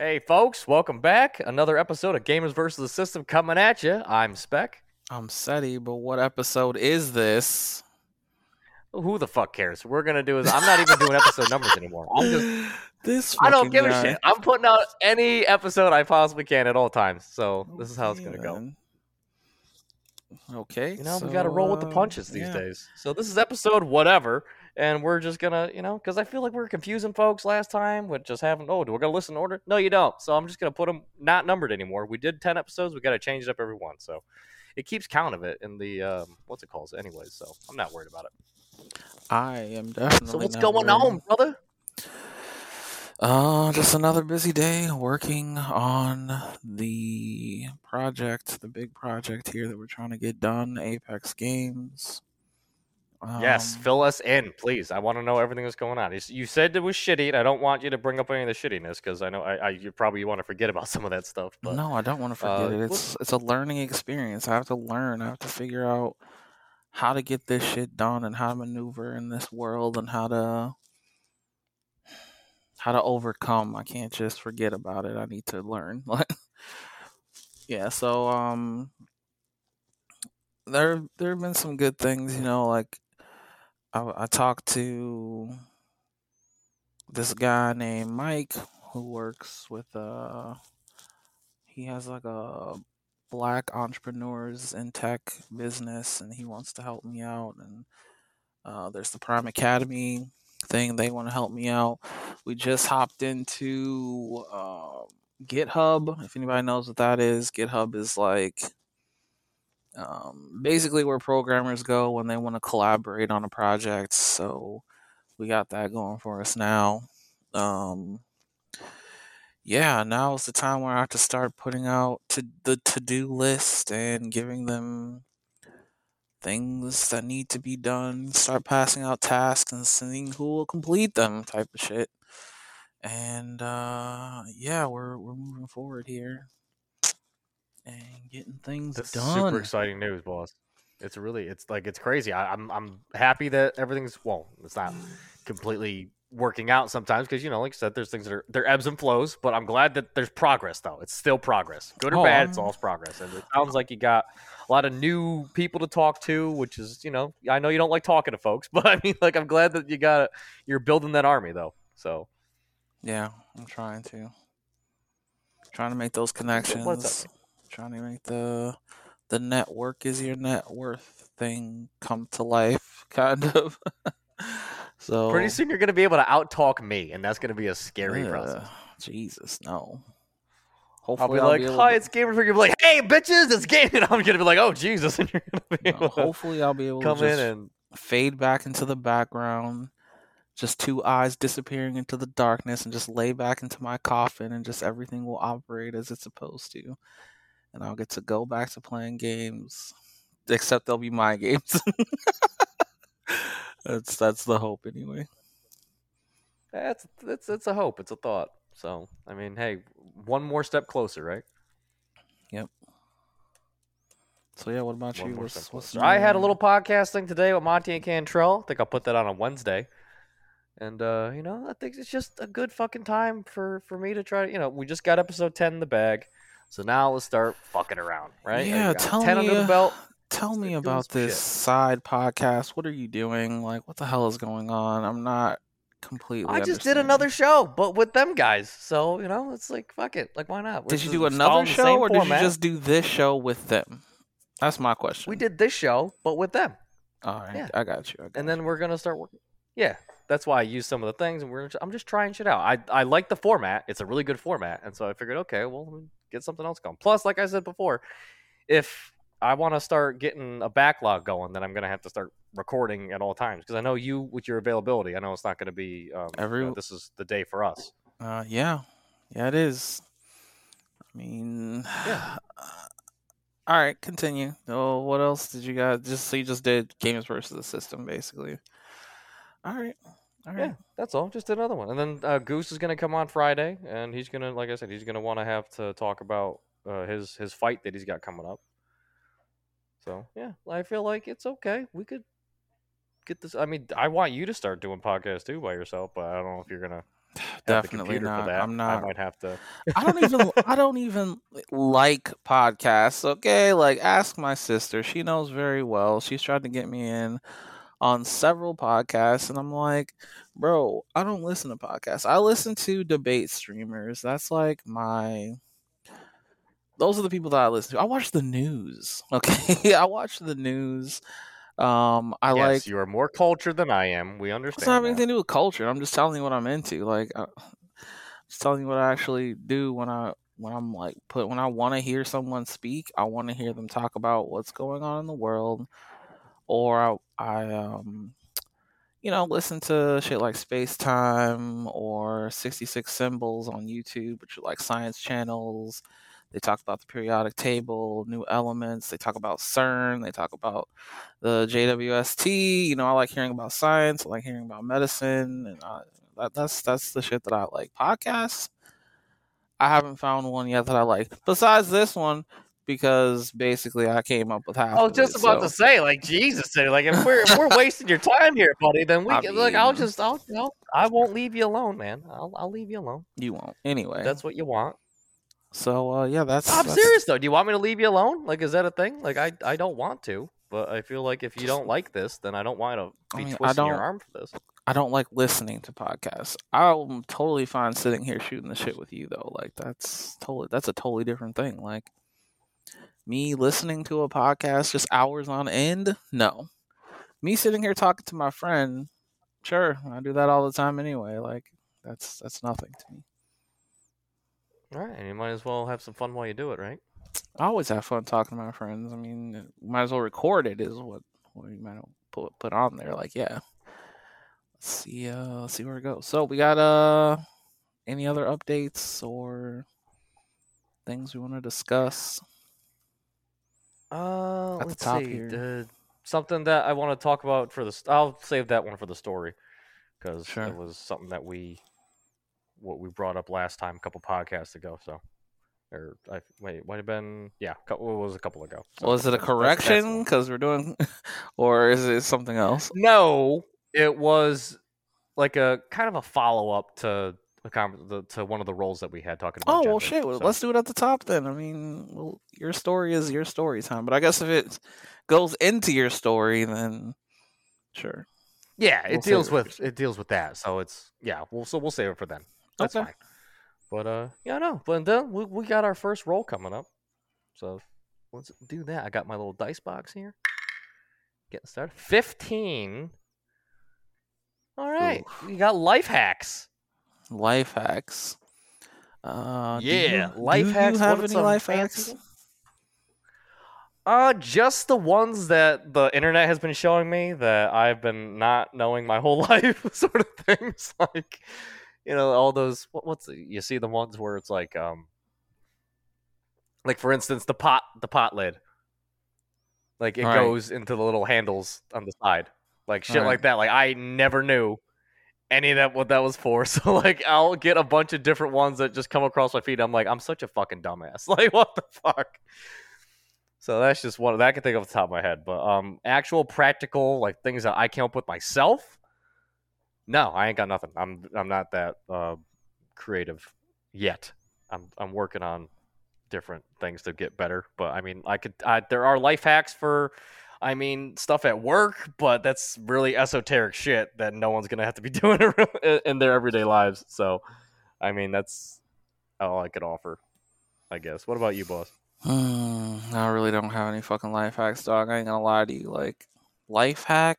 Hey, folks, welcome back. Another episode of Gamers versus the System coming at you. I'm Spec. I'm Seti, but what episode is this? Who the fuck cares? We're gonna do is I'm not even doing episode numbers anymore. I'm just this I don't give guy. a shit. I'm putting out any episode I possibly can at all times. So this is how it's gonna go. Okay. You know, we got to roll with the punches these yeah. days. So this is episode whatever, and we're just gonna, you know, because I feel like we are confusing folks last time with just having, oh, do we gotta listen in order? No, you don't. So I'm just gonna put them not numbered anymore. We did ten episodes. We got to change it up every one. So it keeps count of it in the um, what's it called, anyways. So I'm not worried about it. I am definitely. So what's going worried. on, brother? Uh, just another busy day working on the project, the big project here that we're trying to get done, Apex Games. Yes, Um, fill us in, please. I want to know everything that's going on. You said it was shitty, and I don't want you to bring up any of the shittiness because I know I, I you probably want to forget about some of that stuff. But no, I don't want to forget uh, it. It's it's a learning experience. I have to learn. I have to figure out how to get this shit done and how to maneuver in this world and how to how to overcome. I can't just forget about it. I need to learn. yeah, so um there there have been some good things, you know, like I, I talked to this guy named Mike who works with uh he has like a black entrepreneurs in tech business and he wants to help me out and uh, there's the prime academy thing they want to help me out. We just hopped into uh, github if anybody knows what that is. Github is like um, basically where programmers go when they want to collaborate on a project so we got that going for us now um, yeah, now is the time where I have to start putting out to the to-do list and giving them things that need to be done. Start passing out tasks and seeing who will complete them, type of shit. And uh, yeah, we're we're moving forward here and getting things This is done. super exciting news, boss. It's really, it's like it's crazy. I, I'm I'm happy that everything's well. It's not completely working out sometimes because you know, like I said, there's things that are there ebbs and flows. But I'm glad that there's progress though. It's still progress, good or Oh, bad. It's all progress, and it sounds like you got a lot of new people to talk to, which is you know, I know you don't like talking to folks, but I mean, like I'm glad that you got you're building that army though. So Yeah, I'm trying to. Trying to make those connections. Trying to make the the network is your net worth thing come to life, kind of. so pretty soon you're gonna be able to out talk me, and that's gonna be a scary process. Jesus, no. Hopefully I'll be like, able "Hi, to- it's Gamers." You're gonna be like, "Hey, bitches, it's game," and I'm gonna be like, "Oh, Jesus!" And you're gonna be no, hopefully I'll be able come to in and fade back into the background, just two eyes disappearing into the darkness, and just lay back into my coffin, and just everything will operate as it's supposed to, and I'll get to go back to playing games, except they'll be my games. that's that's the hope anyway. that's it's it's a hope, it's a thought. So I mean, hey, one more step closer, right? Yep. So yeah, what about One you? What's, what's. I had a little podcast thing today with Monty and Cantrell. I think I'll put that on a Wednesday. And uh, you know, I think it's just a good fucking time for for me to try to, you know, we just got episode 10 in the bag. So now let's start fucking around, right? Yeah, tell 10 me. under uh, the belt. Tell me about this shit. side podcast. What are you doing? Like, what the hell is going on? I'm not completely. I just did another show, but with them guys. So, you know, it's like fuck it. Like why not? We're Did you do another show, or did you just do this show with them? That's my question. We did this show, but with them. All right, yeah. I got you. I got and then we're gonna start working. Yeah, that's why I use some of the things, and we're I'm just trying shit out. I I like the format; it's a really good format, and so I figured, okay, well, let me get something else going. Plus, like I said before, if I want to start getting a backlog going, then I'm gonna have to start recording at all times because I know you with your availability. I know it's not gonna be um, Every- this is the day for us. Uh, yeah, yeah, it is. I mean, Yeah. all right, continue. Oh, what else did you guys? Just so you just did games versus the system, basically. All right, all right. Yeah, that's all. Just another one, and then uh, Goose is gonna come on Friday, and he's gonna, like I said, he's gonna want to have to talk about uh, his his fight that he's got coming up. So yeah, I feel like it's okay. We could get this. I mean, I want you to start doing podcasts too by yourself, but I don't know if you're gonna. Definitely not. for that. I'm not. I might have to. I don't even I don't even like podcasts. Okay, like ask my sister. She knows very well. She's tried to get me in on several podcasts, and I'm like, bro, I don't listen to podcasts. I listen to debate streamers. That's like my. Those are the people that I listen to. I watch the news. Okay, I watch the news. Um, I yes, like. you are more cultured than I am. We understand. It's not that. anything to do with culture. I'm just telling you what I'm into. Like, uh, just telling you what I actually do when I when I'm like put when I want to hear someone speak. I want to hear them talk about what's going on in the world, or I, I um you know listen to shit like Space Time or Sixty Symbols on YouTube, which are like science channels. They talk about the periodic table, new elements. They talk about CERN. They talk about the JWST. You know, I like hearing about science. I like hearing about medicine, and I, that, that's that's the shit that I like. Podcasts. I haven't found one yet that I like. Besides this one, because basically I came up with half. I was just it, about so to say, like Jesus said, like if we're if we're wasting your time here, buddy, then we I can, like I'll just I'll, I'll I won't leave you alone, man. I'll I'll leave you alone. you won't anyway. That's what you want. so uh, yeah, that's. I'm that's- serious though. Do you want me to leave you alone? Like, is that a thing? Like, I I don't want to, but I feel like if you don't like this, then I don't want to I be mean, twisting your don't- arm for this. I don't like listening to podcasts. I'm totally fine sitting here shooting the shit with you though. Like that's totally that's a totally different thing. Like me listening to a podcast just hours on end, no. Me sitting here talking to my friend, sure, I do that all the time anyway. Like that's that's nothing to me. All right, and you might as well have some fun while you do it, right? I always have fun talking to my friends. I mean, might as well record it is what what you might put put on there. Like, yeah. Let's see. Uh, let's see where it goes. So we got uh, any other updates or things we want to discuss? Uh, At the let's top see. here. Uh, something that I want to talk about for the. St- I'll save that one for the story because Sure. it was something that we, what we brought up last time, a couple podcasts ago. So, or I wait, might have been yeah, couple, it was a couple ago. So Was it a correction because we're doing, or is it something else? No, it was like a kind of a follow up to con- the, to one of the roles that we had talking about. Oh well, shit. So- Let's do it at the top then. I mean, well, your story is your story time, but I guess if it goes into your story, then sure. Yeah, We'll it deals it with it deals with that. So it's yeah, we'll so we'll save it for then. That's Okay. fine. But uh yeah, no. But then we we got our first roll coming up. So let's do that. I got my little dice box here. Getting started. Fifteen. All right. We got life hacks. Life hacks. Uh, yeah, you, life do hacks. You have any life hacks? ones? Uh, just the ones that the internet has been showing me that I've been not knowing my whole life, sort of things. Like, you know, all those. What, what's the, you see the ones where it's like, um, like for instance, the pot, the pot lid. Like it Right. goes into the little handles on the side, like shit Right. like that. Like I never knew any of that what that was for. So like I'll get a bunch of different ones that just come across my feed. I'm like, I'm such a fucking dumbass. Like what the fuck? So that's just one that I can think of off the top of my head. But um actual practical like things that I came up with myself. No, I ain't got nothing. I'm I'm not that uh, creative yet. I'm I'm working on different things to get better. But I mean, I could. I, there are life hacks for, I mean, stuff at work, but that's really esoteric shit that no one's gonna have to be doing in- in their everyday lives. So, I mean, that's all I could offer, I guess. What about you, boss? Hmm, I really don't have any fucking life hacks, dog. I ain't gonna lie to you. Like, life hack?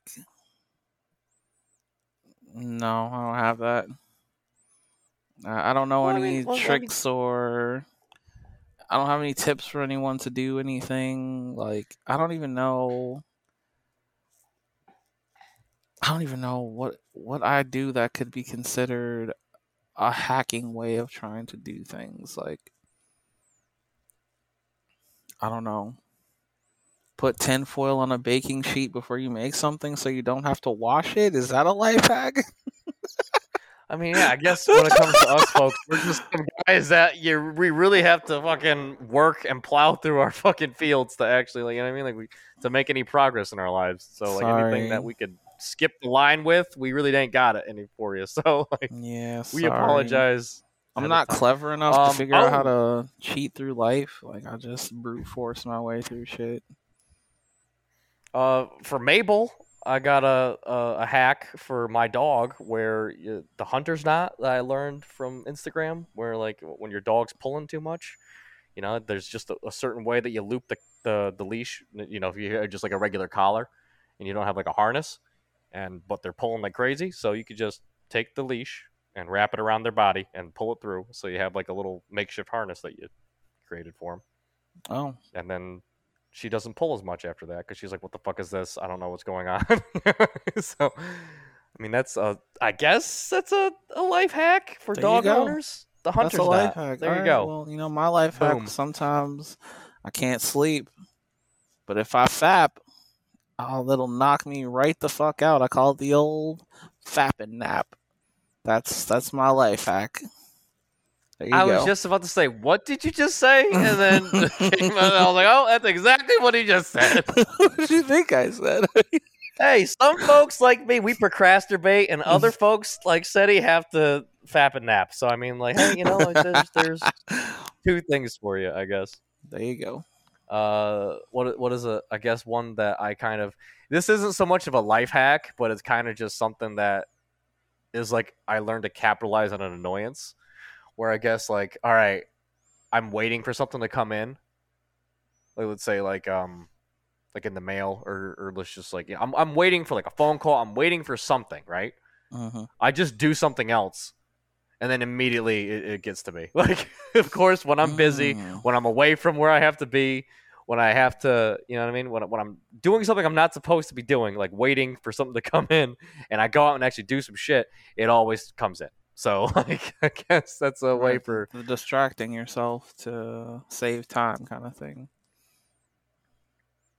No, I don't have that. I I don't know Well, I any mean, well, I mean- tricks or. I don't have any tips for anyone to do anything. Like, I don't even know. I don't even know what what I do that could be considered a hacking way of trying to do things. Like, I don't know. Put tinfoil on a baking sheet before you make something so you don't have to wash it. Is that a life hack? I mean, yeah, I guess when it comes to us folks, we're just some guys that you we really have to fucking work and plow through our fucking fields to actually, like, you know what I mean, like we to make any progress in our lives. So like anything that we could skip the line with, we really ain't got it any for you. So like, Yeah, we apologize. I'm not clever enough Um, to figure out how oh. to cheat through life. Like I just brute force my way through shit. Uh, for Mabel, I got a, a a hack for my dog where you, the hunter's knot that I learned from Instagram, where like when your dog's pulling too much, you know, there's just a, a certain way that you loop the, the the leash. You know, if you have just like a regular collar, and you don't have like a harness, and but they're pulling like crazy, so you could just take the leash and wrap it around their body and pull it through, so you have like a little makeshift harness that you created for them Oh, and then she doesn't pull as much after that because she's like, "What the fuck is this? I don't know what's going on." so, I mean, that's a, I guess that's a, a life hack for There dog owners. The that's hunter's a life hack. There you Alright, go. Well, you know my life Boom. hack. Sometimes I can't sleep, but if I fap, oh, that'll knock me right the fuck out. I call it the old fapping nap. That's that's my life hack. I go. was just about to say, "What did you just say?" And then came out, I was like, "Oh, that's exactly what he just said." what did you think I said? hey, some folks like me, we procrastinate, and other folks like Seti have to fap and nap. So I mean, like, hey, you know, there's, there's two things for you, I guess. there you go. uh what what is a I guess one that I kind of this isn't so much of a life hack, but it's kind of just something that is like I learned to capitalize on an annoyance where I guess like all right, I'm waiting for something to come in. Like let's say like um like in the mail or or let's just like I'm I'm waiting for like a phone call, I'm waiting for something, right? hmm I just do something else and then immediately it, it gets to me. Like of course when I'm busy, Mm. when I'm away from where I have to be, when I have to, you know what I mean? When, when I'm doing something I'm not supposed to be doing, like waiting for something to come in, and I go out and actually do some shit, it always comes in. So, like, I guess that's a way for. distracting yourself to save time, kind of thing.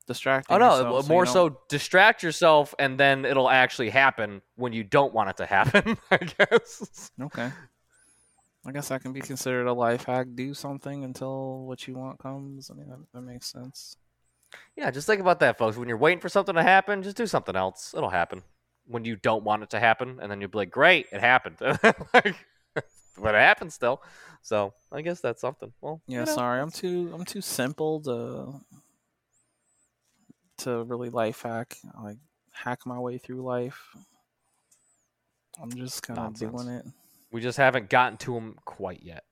Distracting. Oh no, more you don't- so distract yourself, and then it'll actually happen when you don't want it to happen. I guess. Okay. I guess that can be considered a life hack. Do something until what you want comes. I mean, that, that makes sense. Yeah, just think about that, folks. When you're waiting for something to happen, just do something else. It'll happen. When you don't want it to happen, and then you'll be like, "Great, it happened." like, but it happened still. So I guess that's something. Well, Yeah, you know, sorry, I'm too I'm too simple to to really life hack. I, like hack my way through life. I'm just kind of doing it. we just haven't gotten to them quite yet.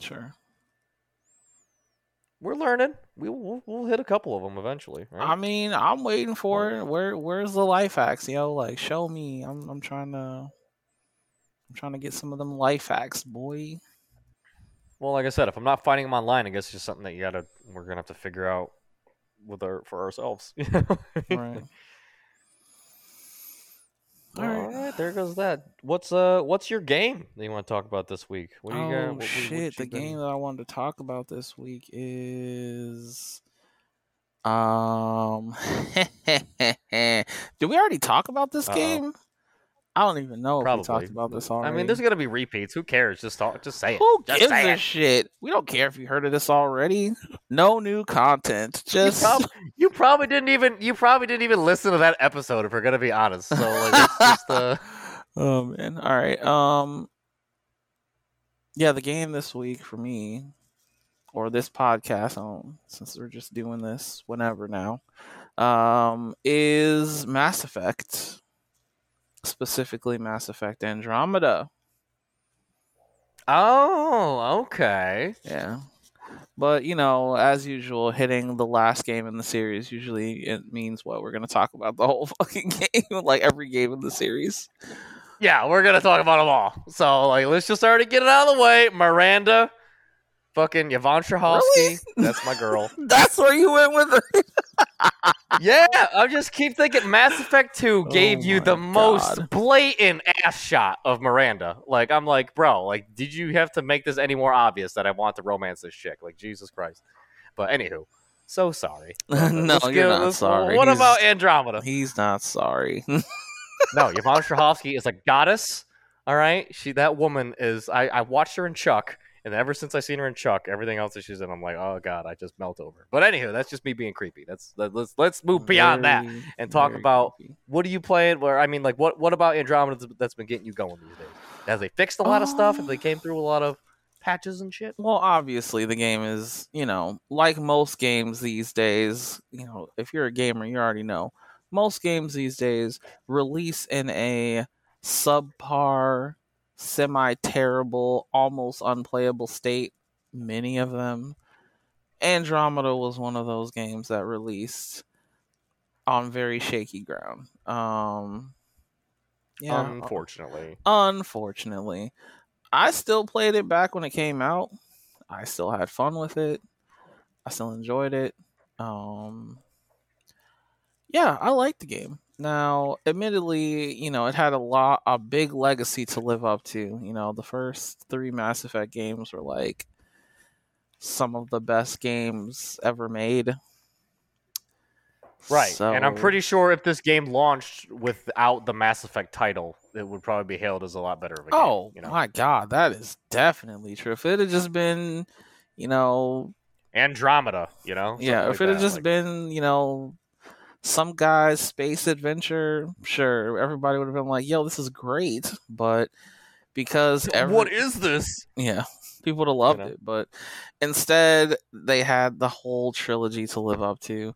Sure. We're learning. We will we'll hit a couple of them eventually. Right? I mean, I'm waiting for it. Where where's the life hacks? You know, like show me. I'm I'm trying to I'm trying to get some of them life hacks, boy. well, like I said, if I'm not finding them online, I guess it's just something that you gotta. We're gonna have to figure out with our for ourselves. You know? Right. All Alright. there goes that. What's uh, what's your game that you want to talk about this week? What do you oh got? What- shit! what the been- game that I wanted to talk about this week is um. Did we already talk about this Uh-oh. game? I don't even know if we Probably. talked about this already. I mean, there's gonna be repeats. Who cares? Just talk. Just say it. Who Just gives a it. shit? We don't care if you heard of this already. No new content. Just prob- You probably didn't even. You probably didn't even listen to that episode. If we're gonna be honest, so like, it's just uh, oh man. All right. Um. Yeah, the game this week for me, or this podcast, um, since we're just doing this whenever now, um, is Mass Effect. Specifically, Mass Effect Andromeda. oh, okay. Yeah. But you know, as usual, hitting the last game in the series usually it means what we're gonna talk about the whole fucking game, like every game in the series. Yeah, we're gonna talk about them all. So like, let's just already get it out of the way. Miranda, fucking Yvonne Strahovski. Really? That's my girl. That's where you went with it. yeah, I just keep thinking Mass Effect Two oh gave Oh you the most blatant ass shot of Miranda. Like, I'm like, bro, like, did you have to make this any more obvious that I want to romance this chick? Like, Jesus Christ. But anywho, so sorry. no, Let's you're not sorry. What He's- about Andromeda? He's not sorry. No, Yvonne Strahovski is a goddess. All right, she that woman is. I I watched her in Chuck, And ever since I seen her in Chuck, everything else that she's in, I'm like, oh god, I just melt over. But anywho, that's just me being creepy. That's let, let's let's move beyond that and talk about creepy. what are you playing? Where I mean, like, what what about Andromeda that's- been getting you going these days? Has they fixed a lot of stuff? Have they came through a lot of patches and shit? Well, obviously, the game is, you know, like most games these days, you know, if you're a gamer, you already know. Most games these days release in a subpar, semi terrible, almost unplayable state. Many of them. Andromeda was one of those games that released on very shaky ground. Um, yeah, Unfortunately, unfortunately. I still played it back when it came out. I still had fun with it. I still enjoyed it. Um Yeah, I liked the game. Now, admittedly, you know, it had a lot a big legacy to live up to. You know, the first 3 Mass Effect games were like some of the best games ever made. right? and I'm pretty sure if this game launched without the Mass Effect title, it would probably be hailed as a lot better of a game. Oh you know, my god, that is definitely true. If it had just been, you know, Andromeda. You know, yeah, if like it had that, just like- been, you know, some guy's space adventure, sure, everybody would have been like, "Yo, this is great," but because every, what is this? yeah, people would have loved know? it, but instead they had the whole trilogy to live up to.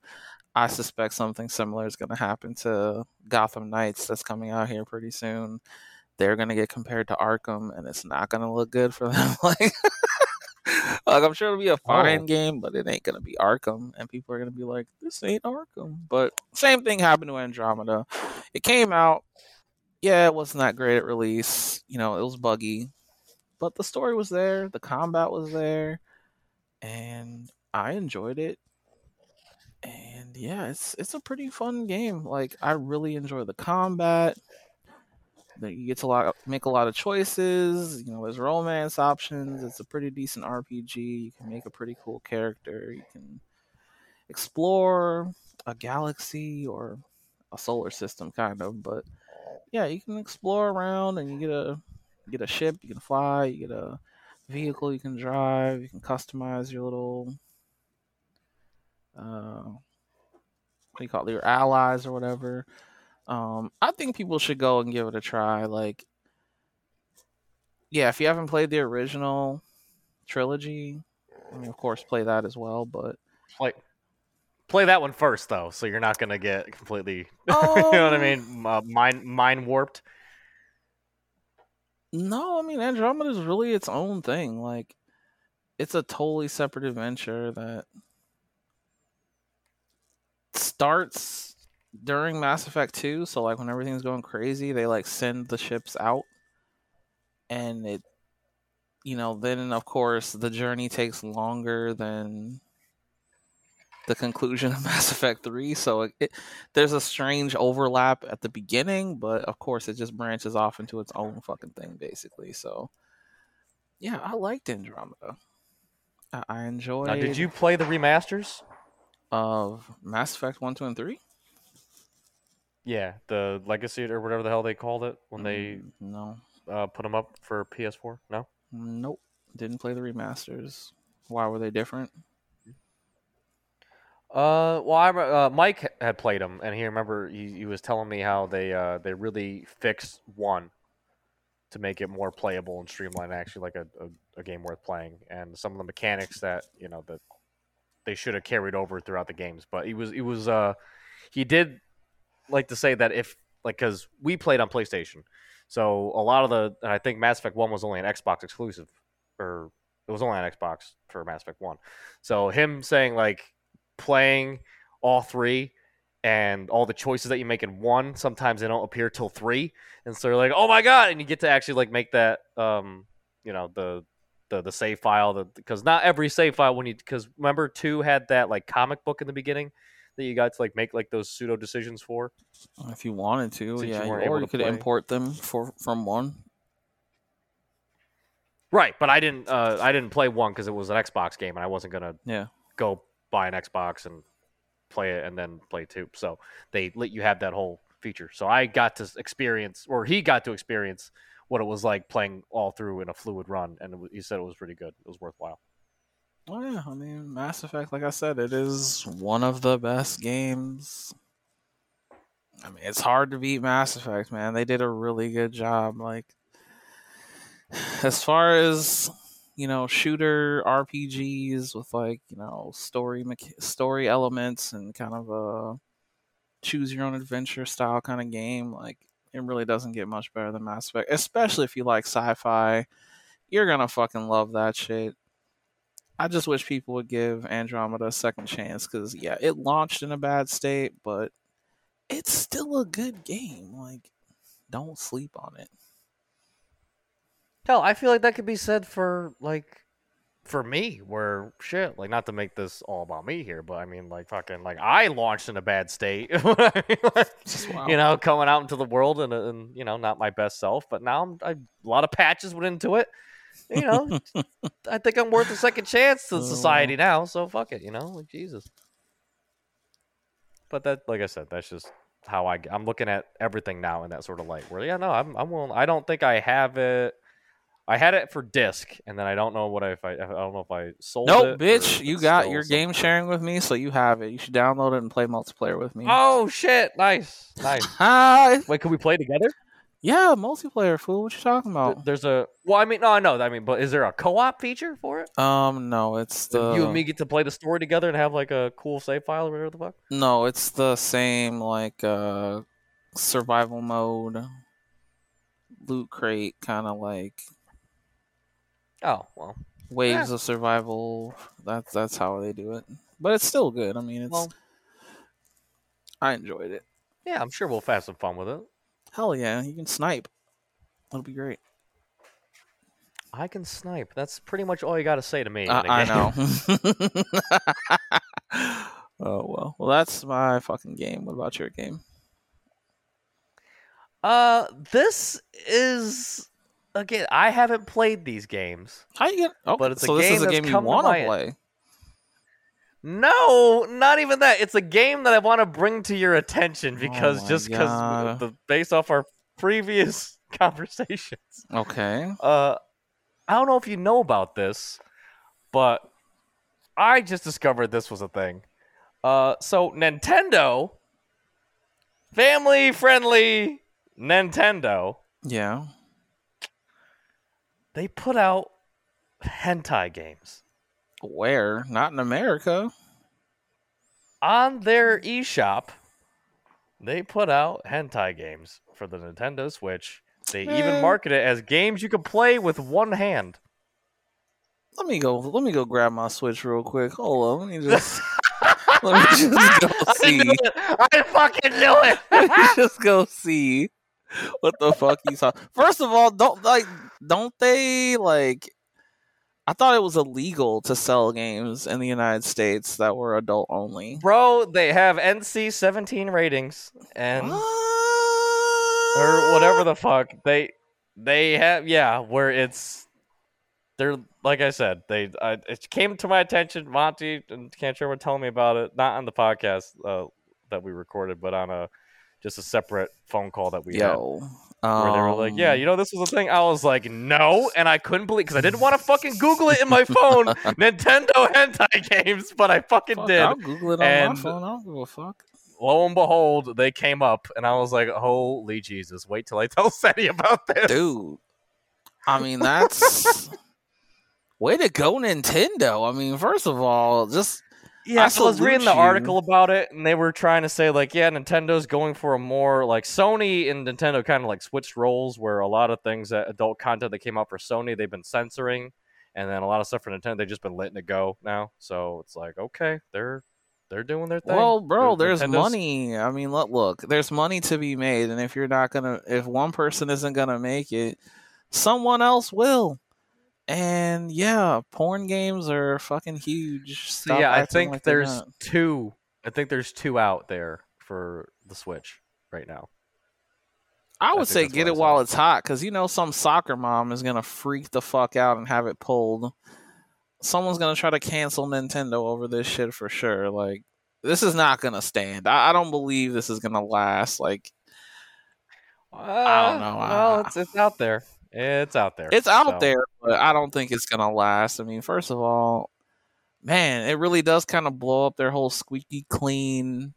I suspect something similar is going to happen to Gotham Knights that's coming out here pretty soon. They're going to get compared to Arkham, and it's not going to look good for them. like, like, I'm sure it'll be a fine Oh. game, but it ain't to be Arkham, and people are to be like, "This ain't Arkham." But same thing happened to Andromeda. It came out, yeah, it wasn't that great at release. You know, it was buggy, but the story was there, the combat was there, and I enjoyed it. And yeah, it's it's a pretty fun game. Like I really enjoy the combat. You get to lot, make a lot of choices. You know, there's romance options. It's a pretty decent RPG. You can make a pretty cool character. You can explore a galaxy or a solar system, kind of. But yeah, you can explore around, and you get a you get a ship. You can fly. You get a vehicle you can drive. You can customize your little uh, what do you call it, your allies or whatever. Um, I think people should go and give it a try. Like, yeah, if you haven't played the original trilogy, I mean, of course, play that as well. But Play, play that one first, though, so you're not gonna get completely. you know what I Um, mean? Uh, mind mind warped. no, I mean, Andromeda is really its own thing. Like, it's a totally separate adventure that starts during Mass Effect 2. So, like, when everything's going crazy, they like send the ships out, and it, you know, then of course the journey takes longer than the conclusion of Mass Effect 3. So, it, it, there's a strange overlap at the beginning, but of course, it just branches off into its own fucking thing, basically. So, yeah, I liked Andromeda. I, I enjoyed. Now, did you play the remasters? of Mass Effect 1, 2, and 3? Yeah, the Legacy or whatever the hell they called it when they Mm, no. uh, put them up for PS4. No. Nope. Didn't play the remasters. Why were they different? Uh, well, I uh, Mike ha- had played them, and he remember he, he was telling me how they uh they really fixed one to make it more playable and streamlined, actually like a, a, a game worth playing, and some of the mechanics that you know that they should have carried over throughout the games. But he was he was uh he did like to say that if like because we played on PlayStation, so a lot of the and I think Mass Effect One was only an Xbox exclusive, or it was only on Xbox for Mass Effect One. So him saying like playing all three and all the choices that you make in one sometimes they don't appear till three and so you're like oh my god and you get to actually like make that um you know the the, the save file because not every save file when you because remember two had that like comic book in the beginning that you got to like make like those pseudo decisions for If you wanted to, Since you yeah. weren't or you could play. import them for from one. right but i didn't uh i didn't play one because it was an xbox game and i wasn't gonna Yeah. go buy an Xbox and play it and then play two. So they let you have that whole feature. So I got to experience, or he got to experience what it was like playing all through in a fluid run, and it, he said it was pretty good. It was worthwhile. Oh yeah, I mean Mass Effect, like I said, it is one of the best games. I mean, it's hard to beat Mass Effect, man. They did a really good job. Like, as far as you know, shooter RPGs with like you know story story elements and kind of a choose your own adventure style kind of game, like it really doesn't get much better than Mass Effect. Especially if you like sci-fi, you're gonna fucking love that shit. I just wish people would give Andromeda a second chance because yeah, it launched in a bad state, but it's still a good game. Like, don't sleep on it. Hell, I feel like that could be said for like for me, where shit, like not to make this all about me here, but I mean, like fucking, like I launched in a bad state, you know, coming out into the world and, and you know, not my best self, but now I'm I, a lot of patches went into it. You know, I think I'm worth a second chance to society uh-huh. now, so fuck it, you know, like Jesus. But that, like I said, that's just how I I'm looking at everything now in that sort of light. Where yeah, no, I'm I'm willing. I don't think I have it I had it for disc, and then I don't know what I, if I I don't know if I sold nope, it. Nope, bitch, you got your something. game sharing with me, so you have it. You should download it and play multiplayer with me. Oh shit, nice, nice. Hi. Wait, can we play together? Yeah, multiplayer. Fool, what you talking about? There's a well, I mean, no, I know. I mean, but is there a co-op feature for it? Um, no, it's the you and me get to play the story together and have like a cool save file or whatever the fuck. No, it's the same like uh survival mode, loot crate kind of like Oh well, waves yeah. of survival. That's that's how they do it. But it's still good. I mean, it's. Well, I enjoyed it. Yeah, I'm sure we'll have some fun with it. Hell yeah, you can snipe. That'll be great. I can snipe. That's pretty much all you got to say to me. Uh, I know. oh well. Well, that's my fucking game. What about your game? Uh, this is again, I haven't played these games. How you get? Oh, but it's so a game, is a game you want to play. No, not even that. It's a game that I want to bring to your attention oh because oh just because the based off our previous conversations. Okay. Uh, I don't know if you know about this, but I just discovered this was a thing. Uh, so Nintendo, family friendly Nintendo. Yeah they put out hentai games. Where? Not in America. On their eShop, they put out hentai games for the Nintendo Switch. They Man. even eh. market it as games you can play with one hand. Let me go. Let me go grab my Switch real quick. Hold on. Let me just. let me just go see. I, I fucking knew it. let me just go see what the fuck you saw. First of all, don't like don't they like I thought it was illegal to sell games in the United States that were adult only. Bro, they have NC 17 ratings and what? or whatever the fuck. They they have yeah, where it's they're like I said, they I, it came to my attention. Monty and Can't were telling me about it, not on the podcast uh, that we recorded, but on a just a separate phone call that we Yo, had. Um, where they were like, "Yeah, you know, this was a thing." I was like, "No," and I couldn't believe because I didn't want to fucking Google it in my phone, Nintendo hentai games, but I fucking fuck, did. I'll Google it on and my phone. I don't give a fuck. Lo and behold, they came up, and I was like, "Holy Jesus!" Wait till I tell Seti about this, dude. I mean, that's way to go, Nintendo. I mean, first of all, just yeah, I, so I was reading the article about it, and they were trying to say like, yeah, Nintendo's going for a more like Sony and Nintendo kind of like switched roles, where a lot of things that adult content that came out for Sony they've been censoring, and then a lot of stuff for Nintendo they've just been letting it go now. So it's like, okay, they're they're doing their thing. Well, bro, there's Nintendo's... money. I mean, look, look, there's money to be made, and if you're not gonna, if one person isn't gonna make it, someone else will. And yeah, porn games are fucking huge. Stop so yeah, I think like there's two. I think there's two out there for the Switch right now. I would I say get it while it's hot because you know some soccer mom is gonna freak the fuck out and have it pulled. Someone's gonna try to cancel Nintendo over this shit for sure. Like this is not gonna stand. I, I don't believe this is gonna last. Like uh, I don't know. Well, it's it's out there. It's out there. It's out so. there, but I don't think it's gonna last. I mean, first of all, man, it really does kind of blow up their whole squeaky clean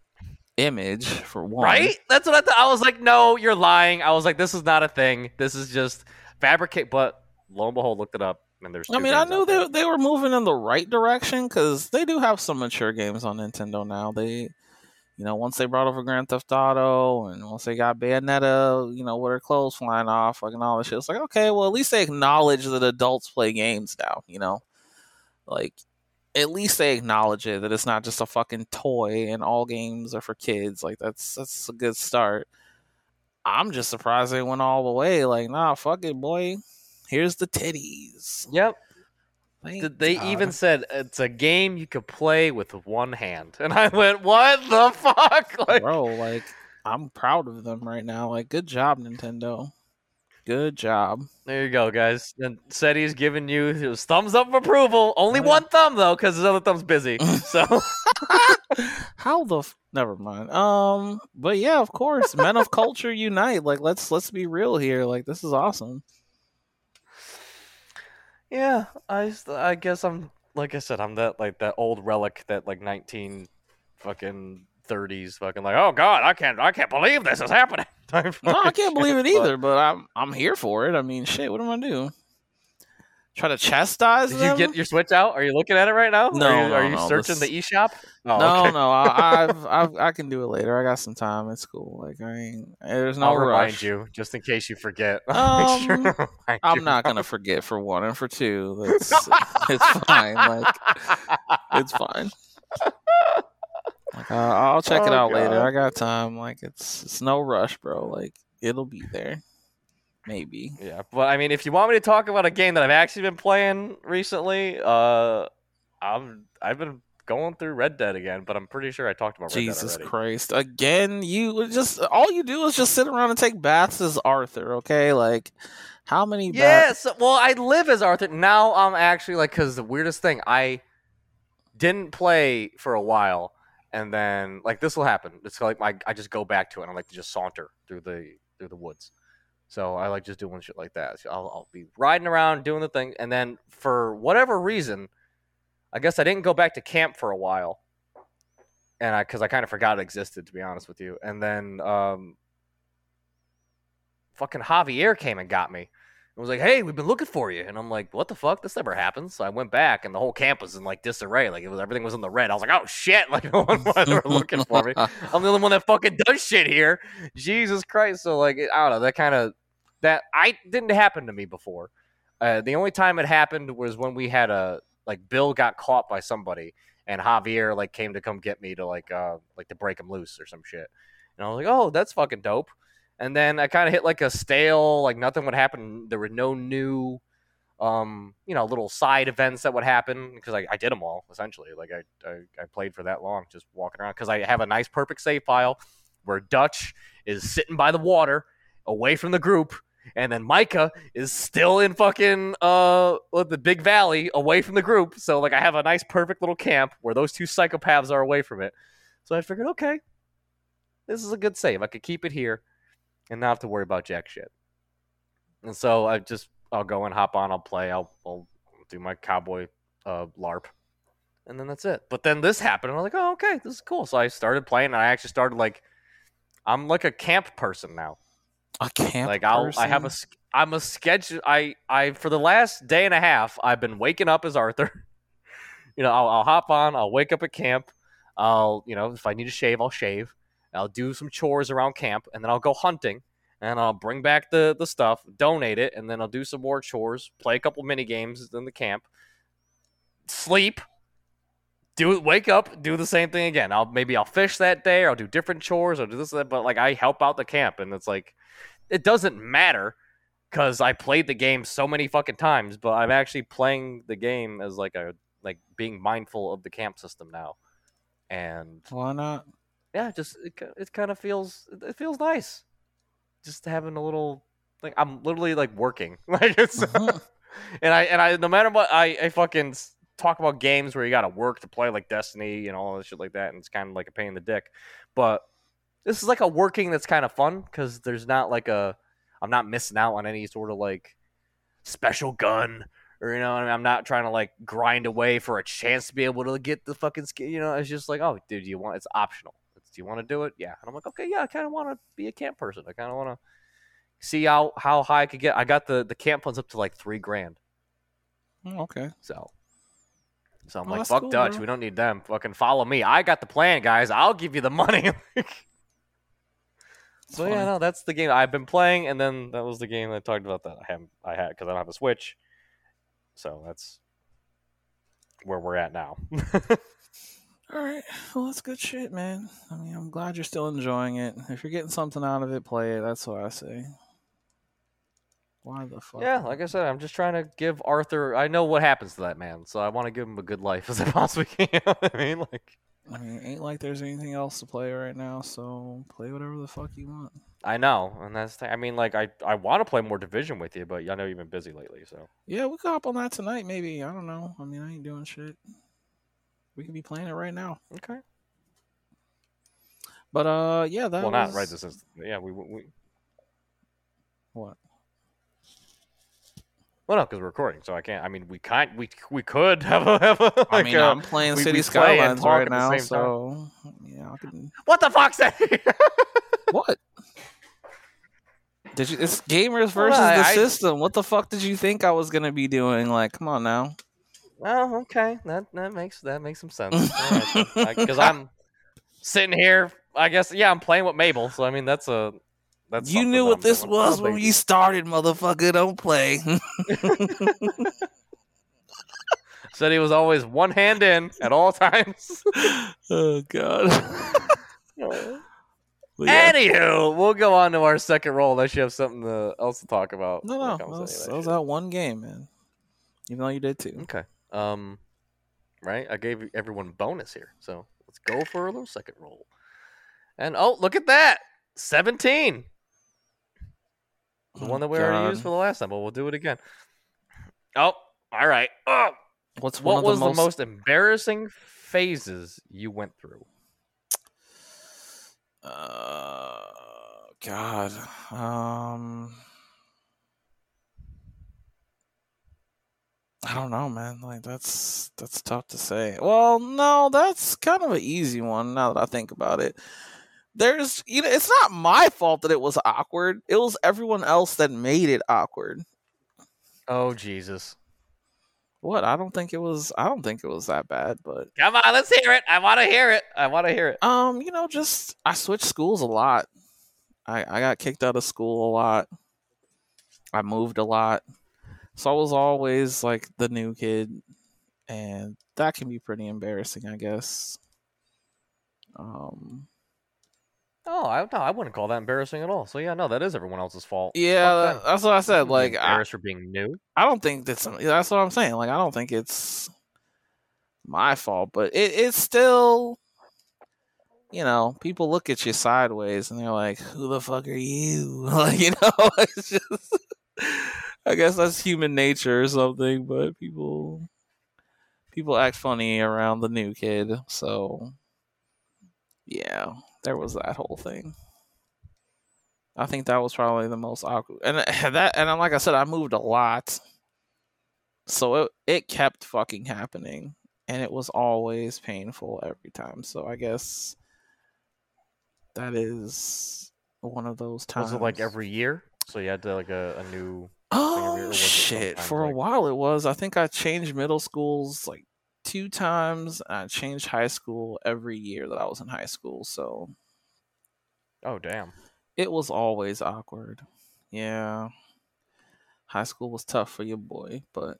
image for one. Right? That's what I thought. I was like, no, you're lying. I was like, this is not a thing. This is just fabricate. But lo and behold, looked it up, and there's. I mean, I knew out there. they they were moving in the right direction because they do have some mature games on Nintendo now. They, you know, once they brought over Grand Theft Auto and once they got Bayonetta, you know, with her clothes flying off, like and all this shit. It's like, okay, well, at least they acknowledge that adults play games now. You know, like at least they acknowledge it that it's not just a fucking toy and all games are for kids. Like that's that's a good start. I'm just surprised they went all the way. Like, nah, fuck it, boy. Here's the titties. Yep. Did They God. even said it's a game you could play with one hand, and I went, "What the fuck?" Like, bro, like I'm proud of them right now. Like, good job, Nintendo. Good job. there you go, guys. And Seti's giving you his thumbs up of approval. Only Yeah. one thumb though, because his other thumb's busy. So How the f- never mind. Um, but yeah, of course, men of culture unite. Like, let's let's be real here. Like, this is awesome. Yeah, I, I guess I'm like I said, I'm that like that old relic that like 19 fucking 30s fucking like, oh god, I can't I can't believe this is happening. No, I can't believe it shit, but- either. But I'm I'm here for it. I mean, shit. What am I gonna do? Try to chastise Did them? you get your Switch out? Are you looking at it right now? No, Are you, no, are you no, searching this- the eShop? Oh, no, okay. no. I, I've, I've I can do it later. I got some time. It's cool. Like I ain't. There's no I'll remind you just in case you forget. Sure Um, to remind I'm you. not gonna forget for one and for two. That's it's fine. Like it's fine. Like uh, I'll check it Oh, out later. I got time. Like it's it's no rush, bro. Like it'll be there. Maybe. Yeah, but I mean, if you want me to talk about a game that I've actually been playing recently, uh, I'm I've been going through Red Dead again, but I'm pretty sure I talked about Red Jesus. Christ. Again, you just all you do is just sit around and take baths as Arthur, okay? Like how many baths Yes, well, I live as Arthur now. I'm actually like, because the weirdest thing, I didn't play for a while, and then like this will happen. It's like my I just go back to it. and I like to just saunter through the through the woods. So I like just doing shit like that. So I'll, I'll be riding around doing the thing, and then for whatever reason, I guess I didn't go back to camp for a while, and I because I kind of forgot it existed to be honest with you. And then um, fucking Javier came and got me. It was like, "Hey, we've been looking for you," and I'm like, "What the fuck? This never happens." So I went back, and the whole camp was in like disarray. Like it was everything was in the red. I was like, "Oh shit!" Like no one they were looking for me. I'm the only one that fucking does shit here. Jesus Christ! So like, I don't know. That kind of that I didn't happen to me before. Uh, the only time it happened was when we had a like Bill got caught by somebody, and Javier like came to come get me to like uh like to break him loose or some shit. And I was like, "Oh, that's fucking dope." And then I kind of hit like a stale, like nothing would happen. There were no new, um, you know, little side events that would happen because I, I did them all essentially. Like I, I, I played for that long, just walking around because I have a nice perfect save file where Dutch is sitting by the water away from the group, and then Micah is still in fucking uh the big valley away from the group. So like I have a nice perfect little camp where those two psychopaths are away from it. So I figured, okay, this is a good save. I could keep it here and not have to worry about jack shit. And so I just I'll go and hop on, I'll play, I'll, I'll do my cowboy uh, LARP, and then that's it. But then this happened, and I was like, oh okay, this is cool. So I started playing, and I actually started like I'm like a camp person now. A camp like I'll I have a person? I'm a schedule. I I for the last day and a half I've been waking up as Arthur. you know I'll, I'll hop on. I'll wake up at camp. I'll you know if I need to shave I'll shave. I'll do some chores around camp, and then I'll go hunting, and I'll bring back the the stuff, donate it, and then I'll do some more chores, play a couple mini games in the camp, sleep, do wake up, do the same thing again. I'll maybe I'll fish that day, or I'll do different chores, or do this, that, but like I help out the camp, and it's like it doesn't matter because I played the game so many fucking times, but I'm actually playing the game as like a like being mindful of the camp system now, and Why not? yeah, just it, it kind of feels it feels nice, just having a little like I'm literally like working like it's Mhm. and I and I no matter what I I fucking talk about games where you got to work to play like Destiny and all that shit like that, and it's kind of like a pain in the dick, but this is like a working that's kind of fun because there's not like a I'm not missing out on any sort of like special gun or you know, I mean, I'm not trying to like grind away for a chance to be able to get the fucking skin. You know, it's just like, oh, dude, you want? It's optional. It's, do you want to do it? Yeah. And I'm like, okay, yeah, I kind of want to be a camp person. I kind of want to see how how high I could get. I got the the camp funds up to like three grand. Oh, okay. So. So I'm Oh, like, fuck cool, Dutch. bro. We don't need them. Fucking follow me. I got the plan, guys. I'll give you the money. so yeah, funny. no, that's the game I've been playing, and then that was the game I talked about that I haven't I had because I don't have a Switch. So that's where we're at now. All right. Well, that's good shit, man. I mean, I'm glad you're still enjoying it. If you're getting something out of it, play it. That's what I say. Why the fuck? yeah, like I said, I'm just trying to give Arthur. I know what happens to that man, so I want to give him a good life as I possibly can. You know I mean, like I mean, ain't like there's anything else to play right now, so play whatever the fuck you want. I know, and that's. The, I mean, like I I want to play more Division with you, but I know you've been busy lately, so. Yeah, we could hop on that tonight, maybe. I don't know. I mean, I ain't doing shit. We could be playing it right now. Okay. But uh, yeah, that well, was... not right this instant. Yeah, we we. What? Well, no, because we're recording, so I can't. I mean, we can't. We we could have a. Have a I like mean, a- I'm playing City play Skylines talk right now, same time. so yeah, I can. what the fuck's that? What? Did you? It's gamers versus I- the I- system. What the fuck did you think I was gonna be doing? Like, come on now. oh, okay. That that makes that makes some sense. Because I'm sitting here. I guess yeah, I'm playing with Mabel. So I mean, that's a. That's you knew what I'm this was when baby. you started, motherfucker. Don't play. said he was always one hand in at all times. oh god. But yeah. Anywho, we'll go on to our second roll unless you have something to, else to talk about. No, when no, that was, that that was shit. that one game, man. Even though you did too. Okay. Um, right. I gave everyone bonus here, so let's go for a little second roll. And oh, look at that, seventeen. The Oh, one that we already used for the last time, but we'll do it again. Oh, all right. Oh, What's what was the most, the most embarrassing phases you went through? Uh, God. Um, I don't know, man. Like that's that's tough to say. Well, no, that's kind of an easy one. Now that I think about it, there's you know, it's not my fault that it was awkward. It was everyone else that made it awkward. Oh Jesus! What? I don't think it was. I don't think it was that bad, but Come on, let's hear it. I want to hear it. I want to hear it. Um, you know, just I switched schools a lot. I I got kicked out of school a lot. I moved a lot. So I was always like the new kid and that can be pretty embarrassing, I guess. Um Oh, I no, I wouldn't call that embarrassing at all. So yeah, no, that is everyone else's fault. yeah, that- that's what I said. Like I, embarrassed for being new. I don't think that's that's what I'm saying. Like I don't think it's my fault, but it, it's still you know, people look at you sideways and they're like, "Who the fuck are you?" Like, you know, it's just I guess that's human nature or something, but people people act funny around the new kid, so yeah, there was that whole thing. I think that was probably the most awkward, and that, and like I said, I moved a lot, so it it kept fucking happening, and it was always painful every time. So I guess that is one of those times. Was it like every year? So you had to like a, a new. every year, or Oh shit! For a while, it was. I think I changed middle schools like two times. I changed high school every year that I was in high school. So Oh damn! it was always awkward. Yeah, high school was tough for your boy, but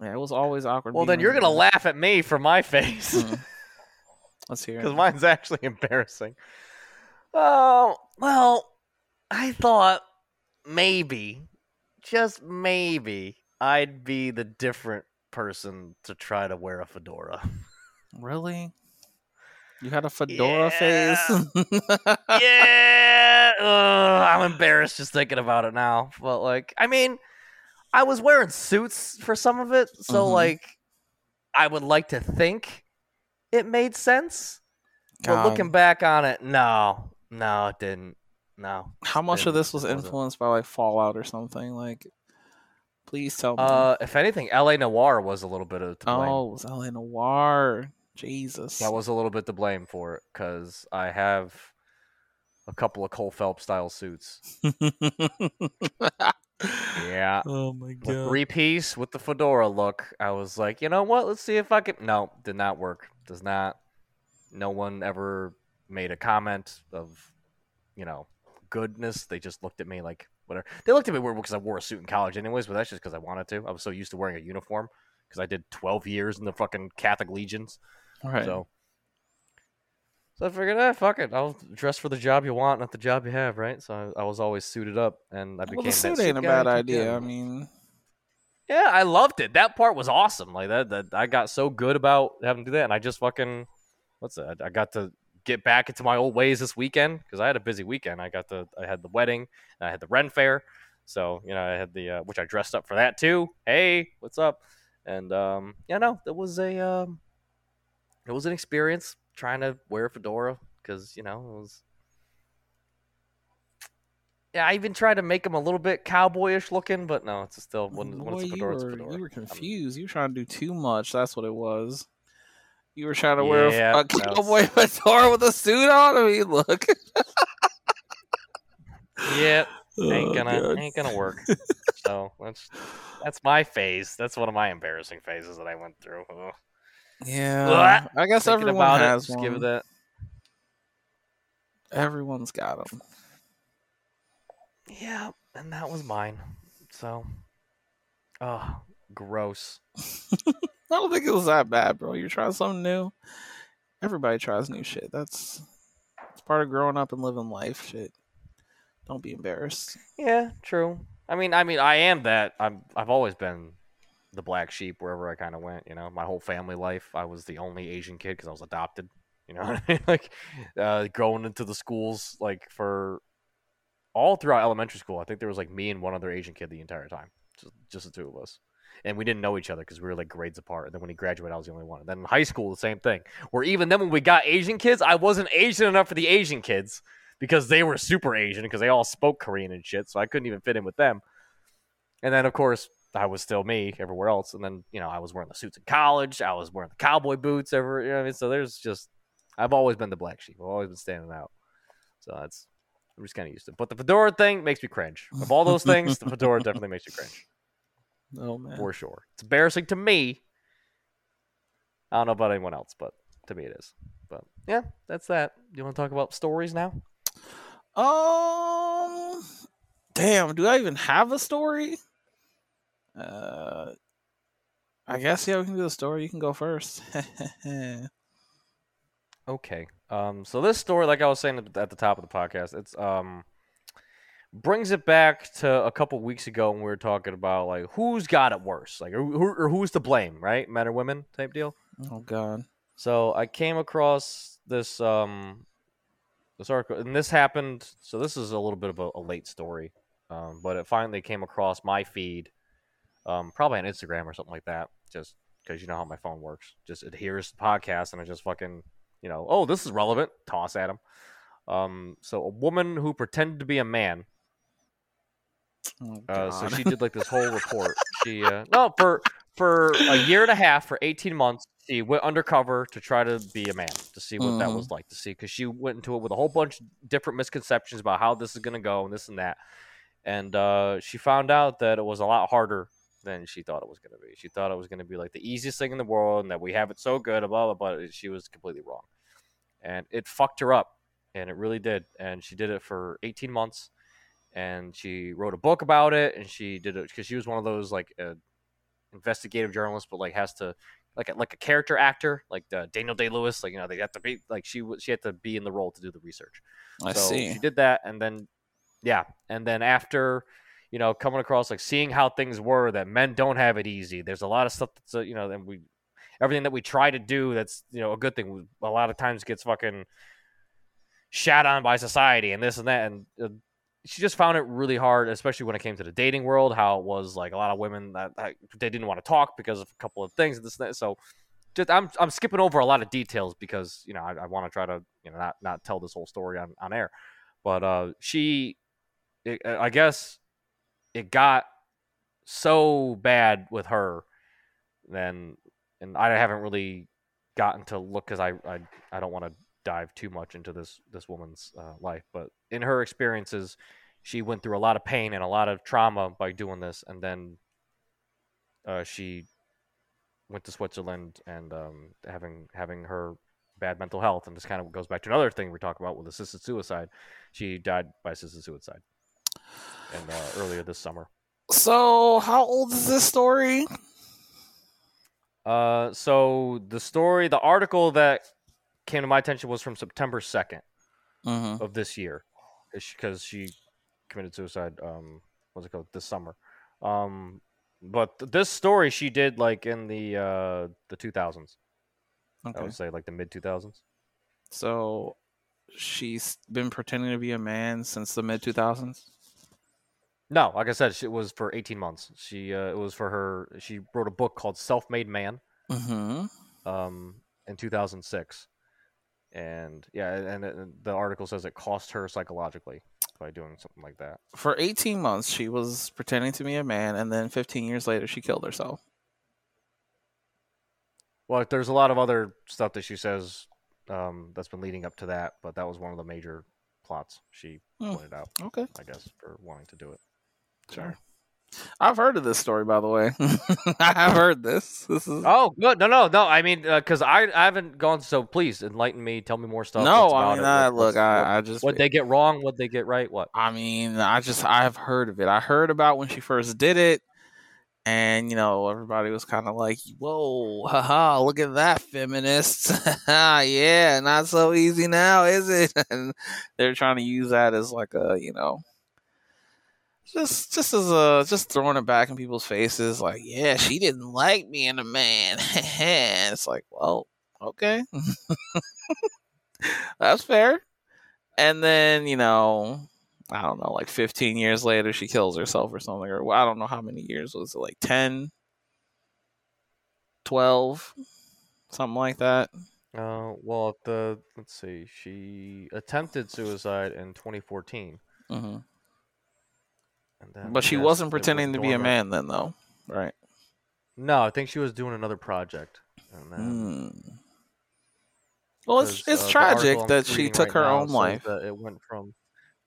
yeah, it was always awkward. Well, then you're gonna laugh at me for my face Mm. Let's hear because mine's actually embarrassing. Oh well, I thought maybe, just maybe, I'd be the different person to try to wear a fedora. Really? You had a fedora phase? yeah, ugh, I'm embarrassed just thinking about it now. But like, I mean, I was wearing suits for some of it, so Mhm. like, I would like to think it made sense. But looking back on it, no, no, it didn't. No. How much of this was influenced by like Fallout or something? Like, please tell me. Uh, if anything, L.A. Noire was a little bit of to blame. oh, it was LA Noire. Jesus. That was a little bit to blame for it because I have a couple of Cole Phelps style suits. Yeah. Oh my god. The three piece with the fedora look. I was like, you know what? Let's see if I can. No, did not work. Does not. No one ever made a comment of, you know, goodness. They just looked at me like whatever. They looked at me weird because I wore a suit in college, anyways. But that's just because I wanted to. I was so used to wearing a uniform because I did 12 years in the fucking Catholic legions. Right. So, so I figured, eh, fuck it. I'll dress for the job you want, not the job you have, right? So I, I was always suited up, and I became well, the suit suit ain't a bad idea. I mean, yeah, I loved it. That part was awesome. Like that, that I got so good about having to do that, and I just fucking, what's that? I got to get back into my old ways this weekend because I had a busy weekend. I got the I had the wedding, and I had the Ren Fair, so you know I had the, uh, which I dressed up for that too. Hey, what's up? And um, yeah, no, it was a, um, it was an experience trying to wear a fedora because you know it was. Yeah, I even tried to make him a little bit cowboyish looking, but no, it's still when, when it's a you fedora, it's a fedora. you were I'm- confused. You were trying to do too much. That's what it was. You were trying to wear a- Yeah, a, cowboy fedora with a suit on. I mean, look. Yeah, Oh, ain't gonna God. ain't gonna work. so that's that's my phase. That's one of my embarrassing phases that I went through. Ugh. Yeah, I guess Thinking everyone has it, just one. give it that. Everyone's got them. Yeah, and that was mine. So, oh, gross. I don't think it was that bad, bro. You're trying something new. Everybody tries new shit. That's it's part of growing up and living life. Shit. Don't be embarrassed. Yeah, true. I mean, I mean, I am that. I'm. I've always been the black sheep wherever I kind of went. You know, my whole family life, I was the only Asian kid because I was adopted. You know, I mean? like uh, going into the schools, like for all throughout elementary school, I think there was like me and one other Asian kid the entire time, just, just the two of us. And we didn't know each other because we were like grades apart. And then when he graduated, I was the only one. And then in high school, the same thing. Where even then, when we got Asian kids, I wasn't Asian enough for the Asian kids because they were super Asian because they all spoke Korean and shit. So I couldn't even fit in with them. And then, of course, I was still me everywhere else. And then, you know, I was wearing the suits in college. I was wearing the cowboy boots ever. You know what I mean? So there's just, I've always been the black sheep. I've always been standing out. So that's, I'm just kind of used to it. But the fedora thing makes me cringe. Of all those things, the fedora definitely makes you cringe Oh man. for sure. It's embarrassing to me. I don't know about anyone else, but to me it is. But yeah, that's that. You want to talk about stories now? Um, damn. Do I even have a story? Uh, I guess yeah. We can do the story. You can go first. Okay. Um. So this story, like I was saying at the- at the top of the podcast, it's um brings it back to a couple weeks ago when we were talking about like who's got it worse, like or, who, or who's to blame, right? Men or women type deal. oh god. So I came across this um this article, and this happened. So this is a little bit of a, a late story, um, but it finally came across my feed, um, probably on Instagram or something like that. Just because you know how my phone works, just it hears the podcast and it just fucking you know, oh this is relevant, toss at him. Um, so a woman who pretended to be a man Oh, uh, so she did like this whole report. She uh, no for for a year and a half, for eighteen months, she went undercover to try to be a man to see what that Mhm. was like to see because she went into it with a whole bunch of different misconceptions about how this is gonna go and this and that, and uh, she found out that it was a lot harder than she thought it was gonna be. She thought it was gonna be like the easiest thing in the world and that we have it so good, blah blah. blah but she was completely wrong, and it fucked her up, and it really did. And she did it for eighteen months and she wrote a book about it and she did it because she was one of those like uh, investigative journalists but like has to like a, like a character actor like uh, Daniel Day Lewis like you know they have to be like she was she had to be in the role to do the research I so see. she did that and then yeah and then after you know coming across like seeing how things were that men don't have it easy there's a lot of stuff that's uh, you know and we everything that we try to do that's you know a good thing a lot of times gets fucking shat on by society and this and that and uh, she just found it really hard especially when it came to the dating world how it was like a lot of women that, that they didn't want to talk because of a couple of things and this and that so just I'm, I'm skipping over a lot of details because you know I, I want to try to you know not, not tell this whole story on, on air But uh, she, it, I guess, it got so bad with her, then, and I haven't really gotten to look because I, I I don't want to dive too much into this this woman's uh, life, but in her experiences, she went through a lot of pain and a lot of trauma by doing this, and then uh, she went to Switzerland and um, having having her bad mental health, and this kind of goes back to another thing we talk about with assisted suicide. She died by assisted suicide, and uh, earlier this summer. So, how old is this story? Uh, so the story, the article that came to my attention was from September 2nd Mm-hmm. of this year, because she committed suicide. Um, what's it called? This summer. Um, but th- this story she did like in the uh the 2000s. I would say like the mid 2000s. So, she's been pretending to be a man since the mid 2000s? No, like I said, she- it was for 18 months. She uh, it was for her. She wrote a book called Self Made Man. Mm-hmm. um, in 2006. And yeah, and, and the article says it cost her psychologically by doing something like that. For 18 months, she was pretending to be a man, and then 15 years later, she killed herself. Well, there's a lot of other stuff that she says um, that's been leading up to that, but that was one of the major plots she Hmm. pointed out, Okay. I guess, for wanting to do it. Sure. I've heard of this story, by the way. I have heard this. This is Oh, good. No, no, no. I mean, uh, because I, I haven't gone. So please enlighten me. Tell me more stuff. no. I mean? I, look, I, what, I just what they get wrong, what they get right, what? I mean, I just I've heard of it. I heard about when she first did it, and you know, everybody was kind of like, "Whoa, haha, look at that, feminists! yeah, not so easy now, is it?" And they're trying to use that as like a, you know, just just as a just throwing it back in people's faces, like, "Yeah, she didn't like being a man." it's like, well, okay, that's fair. And then you know, I don't know, like 15 years later, she kills herself or something, or I don't know how many years was it, like 10, 12, something like that. Uh, well, the let's see, she attempted suicide in 2014, hmm and then But she yes, wasn't it was pretending to be a man then, though, right? No, I think she was doing another project. And then, Mm. Well, it's it's uh, tragic that she took right her own life. that It went from.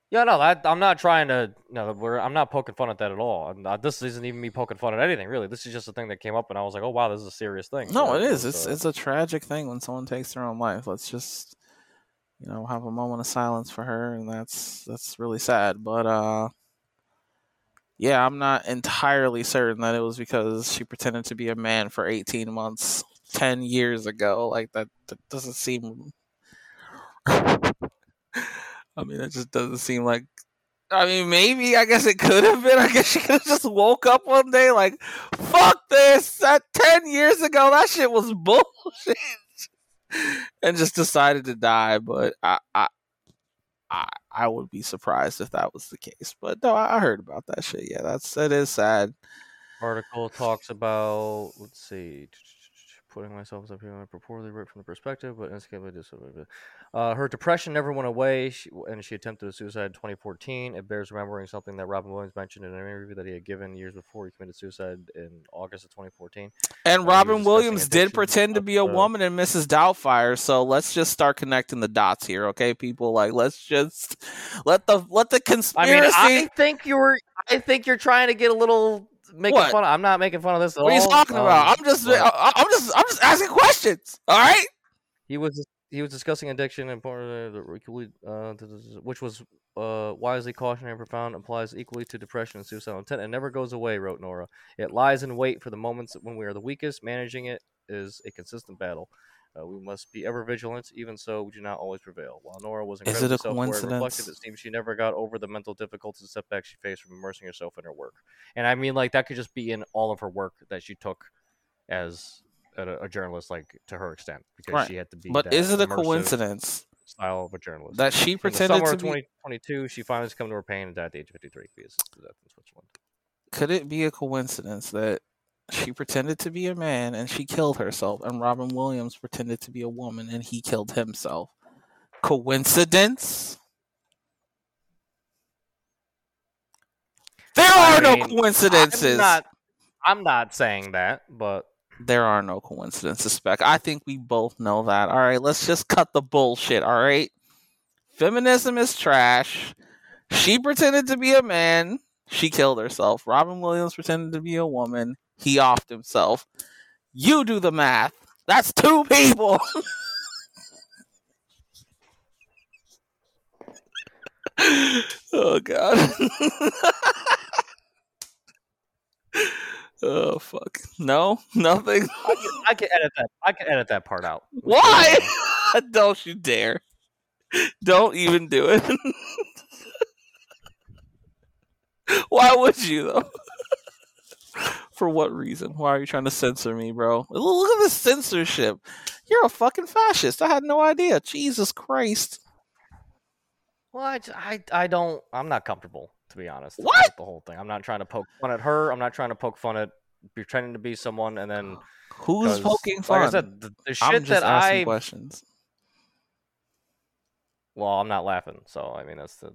Yeah, no, that, I'm not trying to. No, we're, I'm not poking fun at that at all. Not, this isn't even me poking fun at anything, really. This is just a thing that came up, and I was like, oh wow, this is a serious thing. No, So it is. It's it's a tragic thing when someone takes their own life. Let's just you know have a moment of silence for her, and that's that's really sad. But uh, yeah, I'm not entirely certain that it was because she pretended to be a man for 18 months, 10 years ago. Like that, that doesn't seem. I mean, it just doesn't seem like. I mean, maybe I guess it could have been. I guess she could have just woke up one day like, "Fuck this!" That ten years ago, that shit was bullshit, and just decided to die. But I, I, I, I would be surprised if that was the case. But no, I heard about that shit. Yeah, that's that is sad. article talks about let's see putting myself up here purportedly right from the perspective but inescapably dis- uh, her depression never went away she, and she attempted a suicide in 2014 it bears remembering something that robin williams mentioned in an interview that he had given years before he committed suicide in august of 2014 And Uh, Robin Williams did pretend to be a woman in Mrs. Doubtfire, so let's just start connecting the dots here, okay, people? Like, let's just let the let the conspiracy. i mean i think you're i think you're trying to get a little making What? fun of, i'm not making fun of this at what are you all, talking about? um, I'm just, I, I'm just, I'm just asking questions. All right. He was he was discussing addiction and part of the uh, th- which was uh, wisely cautionary and profound, applies equally to depression and suicidal intent. It never goes away, wrote Norah. It lies in wait for the moments when we are the weakest. Managing it is a consistent battle. Uh, we must be ever vigilant. Even so, we do not always prevail. While Norah was Is it incredibly a self-aware and reflective, it seems she never got over the mental difficulties and setbacks she faced from immersing herself in her work. And I mean, like that could just be in all of her work that she took as a, a journalist, like to her extent, because Right. she had to be. But is it a coincidence Style of a journalist. that she in the pretended summer to of be? 2022, she finally succumbed to her pain and died at the age of 53 via assisted death in Switzerland. Could it be a coincidence that she pretended to be a man and she killed herself, and Robin Williams pretended to be a woman and he killed himself. Coincidence? There are I mean, no coincidences. I'm not, I'm not saying that, but there are no coincidences, Spec. I think we both know that. All right, let's just cut the bullshit. All right, feminism is trash. She pretended to be a man. She killed herself. Robin Williams pretended to be a woman. He offed himself. You do the math. That's two people. oh god. oh fuck. No, nothing. I can, I can edit that. I can edit that part out. Why? Don't you dare. Don't even do it. Why would you though? For what reason? Why are you trying to censor me, bro? Look at this censorship. You're a fucking fascist. I had no idea. Jesus Christ. Well, I I I don't. I'm not comfortable, to be honest. What? The whole thing. I'm not trying to poke fun at her. I'm not trying to poke fun at pretending to be someone, and then who's poking fun? Like I said, the, the I'm shit just that asking I. questions. Well, I'm not laughing, so I mean that's the.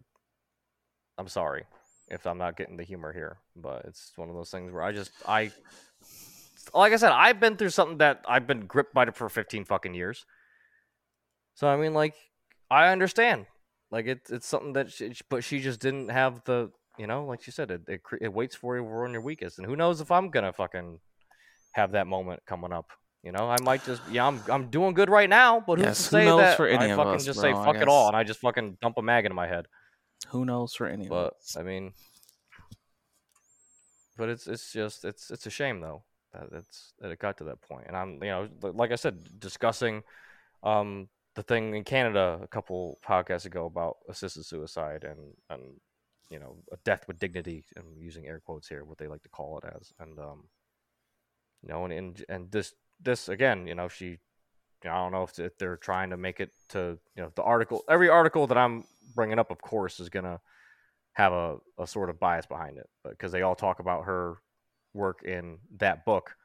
I'm sorry if I'm not getting the humor here, but it's one of those things where I just I. Like I said, I've been through something that I've been gripped by it for 15 fucking years. So I mean, like, I understand. Like it's it's something that, she, but she just didn't have the, you know, like she said, it it, it waits for you when you're weakest, and who knows if I'm gonna fucking have that moment coming up. You know, I might just, yeah, I'm I'm doing good right now, but who's Yes, to who say knows that for any I of fucking us, just bro, say fuck it all and I just fucking dump a mag into my head. Who knows for any of But us? I mean, but it's it's just it's it's a shame though that it's that it got to that point. And I'm you know like I said discussing um the thing in Canada a couple podcasts ago about assisted suicide and and you know a death with dignity. I'm using air quotes here, what they like to call it as, and um you know and and, and this this again you know she. I don't know if, if they're trying to make it to you know the article. Every article that I'm bringing up, of course, is gonna have a, a sort of bias behind it because they all talk about her work in that book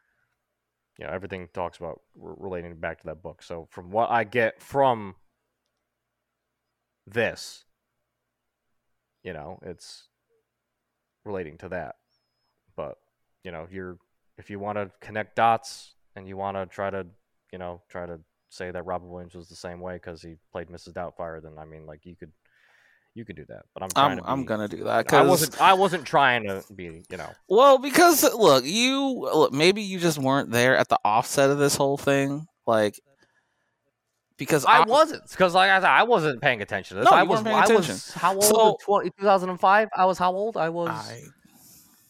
you know everything talks about relating back to that book so from what i get from this you know it's relating to that but you know you're if you want to connect dots and you want to try to you know try to say that robert williams was the same way because he played mrs doubtfire then i mean like you could you could do that but i'm trying I'm to I'm gonna do that I because wasn't. I wasn't trying to be. You know. Well, because look, you look, maybe you just weren't there at the offset of this whole thing, like because I I, wasn't because, like I said, I wasn't paying attention to this. No, I was. I attention. was how old? So- in 20, 2005. I was how old? I was I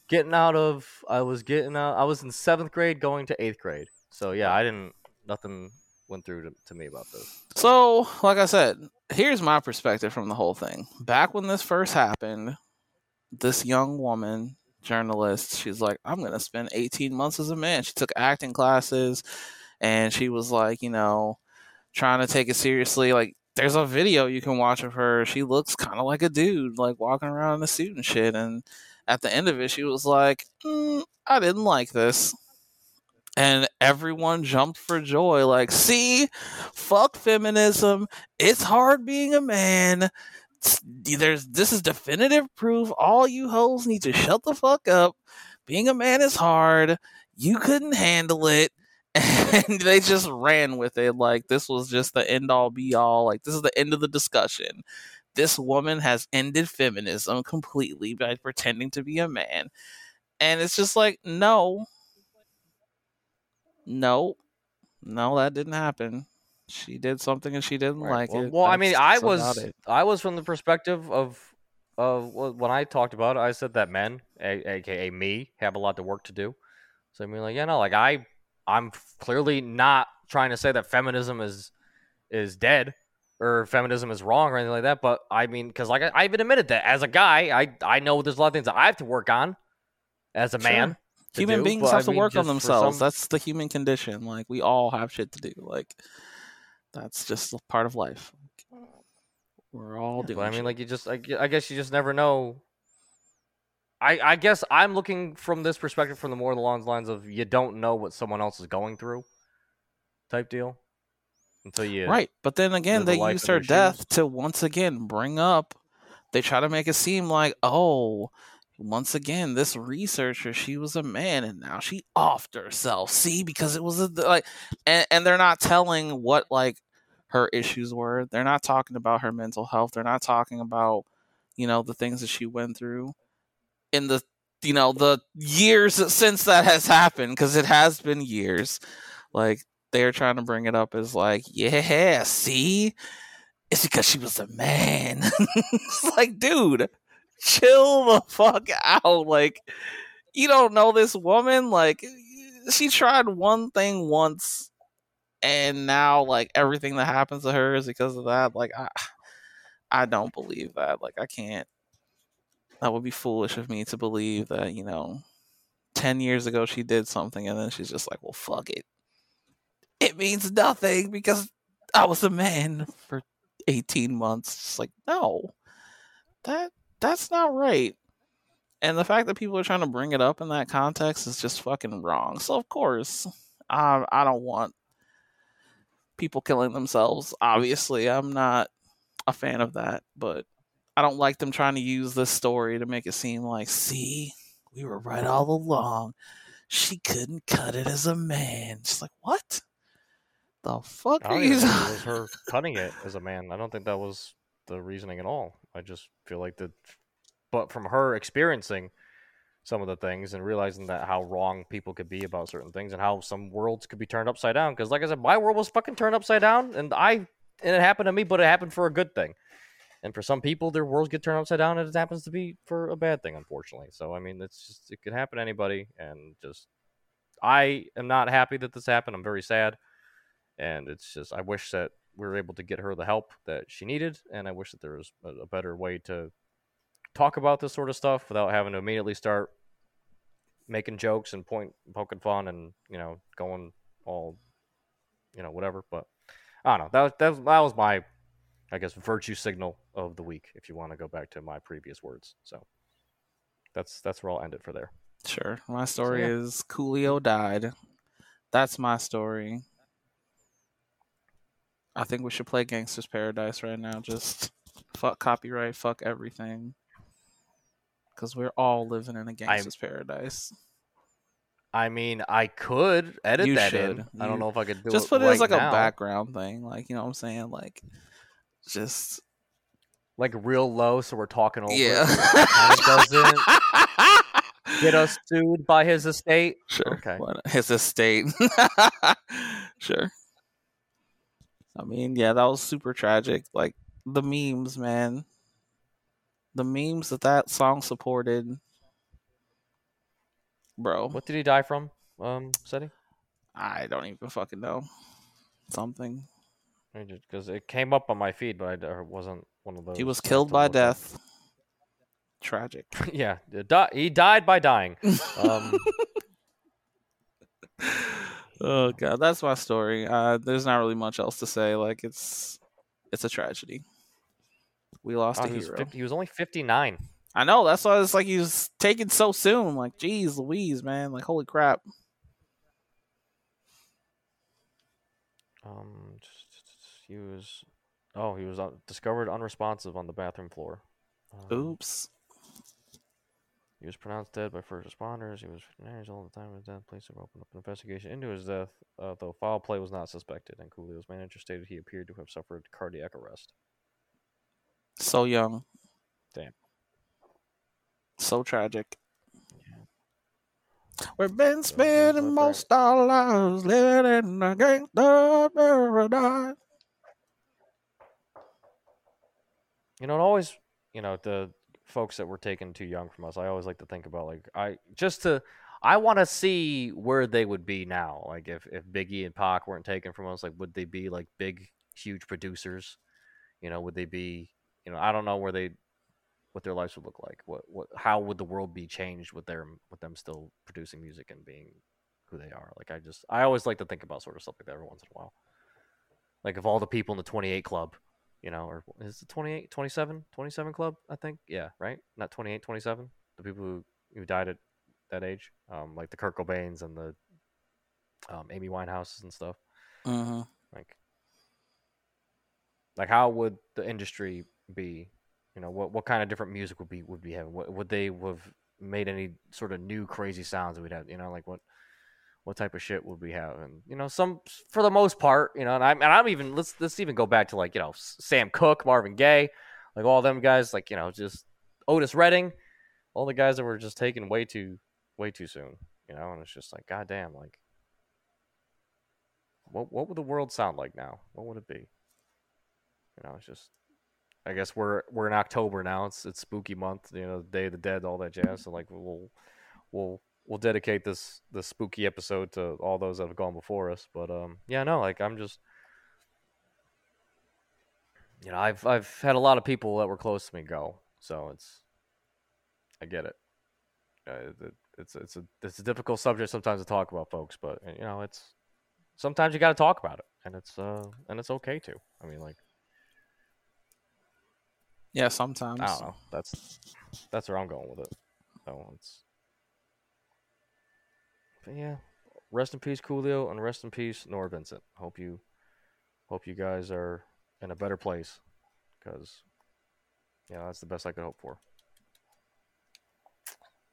getting out of. I was getting out. I was in seventh grade, going to eighth grade. So yeah, I didn't. Nothing went through to, to me about this. so like I said, here's my perspective from the whole thing. Back when this first happened, this young woman journalist, she's like, I'm gonna spend 18 months as a man. She took acting classes, and she was like, you know, trying to take it seriously. Like, there's a video you can watch of her. She looks kind of like a dude, like walking around in a suit and shit. And at the end of it, she was like, mm, I didn't like this. And everyone jumped for joy, like, see, fuck feminism. It's hard being a man. There's this is definitive proof. All you hoes need to shut the fuck up. Being a man is hard. You couldn't handle it. And they just ran with it like this was just the end all be all. Like this is the end of the discussion. This woman has ended feminism completely by pretending to be a man. And it's just like, no, no, no, that didn't happen. She did something and she didn't Right. like well, it. well, I mean, I that's was. I was from the perspective of. Of when I talked about it, I said that men, a- aka me, have a lot of work to do. So I mean, like, yeah, no, like I, I'm clearly not trying to say that feminism is is dead or feminism is wrong or anything like that. But I mean, because like I, I even admitted that as a guy, I I know there's a lot of things that I have to work on as a Sure. man. Human do, beings but I have to mean, work on themselves. some- That's the human condition. Like we all have shit to do. Like that's just a part of life. We're all doing. But I mean, shit. like you just, I, I guess you just never know. I, I guess I'm looking from this perspective, from the more along the lines of you don't know what someone else is going through, type deal, until you Right. But then again, they use her their death shoes. to once again bring up. They try to make it seem like, oh, once again, this researcher, she was a man, and now she offed herself. See, because it was a, like, and, and they're not telling what like her issues were. They're not talking about her mental health. They're not talking about, you know, the things that she went through in the, you know, the years since that has happened, because it has been years. Like they're trying to bring it up as like, yeah, see, it's because she was a man. it's like, dude chill the fuck out. Like, you don't know this woman. Like, she tried one thing once, and now like everything that happens to her is because of that. Like, I, I don't believe that. Like, I can't. That would be foolish of me to believe that you know, ten years ago she did something, and then she's just like, well, fuck it. It means nothing because I was a man for 18 months. It's like, no, that that's not right. And the fact that people are trying to bring it up in that context is just fucking wrong. So of course, I I don't want people killing themselves. Obviously, I'm not a fan of that, but I don't like them trying to use this story to make it seem like, see, we were right all along. She couldn't cut it as a man. She's like what? The fuck I are you? it was her cutting it as a man. I don't think that was the reasoning at all. I just feel like that, but from her experiencing some of the things and realizing that how wrong people could be about certain things and how some worlds could be turned upside down. Because, like I said, my world was fucking turned upside down, and I and it happened to me, but it happened for a good thing. And for some people, their worlds get turned upside down, and it happens to be for a bad thing, unfortunately. So, I mean, it's just it could happen to anybody, and just I am not happy that this happened. I'm very sad, and it's just I wish that we were able to get her the help that she needed, and I wish that there was a, a better way to talk about this sort of stuff without having to immediately start making jokes and point poking fun and you know going all you know whatever. But I don't know. That that that was my I guess virtue signal of the week. If you want to go back to my previous words, so that's that's where I'll end it for there. Sure. My story yeah. is Coolio died. That's my story. I think we should play Gangster's Paradise right now. Just fuck copyright, fuck everything. Because we're all living in a Gangster's Paradise. I mean, I could edit You that should. in. I don't You- know if I could do Just it put it right as like now. a background thing. Like, you know what I'm saying? Like, just. like real low, so we're talking over. Yeah. Doesn't get us sued by his estate. Sure. Okay. His estate. sure. I mean, yeah, that was super tragic. Like the memes, man. The memes that that song supported, bro. What did he die from? Um, Seti? I don't even fucking know. Something. Because it came up on my feed, but I wasn't one of those. He was killed by up. death. Tragic. yeah, di- he died by dying. Um, oh god, that's my story. Uh, there's not really much else to say. Like it's, it's a tragedy. We lost oh, a he, was hero. 50, he was only 59. I know. That's why it's like he was taken so soon. Like, geez, Louise, man. Like, holy crap. Um, he was. Oh, he was uh, discovered unresponsive on the bathroom floor. Um, Oops. He was pronounced dead by first responders. He was 59 years old at the time of his death. Police have opened up an investigation into his death, uh, though foul play was not suspected. And Coolio's manager stated he appeared to have suffered cardiac arrest. So young. Damn. So tragic. We've been here's spending most our lives living in a gangster paradise. You know, it always, you know, the folks that were taken too young from us, I always like to think about, like, I just to, I want to see where they would be now. Like, if, if Biggie and Pac weren't taken from us, like, would they be like big, huge producers? You know, would they be, you know, I don't know where they, what their lives would look like. What, what, how would the world be changed with their, with them still producing music and being who they are? Like, I just, I always like to think about sort of stuff like that every once in a while. Like, if all the people in the 28 Club, you know, or is it 28, 27, 27 club, I think? Yeah, right? Not 28, 27? The people who, who died at that age, um, like the Kurt Cobains and the um, Amy Winehouses and stuff. Mm-hmm. Like, like how would the industry be? You know, what what kind of different music would be would be having? What, would they have made any sort of new crazy sounds we'd have. You know, like what what type of shit would we have? And you know, some for the most part, you know, and I'm and I'm even let's let's even go back to like you know Sam Cooke, Marvin Gaye, like all them guys, like you know just Otis Redding, all the guys that were just taken way too way too soon. You know, and it's just like goddamn, like what what would the world sound like now? What would it be? You know, it's just I guess we're we're in October now. It's it's spooky month, you know, the Day of the Dead, all that jazz. So like we'll we'll we'll dedicate this this spooky episode to all those that have gone before us. But um, yeah, no, like I'm just, you know, I've I've had a lot of people that were close to me go, so it's, I get it. Uh, it it's it's a it's a difficult subject sometimes to talk about, folks. But you know, it's sometimes you got to talk about it, and it's uh and it's okay to. I mean, like. Yeah, sometimes. I don't know. That's that's where I'm going with it. So it's but yeah, rest in peace, Coolio, and rest in peace, Norah Vincent. Hope you, hope you guys are in a better place, because, yeah, that's the best I could hope for.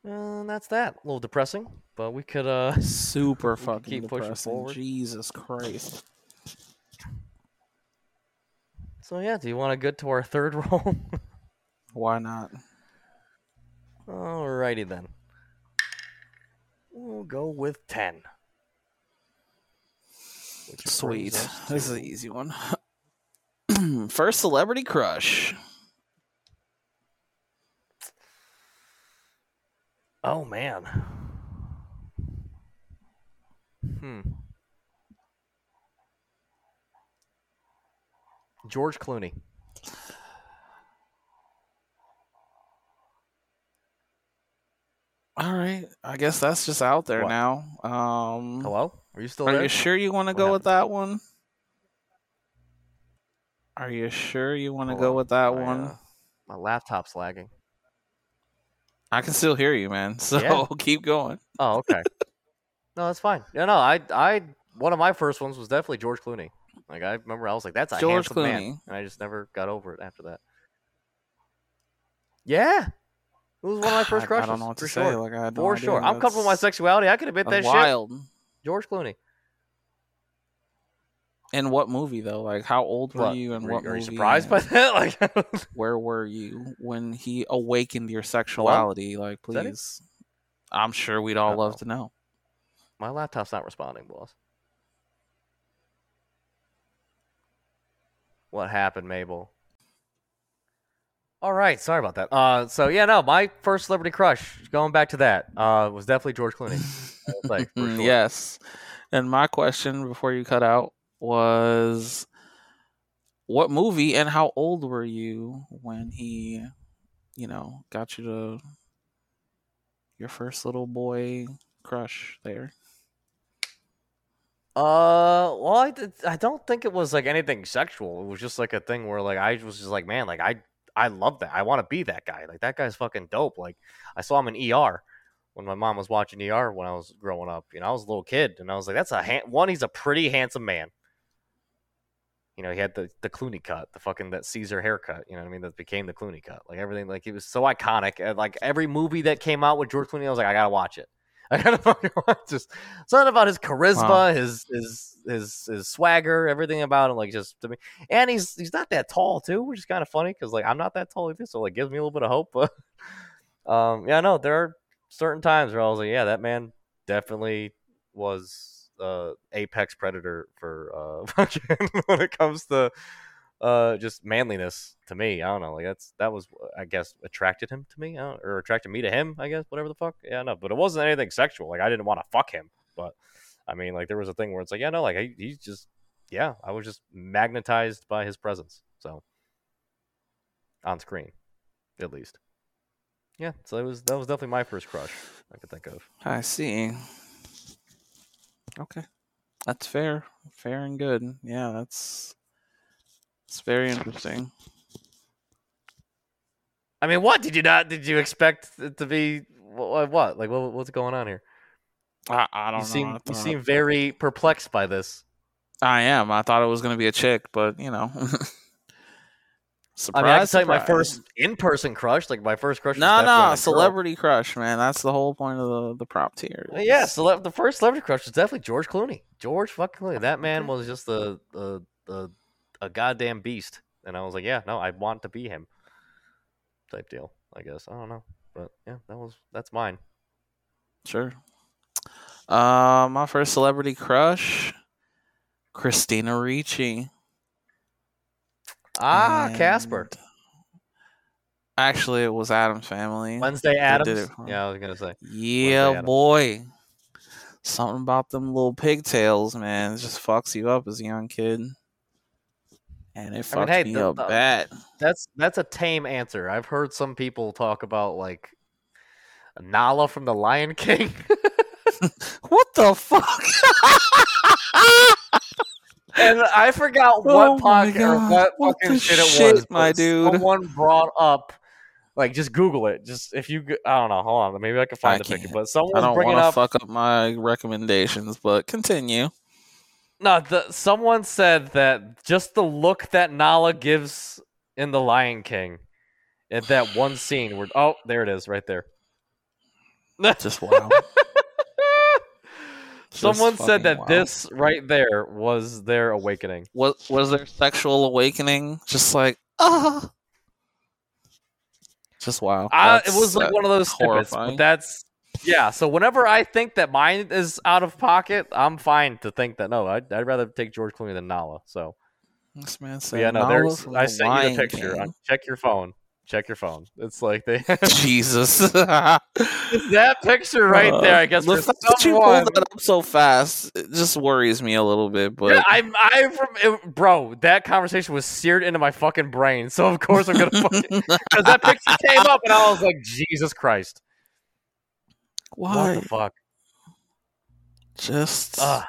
And that's that. A little depressing, but we could uh super fucking keep pushing depressing. forward. Jesus Christ. So yeah, do you want to get to our third roll? Why not? Alrighty then. We'll go with ten. Sweet. This is an easy one. First celebrity crush. Oh man. Hmm. George Clooney. All right. I guess that's just out there What? now. Um Hello? Are you still Are there? you sure you want to go with that one? Are you sure you want to go with that My, one? uh, my laptop's lagging. I can still hear you, man. So Yeah. keep going. Oh, okay. no, that's fine. No, no, I, I, one of my first ones was definitely George Clooney. Like I remember, I was like, "That's a George handsome man," Clooney. and I just never got over it after that. Yeah, it was one of my first crushes. I, don't know what for to sure. say. Like I had no for idea. sure. I'm comfortable with my sexuality. I could admit that that's shit. wild. George Clooney. In what movie though? Like how old were What? you and Were- what are you surprised by that? Like, Where were you when he awakened your sexuality? like Is that it? please. I'm sure we'd all love Uh-oh. to know. my laptop's not responding, boss. What happened, Mabel? All right, sorry about that. Uh, so yeah, no, my first celebrity crush, going back to that, uh, was definitely George Clooney. like, sure. Yes. And my question before you cut out was what movie and how old were you when he, you know, got you to your first little boy crush there? Uh, well, I, did- I don't think it was like anything sexual. It was just like a thing where like I was just like, man, like I I love that. I want to be that guy. Like that guy's fucking dope. Like I saw him in ER when my mom was watching ER when I was growing up. You know, I was a little kid, and I was like, that's a one. He's a pretty handsome man. You know, he had the the Clooney cut, the fucking that Caesar haircut. You know what I mean? That became the Clooney cut. Like everything, like he was so iconic. And like every movie that came out with George Clooney, I was like, I gotta watch it. I gotta fucking watch just something about his charisma, Wow. his his his his swagger, everything about him, like just to me. And he's he's not that tall too, which is kind of funny because like I'm not that tall either, so like gives me a little bit of hope. But um, yeah, no, there are certain times where I was like, yeah, that man definitely was uh apex predator for uh when it comes to uh just manliness to me. I don't know, like that's that was I guess attracted him to me, I or attracted me to him. I guess whatever the fuck. Yeah, no, but it wasn't anything sexual. Like I didn't want to fuck him, but I mean, like there was a thing where it's like, yeah, no, like he, he's just, yeah, I was just magnetized by his presence. So on screen, at least. Yeah, so it was that was definitely my first crush I could think of. I see. Okay. That's fair. Fair and good. Yeah, that's it's very interesting. I mean, what did you not? Did you expect it to be what? what? Like, what, what's going on here? I, I don't You know. seem you seem very perplexed by this. I am. I thought it was gonna be a chick, but you know. Surprise! I mean, I can tell you my first in-person crush, like my first crush. No, no, a girl. celebrity crush, man. That's the whole point of the the prop tier. Yeah, cele- the first celebrity crush was definitely George Clooney. George fucking Clooney. That man was just the the a a goddamn beast, and I was like, yeah, no, I want to be him. Type deal, I guess. I don't know, but yeah, that was that's mine. Sure. Uh, my first celebrity crush, Christina Ricci. Ah, Casper. Actually, it was Addams family. Wednesday Addams. Yeah, I was gonna say. Yeah, boy. Something about them little pigtails, man. It just fucks you up as a young kid. And it fucked hey, me the- up the- bad. That's that's a tame answer. I've heard some people talk about like Nala from the Lion King. What the fuck? and I forgot Oh what my podcast or what, What fucking the shit it was. my dude? Someone brought up, like, just Google it. Just if you, I don't know. Hold on, maybe I can find I the picture. But someone I don't want to up. fuck up my recommendations, but continue. No, the, someone said that just the look that Nala gives in the Lion King, at that one scene where, oh, there it is, right there. Just wow. Someone Just said that wow. this right there was their awakening. was was there sexual awakening? Just like ah, just wow. I, it was like uh, one of those snippets, but horrifying. that's yeah. So whenever I think that mine is out of pocket, I'm fine to think that no, I'd, I'd rather take George Clooney than Nala. So This man said, yeah, no, there's I sent you the picture. King. Check your phone. Check your phone. It's like they Jesus, that picture right there. I guess Uh, the for fact that you pulled that up so fast it just worries me a little bit. But Yeah, I'm, I'm from, it, bro. That conversation was seared into my fucking brain. So of course I'm gonna fucking because that picture came up and I was like, Jesus Christ, what the fuck? Just Ugh.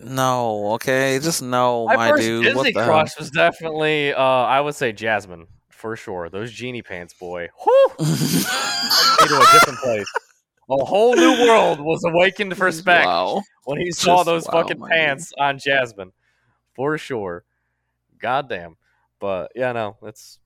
no, okay, just no, My my, first dude. Disney what the crush was definitely, uh, I would say Jasmine for sure. Those genie pants, boy, whew, to a different place. A whole new world was awakened for Spec Wow. when he saw Just those wow, fucking my dude. pants on Jasmine, for sure. Goddamn, but yeah, no, it's.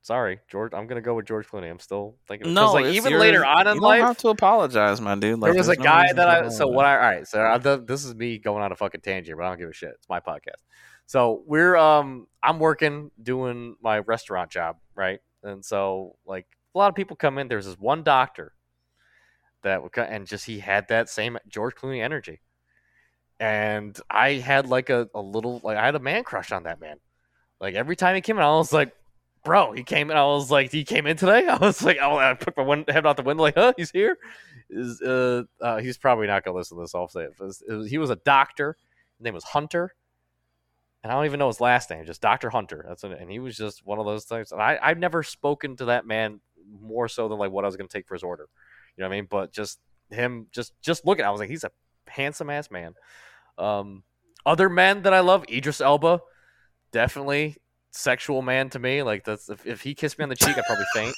It's- Sorry, George. I'm gonna go with George Clooney. I'm still thinking. 'cause, No, like even your- later on in don't life, have to apologize, my dude. Like, there was a no guy that I so what I all right so I, this is me going on a fucking tangent but I don't give a shit it's my podcast so we're um I'm working doing my restaurant job right and so like a lot of people come in there's this one doctor that would co- and just he had that same George Clooney energy and I had like a, a little like I had a man crush on that man like every time he came in I was like bro he came in I was like he came in today I was like oh I put my win- head out the window like huh he's here is uh, uh he's probably not gonna listen to this. I'll say it. It was- it was- he was a doctor. His name was Hunter, and I don't even know his last name. Just Doctor Hunter. That's it. And he was just one of those things. And I I've never spoken to that man more so than like what I was gonna take for his order. You know what I mean? But just him, just just looking, I was like, he's a handsome ass man. Um, other men that I love, Idris Elba, definitely sexual man to me. Like that's if, if he kissed me on the cheek, I'd probably faint.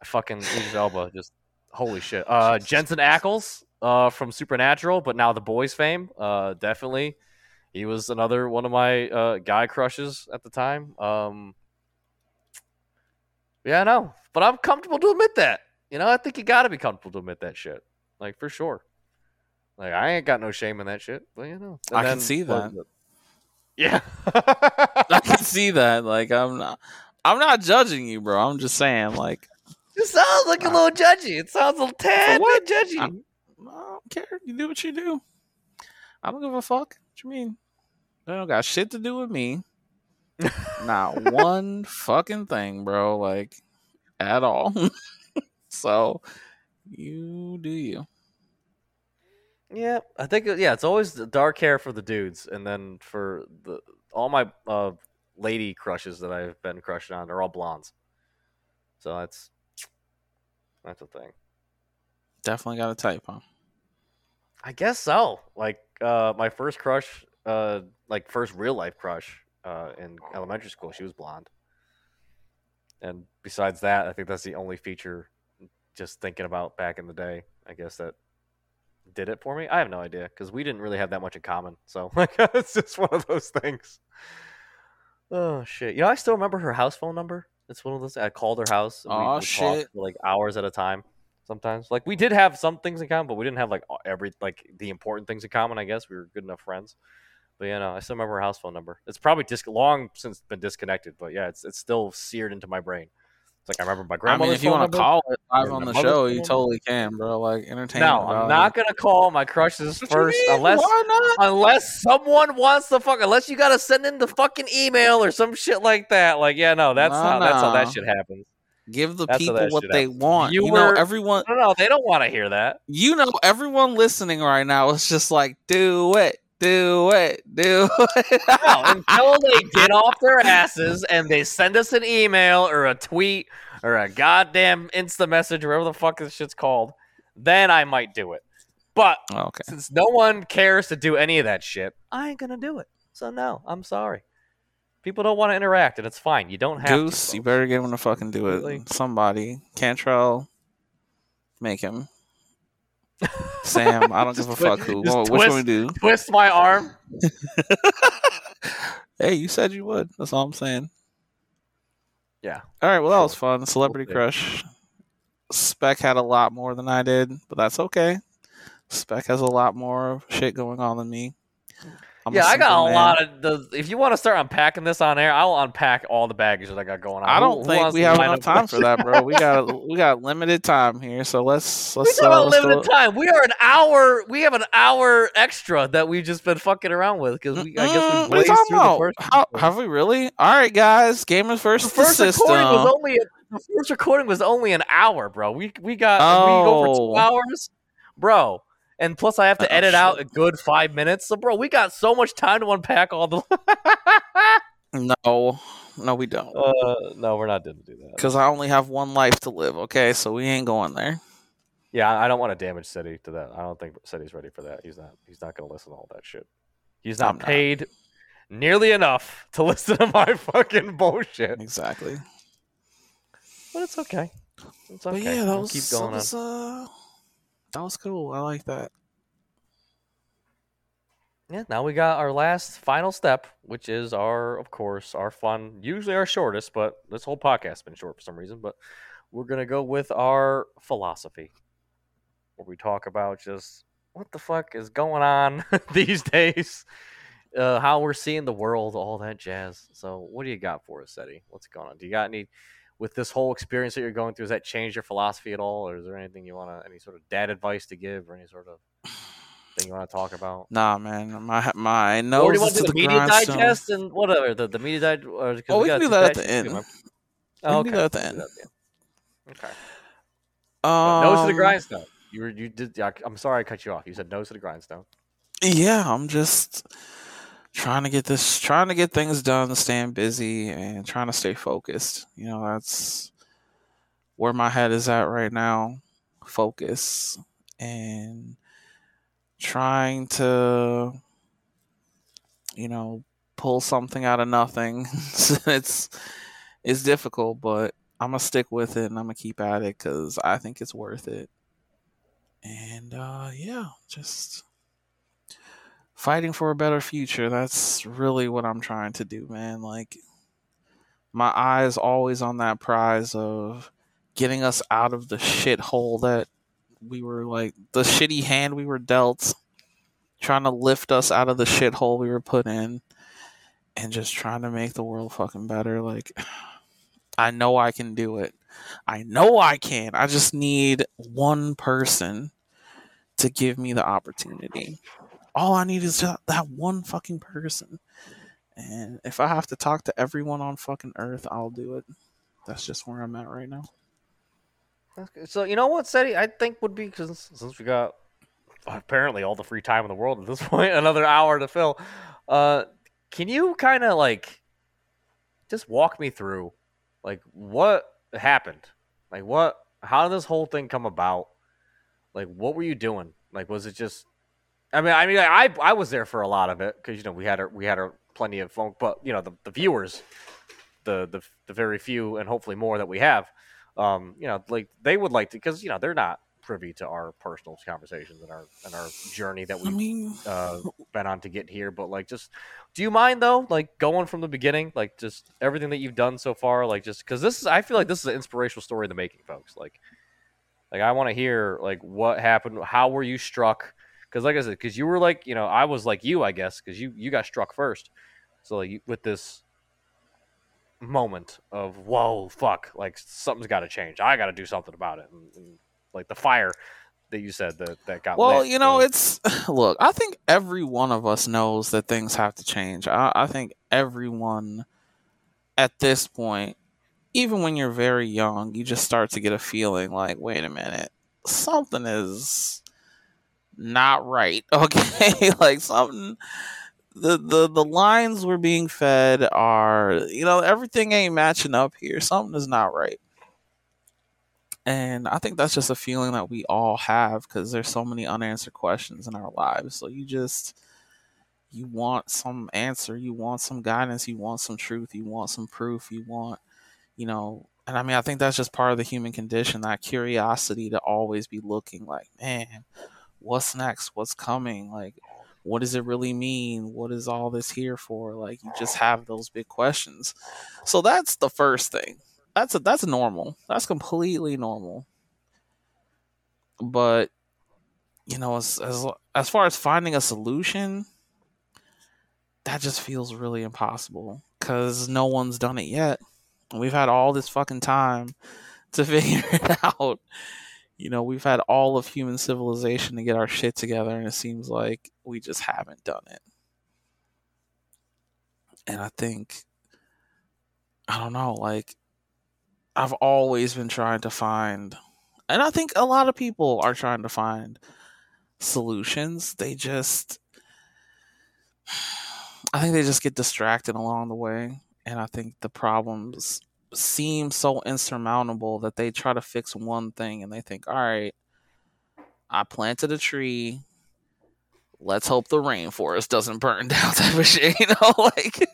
I Fucking Idris Elba, just holy shit. Uh, Jensen Ackles, uh, from Supernatural, but now the boys fame. Uh, definitely, he was another one of my uh guy crushes at the time. Um, yeah, I know, but I'm comfortable to admit that. You know, I think you got to be comfortable to admit that shit, like for sure. Like I ain't got no shame in that shit, but you know, And I can see that. Yeah. I can see that. Like, I'm not. I'm not judging you, bro. I'm just saying, like, It sounds like a little judgy. It sounds a tad what? bit judgy. I don't care. You do what you do. I don't give a fuck. What you mean? That don't got shit to do with me. Not one fucking thing, bro. Like, at all. so, you do you. Yeah, I think uh, yeah, it's always the dark hair for the dudes, and then for the all my uh, lady crushes that I've been crushing on are all blondes. So that's that's a thing. Definitely got a type, huh? I guess so. Like uh, my first crush, uh, like first real life crush uh, in elementary school, she was blonde. And besides that, I think that's the only feature. Just thinking about back in the day, I guess that did it for me. I have no idea because we didn't really have that much in common. So like, it's just one of those things. Oh shit! You know, I still remember her house phone number. It's one of those. I called her house. and we Aw, shit. for like hours at a time. Sometimes, like we did have some things in common, but we didn't have like every like the important things in common. I guess we were good enough friends. But yeah, no, I still remember her house phone number. It's probably dis- long since been disconnected, but yeah, it's it's still seared into my brain. It's like I remember my I mean, if you want to call it live on the show, you totally can, bro. Like entertainment. No, I'm not gonna call my crushes What first unless unless someone wants to fuck unless you gotta send in the fucking email or some shit like that. Like, yeah, no, that's how that's how that shit happens. Give the That's people what they happens. want. You You, know, everyone. No, no, they don't want to hear that. You know, everyone listening right now is just like, do it, do it, do it. No, until they get off their asses and they send us an email or a tweet or a goddamn Insta message, or whatever the fuck this shit's called, then I might do it. But oh, okay. since no one cares to do any of that shit, I ain't gonna do it. So no, I'm sorry. People don't want to interact, and it's fine. You don't have Goose, to. you better get him to fucking do it. Somebody. Cantrell, make him. Sam, I don't give a fuck who. which one we do? twist my arm. Hey, you said you would. That's all I'm saying. Yeah. All right. Well, that was fun. Celebrity Okay. crush. Spec had a lot more than I did, but that's okay. Spec has a lot more shit going on than me. I'm yeah, I got a lot of the. If you want to start unpacking this on air, I'll unpack all the baggage that I got going on. I don't who think wants we have enough time for that, bro. We got we got limited time here, so let's We let's. talk uh, about let's limited time. We are an hour. We have an hour extra that we've just been fucking around with because we. I guess we what are you blazed talking through the about? first. How, have we really? All right, guys. Gamers the first the system. recording was only the first recording was only an hour, bro. We we got we go for two Oh. hours, bro. And plus, I have to Oh, edit out a good five minutes. So, bro, we got so much time to unpack all the. no, no, we don't. uh, no, we're not going to do that. Because I only have one life to live. Okay, so we ain't going there. Yeah, I don't want to damage City to that. I don't think City's ready for that. He's not. He's not going to listen to all that shit. He's not I'm not. paid nearly enough to listen to my fucking bullshit. Exactly. But it's okay. It's But okay. yeah, that was keep that going was, uh, that was cool. I like that. Yeah. Now we got our last final step, which is our, of course, our fun. Usually our shortest, but this whole podcast's been short for some reason. But we're gonna go with our philosophy, where we talk about just what the fuck is going on these days, uh, how we're seeing the world, all that jazz. So, what do you got for us, Eddie? What's going on? Do you got any with this whole experience that you're going through? Has that changed your philosophy at all, or is there anything you want to, any sort of dad advice to give, or any sort of thing you want to talk about? Nah, man, my my or nose do you want to do the the media grindstone. digest and whatever the, the media digest? Oh, we got can do that at the end. too, We can Oh, do okay. that at the We'll end. do that at the end. Okay. But nose to the Um, grindstone. You were you did. I'm sorry I cut you off. You said nose to the grindstone. Yeah, I'm just trying to get this, trying to get things done, staying busy, and trying to stay focused. You know, that's where my head is at right now. Focus and trying to, you know, pull something out of nothing. it's it's difficult, but I'm gonna stick with it and I'm gonna keep at it because I think it's worth it. And uh, yeah, just fighting for a better future. That's really what I'm trying to do, man. Like my eyes always on that prize of getting us out of the shithole that we were like the shitty hand we were dealt, trying to lift us out of the shithole we were put in, and just trying to make the world fucking better. Like I know I can do it. I know I can. I just need one person to give me the opportunity. All I need is that one fucking person. And if I have to talk to everyone on fucking earth, I'll do it. That's just where I'm at right now. So you know what, Seti? I think would be because since we got apparently all the free time in the world at this point, another hour to fill. Uh, can you kind of like just walk me through, like what happened? Like what? How did this whole thing come about? Like what were you doing? Like was it just? I mean, I mean, I I was there for a lot of it because you know we had our we had our plenty of phone, but you know the, the viewers, the the the very few and hopefully more that we have um, you know, like they would like to, because you know they're not privy to our personal conversations and our and our journey that we've mean, uh, been on to get here. But like, just do you mind though, like going from the beginning, like just everything that you've done so far, like just because this is, I feel like this is an inspirational story in the making, folks. Like, like I want to hear like what happened, how were you struck? Because like I said, because you were like, you know, I was like you, I guess, because you you got struck first. So like you, with this moment of whoa, fuck, like something's got to change. I got to do something about it, and, and like the fire that you said that that got well, lit, you know, uh, it's look. I think every one of us knows that things have to change. I, I think everyone at this point, even when you're very young, you just start to get a feeling like, wait a minute, something is not right. Okay, like something. The, the the lines we're being fed are you know everything ain't matching up here something is not right and I think that's just a feeling that we all have because there's so many unanswered questions in our lives. So you just you want some answer, you want some guidance, you want some truth, you want some proof, you want, you know, and I mean I think that's just part of the human condition, that curiosity to always be looking like, man, what's next? What's coming? Like what does it really mean? What is all this here for? Like you just have those big questions. So that's the first thing that's a, that's normal. That's completely normal. But you know, as as as far as finding a solution, that just feels really impossible because no one's done it yet. We've had all this fucking time to figure it out. You know, we've had all of human civilization to get our shit together, and it seems like we just haven't done it. And I think, I don't know, like I've always been trying to find, and I think a lot of people are trying to find solutions. They just, I think they just get distracted along the way. And I think the problems seem so insurmountable that they try to fix one thing and they think, all right, I planted a tree. Let's hope the rainforest doesn't burn down type of shit, you know, like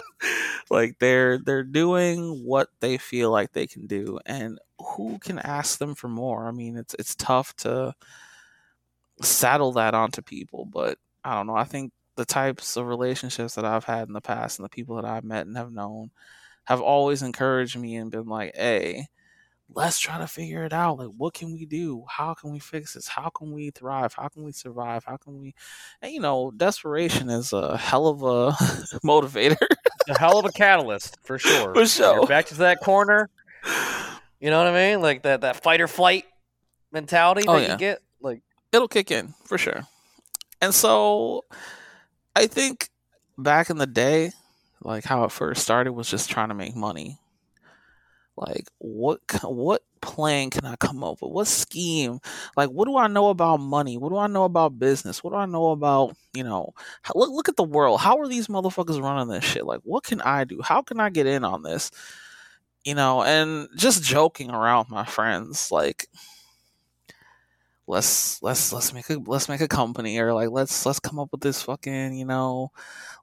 like they're they're doing what they feel like they can do and who can ask them for more? I mean it's it's tough to saddle that onto people but i don't know. I think the types of relationships that i've had in the past and the people that i've met and have known have always encouraged me and been like hey let's try to figure it out like what can we do how can we fix this how can we thrive how can we survive how can we and you know desperation is a hell of a motivator a hell of a catalyst for sure. For sure. You're back to that corner. You know what I mean? Like that that fight or flight mentality Oh, that yeah. you get. Like it'll kick in for sure. And so I think back in the day, like how it first started was just trying to make money. Like what what plan can I come up with? What scheme? Like what do I know about money? What do I know about business? What do I know about, you know, look look at the world. How are these motherfuckers running this shit? Like what can I do? How can I get in on this? You know, and just joking around with my friends like let's let's let's make a let's make a company or like let's let's come up with this fucking you know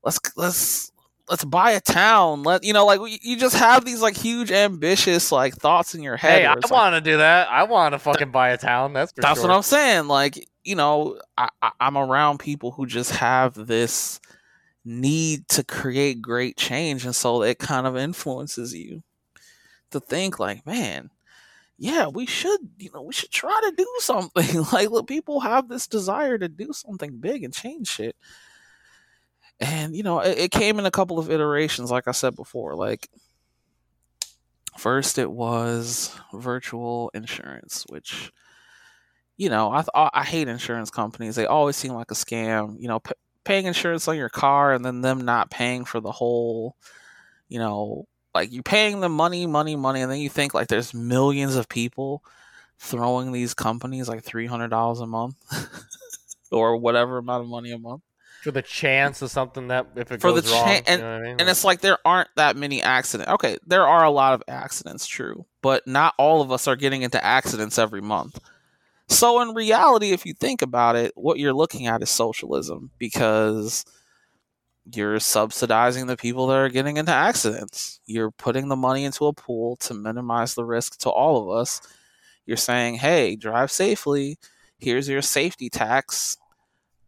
let's let's let's buy a town let you know like you- just have these like huge ambitious like thoughts in your head hey, I like, want to do that. I want to fucking buy a town. That's that's sure. what i'm saying like you know I, I i'm around people who just have this need to create great change and so it kind of influences you to think like man yeah we should you know we should try to do something like look people have this desire to do something big and change shit and you know it, it came in a couple of iterations like i said before like first it was virtual insurance which you know i th- i hate insurance companies. They always seem like a scam you know p- paying insurance on your car and then them not paying for the whole you know like you're paying them money money money and then you think like there's millions of people throwing these companies like $300 a month or whatever amount of money a month for the chance of something that if it For the goes wrong, chan- you know I mean? and it's like there aren't that many accidents. Okay, there are a lot of accidents, true, but not all of us are getting into accidents every month. So in reality, if you think about it, what you're looking at is socialism because you're subsidizing the people that are getting into accidents. You're putting the money into a pool to minimize the risk to all of us. You're saying, "Hey, drive safely. Here's your safety tax."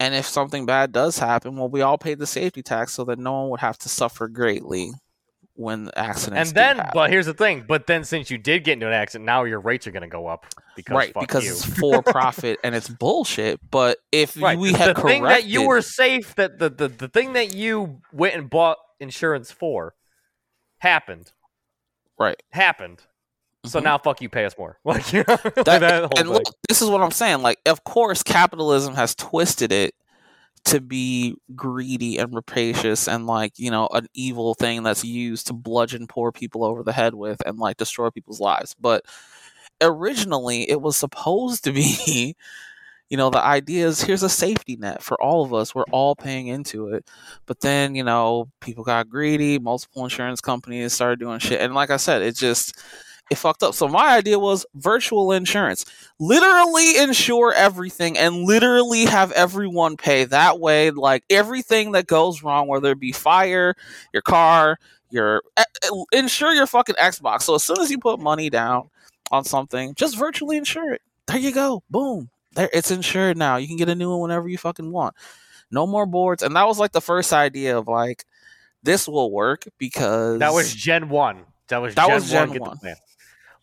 And if something bad does happen, well, we all pay the safety tax so that no one would have to suffer greatly when accidents. And then, but here's the thing. But then, since you did get into an accident, now your rates are going to go up because right fuck because you. it's for profit and it's bullshit. But if right. we the had thing that you were safe that the, the the thing that you went and bought insurance for happened right, happened. So Mhm. now, fuck you, pay us more. Like you know, That- that and look, this is what I'm saying. Like, of course, capitalism has twisted it to be greedy and rapacious and like you know an evil thing that's used to bludgeon poor people over the head with and like destroy people's lives. But originally, it was supposed to be. You know, the idea is here's a safety net for all of us. We're all paying into it. But then, you know, people got greedy, multiple insurance companies started doing shit. And like I said, it just it fucked up. So my idea was virtual insurance. Literally insure everything and literally have everyone pay. That way, like everything that goes wrong, whether it be fire, your car, your eh, eh, insure your fucking Xbox. So as soon as you put money down on something, just virtually insure it. There you go. Boom. There it's insured now. You can get a new one whenever you fucking want. No more boards. And that was like the first idea of like this will work because that was Gen One. That was That Gen was Gen One. Get the one. plan.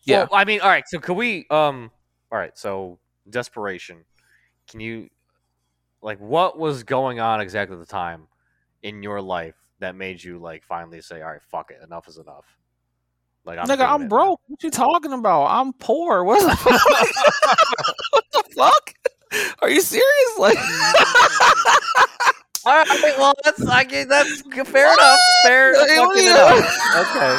Yeah. Well, I mean, all right. So could we? Um. All right. So desperation. Can you, like, what was going on exactly at the time in your life that made you like finally say, "All right, fuck it, enough is enough." Like, I'm Nigga, I'm it broke. What you talking about? I'm poor. What the fuck? what the fuck? Are you serious? Like, All right. Well, that's I get that's fair enough. Fair what enough. Okay.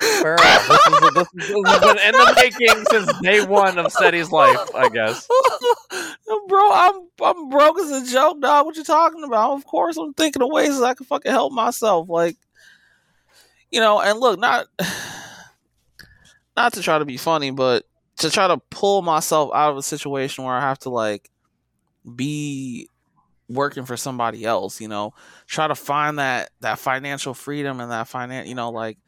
This, is, this, is, this has been in the making since day one of Seti's life, I guess. bro, I'm I'm broke as a joke, dog. What you talking about? Of course, I'm thinking of ways that I can fucking help myself. Like, you know, and look, not not to try to be funny, but to try to pull myself out of a situation where I have to like be working for somebody else. You know, try to find that that financial freedom and that finance. you know, like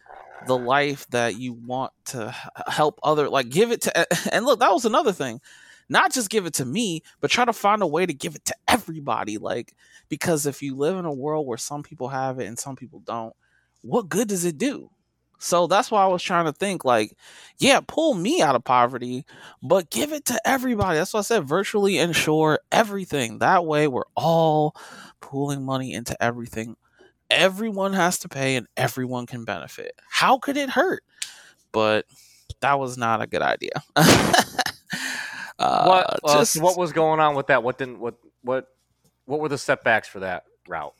the life that you want to help other like give it to and look that was another thing. Not just give it to me but try to find a way to give it to everybody. Like because if you live in a world where some people have it and some people don't what good does it do? So that's why i was trying to think like yeah pull me out of poverty but give it to everybody. That's why i said virtually insure everything. That way we're all pooling money into everything everyone has to pay and everyone can benefit. How could it hurt? But that was not a good idea. uh, what uh, just- what was going on with that? What didn't what what what were the setbacks for that route?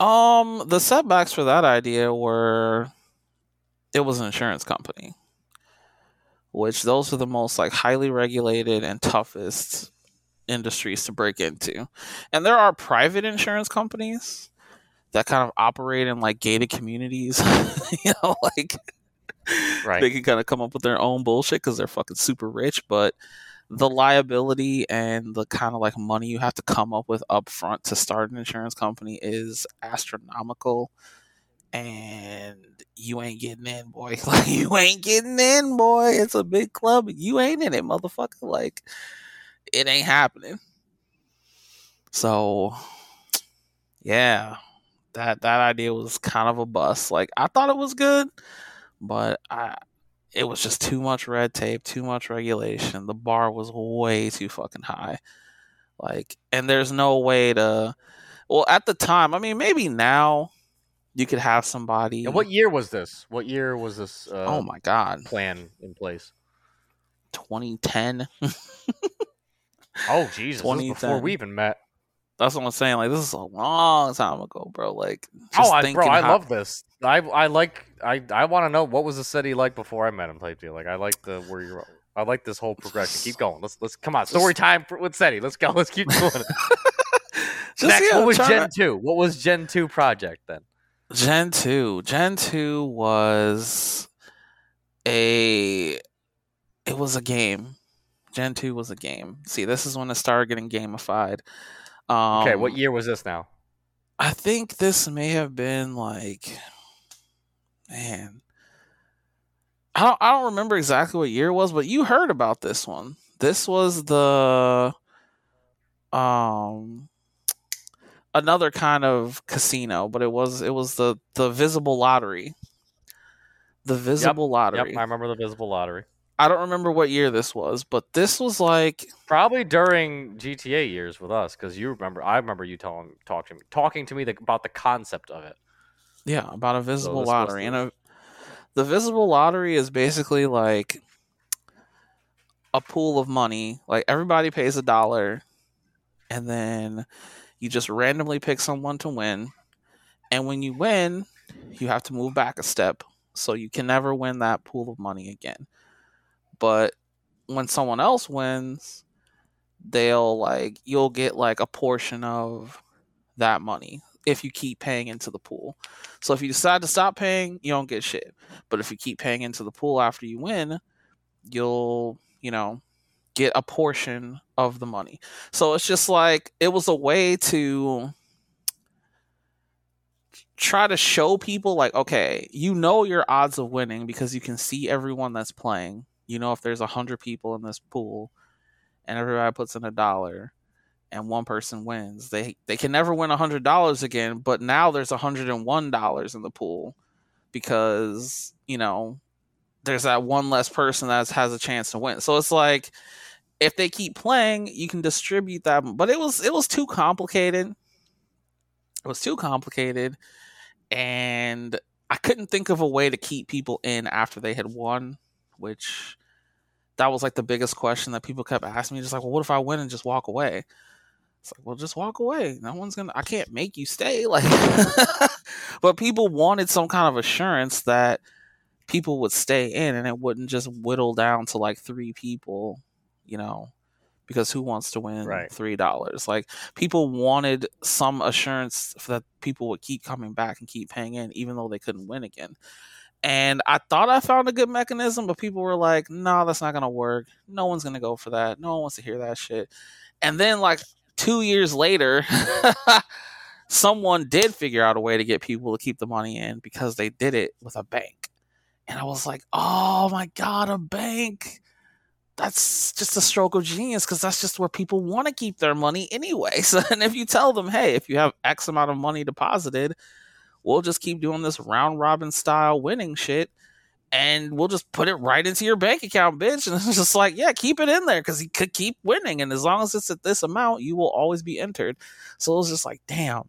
Um, the setbacks for that idea were it was an insurance company, which those are the most like highly regulated and toughest industries to break into. And there are private insurance companies that kind of operate in like gated communities, you know, like Right. they can kind of come up with their own bullshit because they're fucking super rich, but the liability and the kind of like money you have to come up with up front to start an insurance company is astronomical and you ain't getting in boy. Like you ain't getting in boy. It's a big club. You ain't in it motherfucker. Like it ain't happening. So yeah that that idea was kind of a bust like i thought it was good but i it was just too much red tape, too much regulation. The bar was way too fucking high. Like, and there's no way to. Well, at the time, I mean, maybe now you could have somebody. And what year was this? What year was this uh, oh my god, plan in place? 2010. Oh Jesus! Before we even met. That's what I'm saying. Like, this is a long time ago, bro. Like, Oh, I, bro, I how- love this. I I like I I want to know what was the city like before I met him type deal. Like I like the where you're. I like this whole progression. Keep going. Let's let's come on. Story time for, with Seti. Let's go. Let's keep going. Next, yeah, what was Gen to- two? What was Gen two project then? Gen 2. Gen 2 was a it was a game. Gen 2 was a game. See, this is when it started getting gamified. Um, Okay, what year was this now? I think this may have been like man, I don't, I don't remember exactly what year it was, but you heard about this one. This was the um another kind of casino, but it was it was the the visible lottery. The visible Yep, lottery. Yep, I remember the visible lottery. I don't remember what year this was, but this was like Probably during GTA years with us, because you remember. I remember you telling, talking, to me, talking to me the, about the concept of it. yeah, about a visible was lottery. And a, the visible lottery is basically like a pool of money. Like everybody pays a dollar and then you just randomly pick someone to win. And when you win, you have to move back a step. So you can never win that pool of money again. But when someone else wins, they'll like you'll get like a portion of that money if you keep paying into the pool. So if you decide to stop paying, you don't get shit. But if you keep paying into the pool after you win, you'll, you know, get a portion of the money. So it's just like it was a way to try to show people like okay, you know your odds of winning because you can see everyone that's playing. You know if there's a 100 people in this pool and everybody puts in a dollar and one person wins. They they can never win a hundred dollars again, but now there's a hundred and one dollars in the pool because you know there's that one less person that has a chance to win. So it's like if they keep playing, you can distribute that. But it was it was too complicated. It was too complicated, and I couldn't think of a way to keep people in after they had won, which that was like the biggest question that people kept asking me. Just like, well, what if I win and just walk away? It's like, well, just walk away. No one's gonna. I can't make you stay. Like, but people wanted some kind of assurance that people would stay in, and it wouldn't just whittle down to like three people. You know, because who wants to win Right. three dollars? Like, people wanted some assurance that people would keep coming back and keep paying in, even though they couldn't win again. And I thought I found a good mechanism, but people were like, "No, that's not gonna work. No one's gonna go for that. No one wants to hear that shit." And then, like two years later, someone did figure out a way to get people to keep the money in because they did it with a bank. And I was like, "Oh my god, a bank!" That's just a stroke of genius because that's just where people want to keep their money anyway. So, and if you tell them, "Hey, if you have X amount of money deposited," we'll just keep doing this round robin style winning shit and we'll just put it right into your bank account, bitch. And it's just like, yeah, keep it in there because he could keep winning. And as long as it's at this amount, you will always be entered. So it was just like, damn,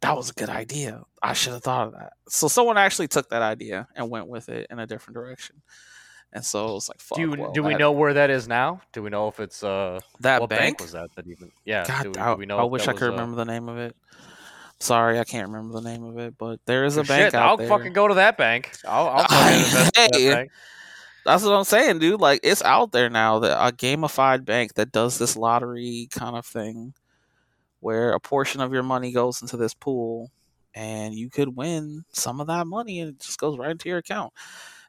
that was a good idea. I should have thought of that. So someone actually took that idea and went with it in a different direction. And so it was like, fuck. do you, well, do we know where that is now? Do we know if it's uh that what bank? bank? was that that even? Yeah. God, do we, I, do we know I wish I could was, uh, remember the name of it. Sorry, I can't remember the name of it, but there is a oh, Shit, bank out I'll there. fucking go to that bank. I'll, I'll in that bank. That's what I'm saying, dude. Like it's out there now that a gamified bank that does this lottery kind of thing where a portion of your money goes into this pool and you could win some of that money and it just goes right into your account.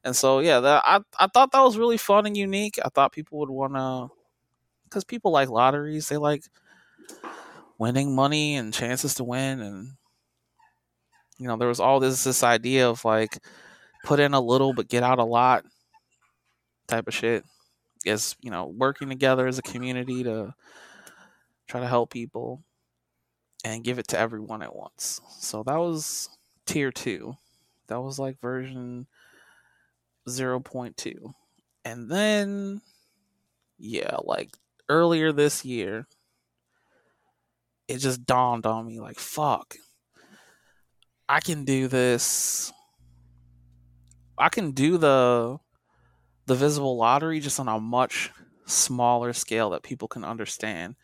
And so yeah, that I I thought that was really fun and unique. I thought people would want to cuz people like lotteries, they like winning money and chances to win and you know, there was all this this idea of like put in a little but get out a lot type of shit. Is you know working together as a community to try to help people and give it to everyone at once. So that was tier 2 that was like version 0.2 and then yeah like earlier this year it just dawned on me like fuck i can do this i can do the the visible lottery just on a much smaller scale that people can understand.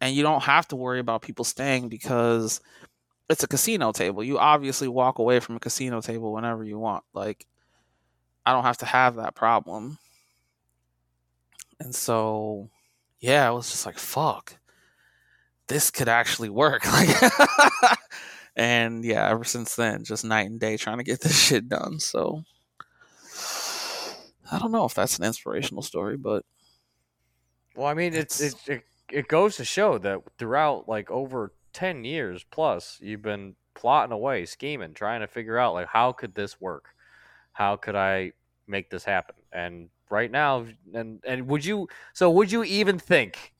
And you don't have to worry about people staying because it's a casino table. You obviously walk away from a casino table whenever you want. Like I don't have to have that problem. And so yeah, I was just like, fuck. This could actually work. Like and yeah, ever since then, just night and day trying to get this shit done. So I don't know if that's an inspirational story, but Well, I mean, it's, It's- it, it it goes to show that throughout like over ten years plus, you've been plotting away, scheming, trying to figure out like how could this work? How could I make this happen. And right now, and and would you? So would you even think?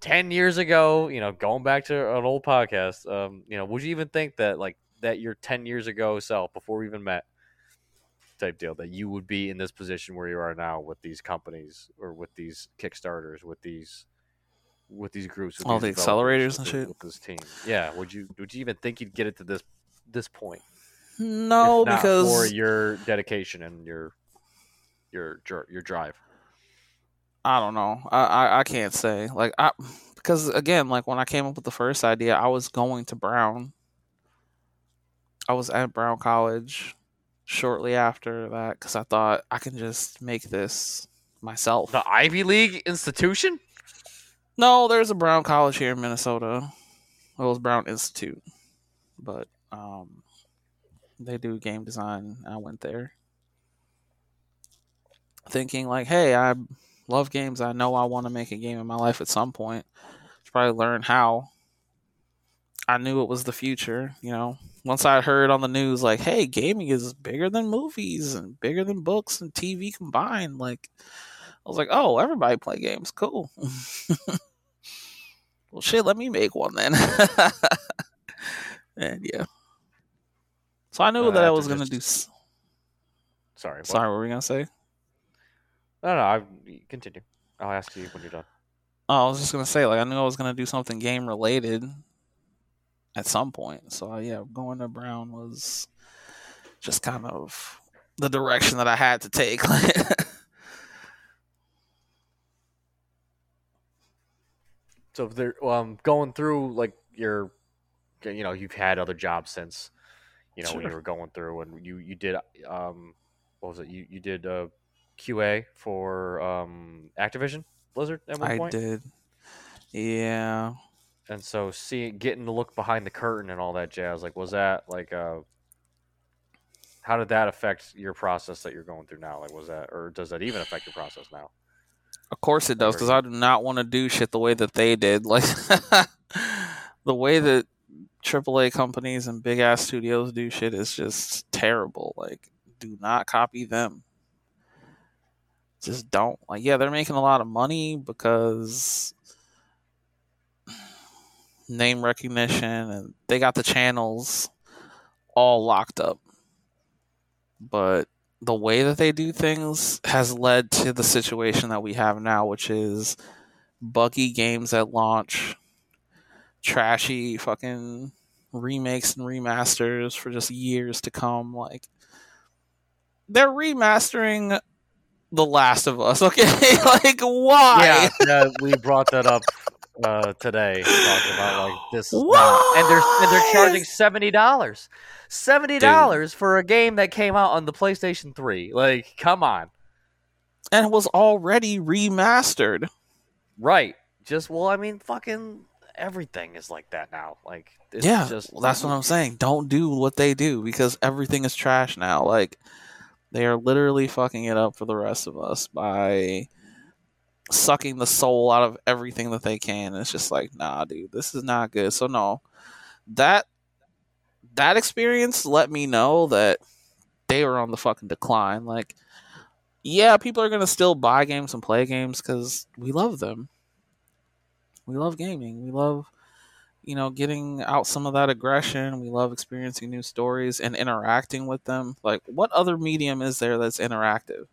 10 years ago, you know, going back to an old podcast, um, you know, would you even think that like that your 10 years ago self before we even met type deal that you would be in this position where you are now with these companies or with these kickstarters with these with these groups with All these the accelerators and shit? with this team? Yeah would you would you even think you'd get it to this this point? No, because for your dedication and your your your drive I don't know. I, I I can't say like I because again like when I came up with the first idea, I was going to Brown. I was at Brown College shortly after that because I thought I can just make this myself. the ivy league institution No, there's a Brown College here in Minnesota. It was Brown Institute, but um, they do game design. I went there thinking like, hey, I love games. I know I want to make a game in my life at some point. Should probably learn how. I knew it was the future, you know. Once I heard on the news like, hey, gaming is bigger than movies and bigger than books and TV combined, like I was like, oh, everybody play games. Cool. well, shit, let me make one then. and yeah. So I knew Uh, that I was going to just- do. sorry what? Sorry, what were we going to say? No no I continue I'll ask you when you're done Oh, I was just going to say, like, I knew I was going to do something game related at some point. So, uh, yeah, going to Brown was just kind of the direction that I had to take. So if they're um going through like your, you know, you've had other jobs since, you know, when you were going through and you you did um what was it you you did uh QA for um Activision Blizzard at one I point, did. Yeah. and so seeing getting to look behind the curtain and all that jazz, like was that like uh how did that affect your process that you're going through now? Like was that or does that even affect your process now? Of course it does, because I do not want to do shit the way that they did. Like the way that AAA companies and big ass studios do shit is just terrible. Like, do not copy them. Just don't. Like, yeah, they're making a lot of money because name recognition and they got the channels all locked up. But the way that they do things has led to the situation that we have now, which is buggy games at launch, trashy fucking remakes and remasters for just years to come. Like they're remastering The Last of Us, okay? like why? Yeah, uh, we brought that up uh, today, talking about like this, is not- and they're and they're charging seventy dollars, seventy dollars for a game that came out on the PlayStation Three. Like, come on, And it was already remastered. right? Just well, I mean, fucking everything is like that now. Like, it's yeah, just well, that's what I'm saying. Don't do what they do because everything is trash now. Like they are literally fucking it up for the rest of us by sucking the soul out of everything that they can. It's just like, nah, dude, this is not good. So no, that that experience let me know that they were on the fucking decline. Like, yeah, people are gonna still buy games and play games because we love them. We love gaming. We love you know, getting out some of that aggression. We love experiencing new stories and interacting with them. Like, what other medium is there that's interactive?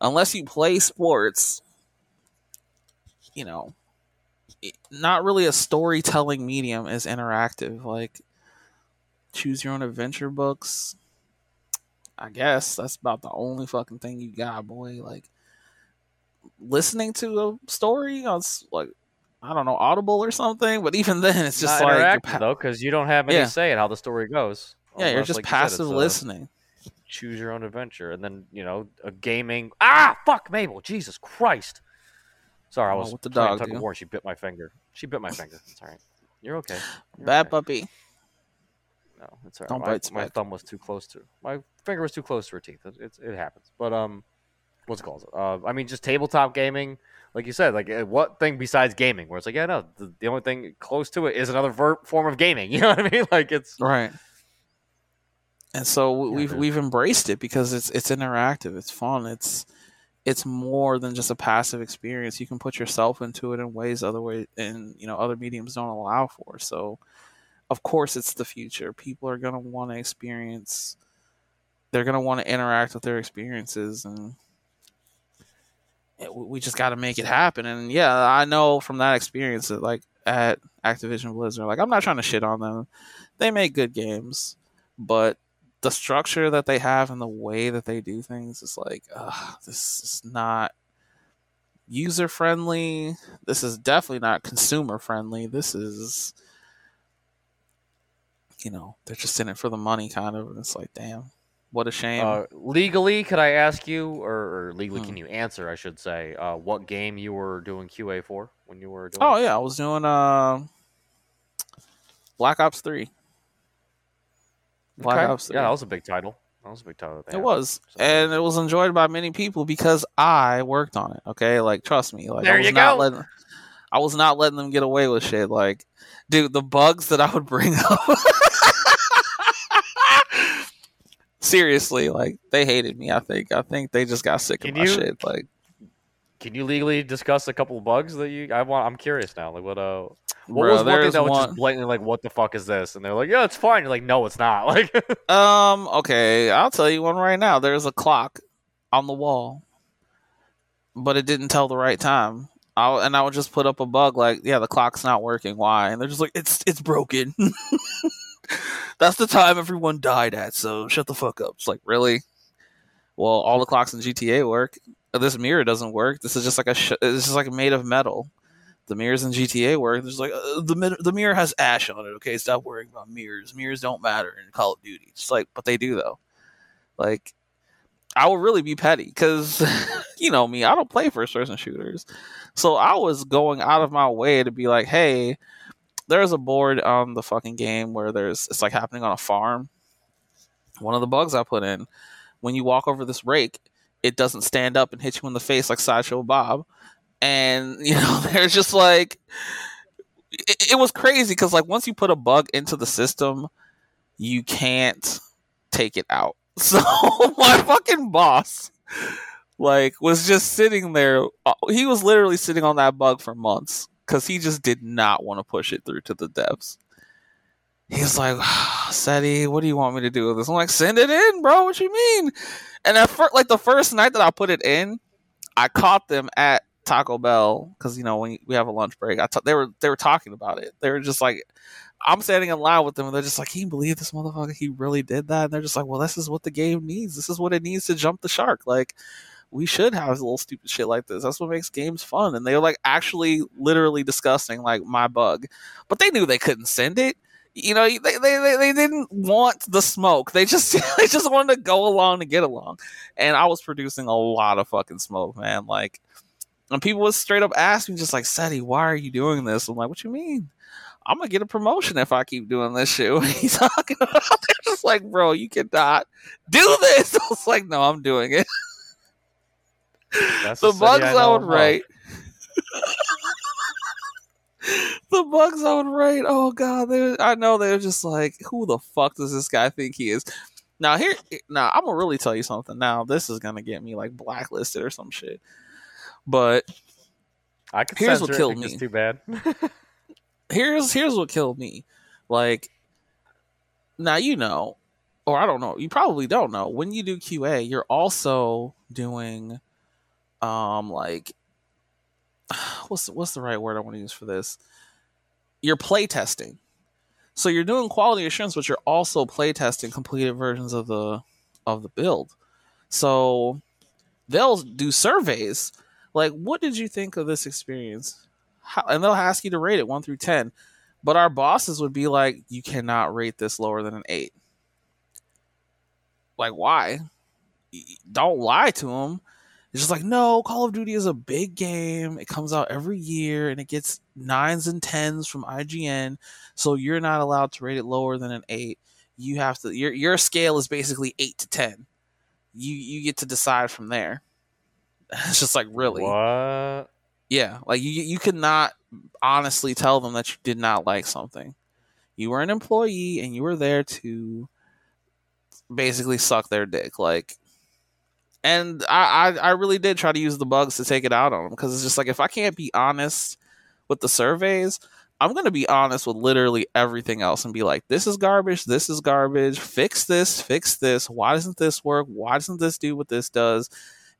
Unless you play sports, you know, not really a storytelling medium is interactive. Like, choose your own adventure books. I guess that's about the only fucking thing you got, boy. Like, listening to a story on, like, I don't know, Audible or something. But even then, it's just like interactive pa- though, because you don't have any Yeah. say in how the story goes. yeah, you're just like you said, passive listening. choose your own adventure, and then you know, a gaming. Ah, fuck, Mabel, Jesus Christ! Sorry, I Oh, was the playing dog tug of war. She bit my finger. She bit my finger. It's all right. You're okay. You're Bad okay. puppy. No, it's all right. Don't my, bite my thumb was too close to my finger was too close to her teeth. It, it, it happens. But um, what's it called? Uh, I mean, just tabletop gaming, like you said. Like, uh, what thing besides gaming? Where it's like, yeah, no, the, the only thing close to it is another ver- form of gaming. You know what I mean? Like, it's Right. and so we've we've embraced it because it's it's interactive, it's fun, it's it's more than just a passive experience. You can put yourself into it in ways other way and you know other mediums don't allow for. So, of course, it's the future. People are gonna want to experience. They're gonna want to interact with their experiences, and we just got to make it happen. And yeah, I know from that experience that like at Activision Blizzard, like I'm not trying to shit on them. They make good games, but the structure that they have and the way that they do things is like, ugh, this is not user friendly. This is definitely not consumer friendly. This is, you know, they're just in it for the money, kind of. And it's like, damn, what a shame. Uh, legally, could I ask you, or, or legally, Hmm. can you answer? I should say, uh, what game you were doing QA for when you were doing? oh yeah, I was doing uh, Black Ops Three. Black Okay. Ops 3. Yeah, that was a big title. That was a big title. It had. was, So- and it was enjoyed by many people because I worked on it. Okay, like trust me, like I There was you not go. letting, I was not letting them get away with shit. Like, dude, the bugs that I would bring up. Seriously, like they hated me. I think. I think they just got sick of Can my you- shit. Like, Can you legally discuss a couple of bugs that you? I want. I'm curious now. Like what? Uh, what bro, was one thing that was one. just blatantly like, what the fuck is this? And they're like, yeah, it's fine. You're like, no, it's not. Like, Um. Okay, I'll tell you one right now. There's a clock on the wall, but it didn't tell the right time. I and I would just put up a bug like, yeah, the clock's not working. Why? And they're just like, it's it's broken. That's the time everyone died at. So shut the fuck up. It's like really. Well, all the clocks in GTA work. This mirror doesn't work. This is just like a. Sh- it's just like made of metal. The mirrors in GTA work. There's like uh, the the mirror has ash on it. Okay, stop worrying about mirrors. Mirrors don't matter in Call of Duty. It's like, but they do though. Like, I will really be petty because you know me. I don't play first person shooters, so I was going out of my way to be like, hey, there's a board on the fucking game where there's it's like happening on a farm. One of the bugs I put in, when you walk over this rake, it doesn't stand up and hit you in the face like Sideshow Bob. And you know, they're just like, it, it was crazy because like once you put a bug into the system, you can't take it out. So my fucking boss, like, was just sitting there. uh, He was literally sitting on that bug for months because he just did not want to push it through to the devs. He's like, ah, Seti, what do you want me to do with this? I'm like, send it in, bro. What you mean? And at first, like the first night that I put it in, I caught them at Taco Bell because you know when we have a lunch break, I t- they were they were talking about it. They were just like, I'm standing in line with them, and they're just like, "Can you believe this motherfucker? He really did that." And they're just like, "Well, this is what the game needs. This is what it needs to jump the shark. Like, we should have a little stupid shit like this. That's what makes games fun." And they were like actually, literally discussing like my bug, but they knew they couldn't send it. You know, they they, they, didn't want the smoke. They just they just wanted to go along to get along. And I was producing a lot of fucking smoke, man. Like, and people would straight up ask me, just like, Seti, why are you doing this? I'm like, what you mean? I'm gonna get a promotion if I keep doing this shit. Are talking about? They're just like, bro, you cannot do this. I was like, no, I'm doing it. That's the bugs I I, would and write. the bugs I would write. Oh god, they I know they're just like, who the fuck does this guy think he is? Now here, now I'm gonna really tell you something. Now this is gonna get me like blacklisted or some shit. But I could Here's censor what killed because me. It's too bad. here's here's what killed me. Like now you know, or I don't know, you probably don't know. When you do QA, you're also doing um like what's what's the right word I want to use for this? You're play testing. So you're doing quality assurance, but you're also play testing completed versions of the of the build. So they'll do surveys like, what did you think of this experience? How, and they'll ask you to rate it one through ten. But our bosses would be like, you cannot rate this lower than an eight. Like, why? Don't lie to them. It's just like, no, Call of Duty is a big game. It comes out every year and it gets nines and tens from IGN. So you're not allowed to rate it lower than an eight. You have to your your scale is basically eight to ten. You you get to decide from there. It's just like really. What? Yeah, like you you could not honestly tell them that you did not like something. You were an employee and you were there to basically suck their dick. Like, and I, I, I really did try to use the bugs to take it out on them because it's just like if I can't be honest with the surveys, I'm gonna be honest with literally everything else and be like, this is garbage, this is garbage, fix this, fix this, why doesn't this work? Why doesn't this do what this does?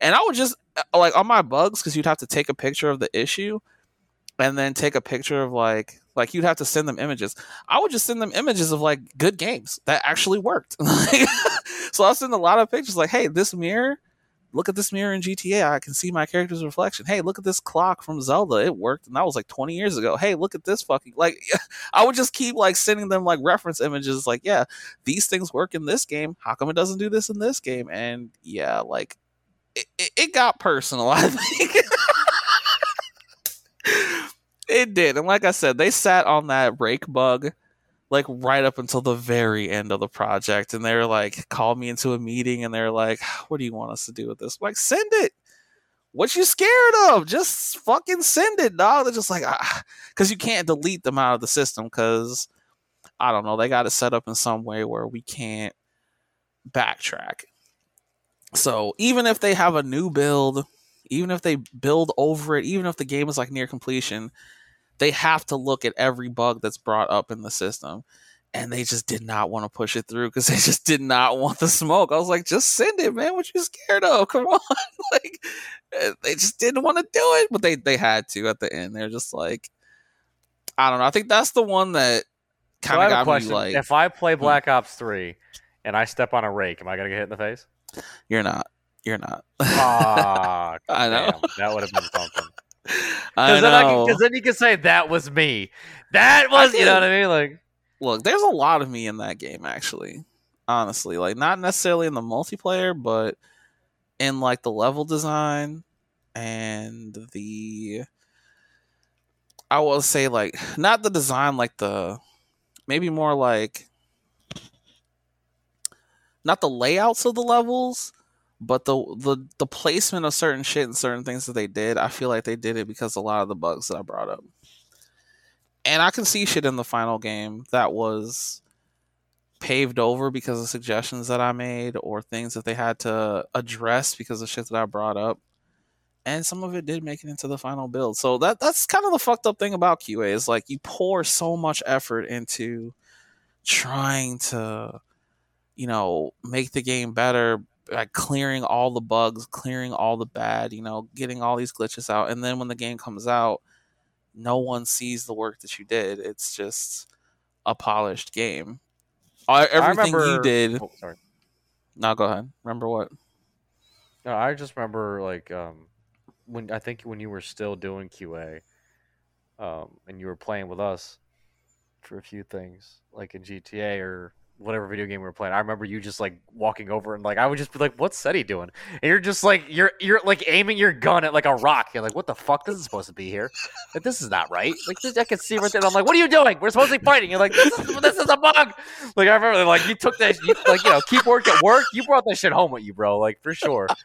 And I would just uh, like on my bugs, because you'd have to take a picture of the issue and then take a picture of like like you'd have to send them images. I would just send them images of like good games that actually worked. so I'll send a lot of pictures like, hey, this mirror look at this mirror in GTA. I can see my character's reflection. Hey, look at this clock from Zelda. It worked, and that was like 20 years ago. Hey, look at this fucking like. I would just keep like sending them like reference images. Like, yeah, these things work in this game. How come it doesn't do this in this game? And yeah, like it, it, it got personal. I think. it did, and like I said, they sat on that rake bug like right up until the very end of the project and they're like called me into a meeting and they're like what do you want us to do with this? I'm like send it. What you scared of? Just fucking send it dog they're just like because ah. you can't delete them out of the system because i don't know they got it set up in some way where we can't backtrack. So even if they have a new build even if they build over it even if the game is like near completion they have to look at every bug that's brought up in the system and they just did not want to push it through because they just did not want the smoke. I was like, just send it, man. What you scared of? Come on. like eh, they just didn't want to do it, but they they had to at the end. They're just like, I don't know. I think that's the one that kind of so got me like. If I play hmm. Black Ops Three and I step on a rake, am I gonna get hit in the face? You're not. You're not. Ah, I know. Damn, that would have been something. Because then, then you can say that was me. That was, you know what I mean? Like, look, there's a lot of me in that game, actually. Honestly, like not necessarily in the multiplayer, but in like the level design and the. I will say like not the design, like the maybe more like not the layouts of the levels, but the the the placement of certain shit and certain things that they did, I feel like they did it because a lot of the bugs that I brought up. And I can see shit in the final game that was paved over because of suggestions that I made or things that they had to address because of shit that I brought up. And some of it did make it into the final build. So that that's kind of the fucked up thing about QA is like you pour so much effort into trying to you know make the game better like clearing all the bugs, clearing all the bad, you know, getting all these glitches out, and then when the game comes out, no one sees the work that you did. It's just a polished game. Everything remember, you did. Oh, sorry. Now go ahead. Remember what? No, I just remember like um, when I think when you were still doing QA, um, and you were playing with us for a few things, like in GTA or whatever video game we were playing. I remember you just like walking over and like I would just be like, "What's Seti doing?" And you're just like you're you're like aiming your gun at like a rock. You're like, "What the fuck? This is supposed to be here. Like this is not right. Like this, I can see right there." I'm like, "What are you doing? We're supposed to be fighting." You're like, "This is this is a bug." Like I remember like you took that you, like you know keep work at work. You brought that shit home with you, bro. Like for sure.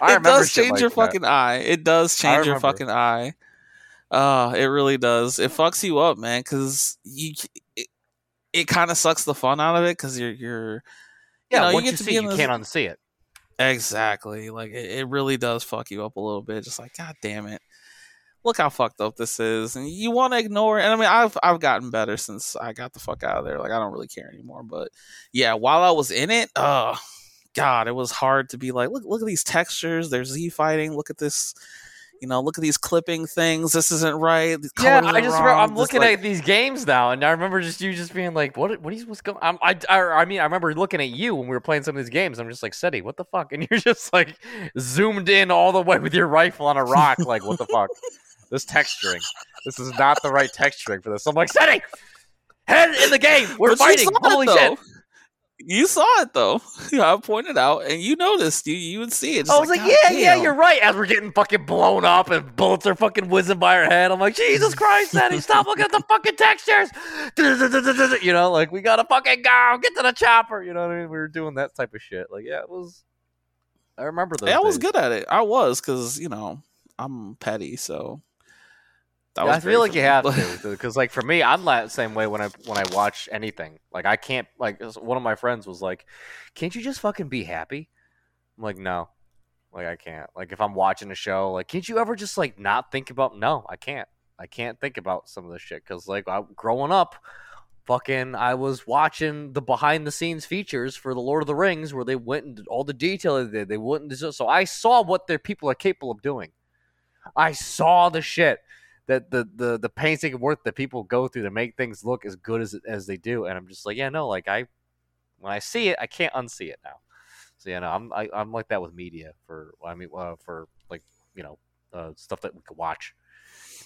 I it does change like your that. fucking eye. It does change your fucking eye. Uh, it really does. It fucks you up, man, because you. It, it kind of sucks the fun out of it because you're you're you yeah know, once you, get you to see it, you can't unsee it. Exactly, like it, it really does fuck you up a little bit. Just like God damn it, look how fucked up this is, and you want to ignore it. And I mean, I've I've gotten better since I got the fuck out of there. Like I don't really care anymore. But yeah, while I was in it, oh God, it was hard to be like, look look at these textures. There's Z fighting. Look at this you know, look at these clipping things. This isn't right. yeah, I just I'm looking like... at these games now, and I remember just you just being like, "What? What is what's going?" I'm, I, I I mean, I remember looking at you when we were playing some of these games. I'm just like, "Seti, what the fuck?" And you're just like zoomed in all the way with your rifle on a rock. like, what the fuck? This texturing. This is not the right texturing for this. I'm like, "Seti, head in the game. We're but fighting. Holy shit!" You saw it though. I pointed out, and you noticed. You you would see it. I was like, like yeah, damn. yeah, you're right. As we're getting fucking blown up and bullets are fucking whizzing by our head, I'm like, Jesus Christ, Daddy, stop looking at the fucking textures. you know, like we gotta fucking go, get to the chopper. You know what I mean? We were doing that type of shit. Like, yeah, it was. I remember that. I was good at it. I was because you know I'm petty, so Yeah, I feel like you me. have to because, like, for me, I'm that same way when I when I watch anything. Like, I can't. Like, one of my friends was like, "Can't you just fucking be happy?" I'm like, "No, like, I can't. Like, if I'm watching a show, like, can't you ever just like not think about? No, I can't. I can't think about some of this shit because, like, I, growing up, fucking, I was watching the behind the scenes features for the Lord of the Rings where they went into all the detail they did. They wouldn't. So I saw what their people are capable of doing. I saw the shit that the the the painstaking work that people go through to make things look as good as as they do, and I'm just like, yeah, no, like I when I see it, I can't unsee it now. So yeah, no, I'm I, I'm like that with media for I mean uh, for like you know uh, stuff that we could watch.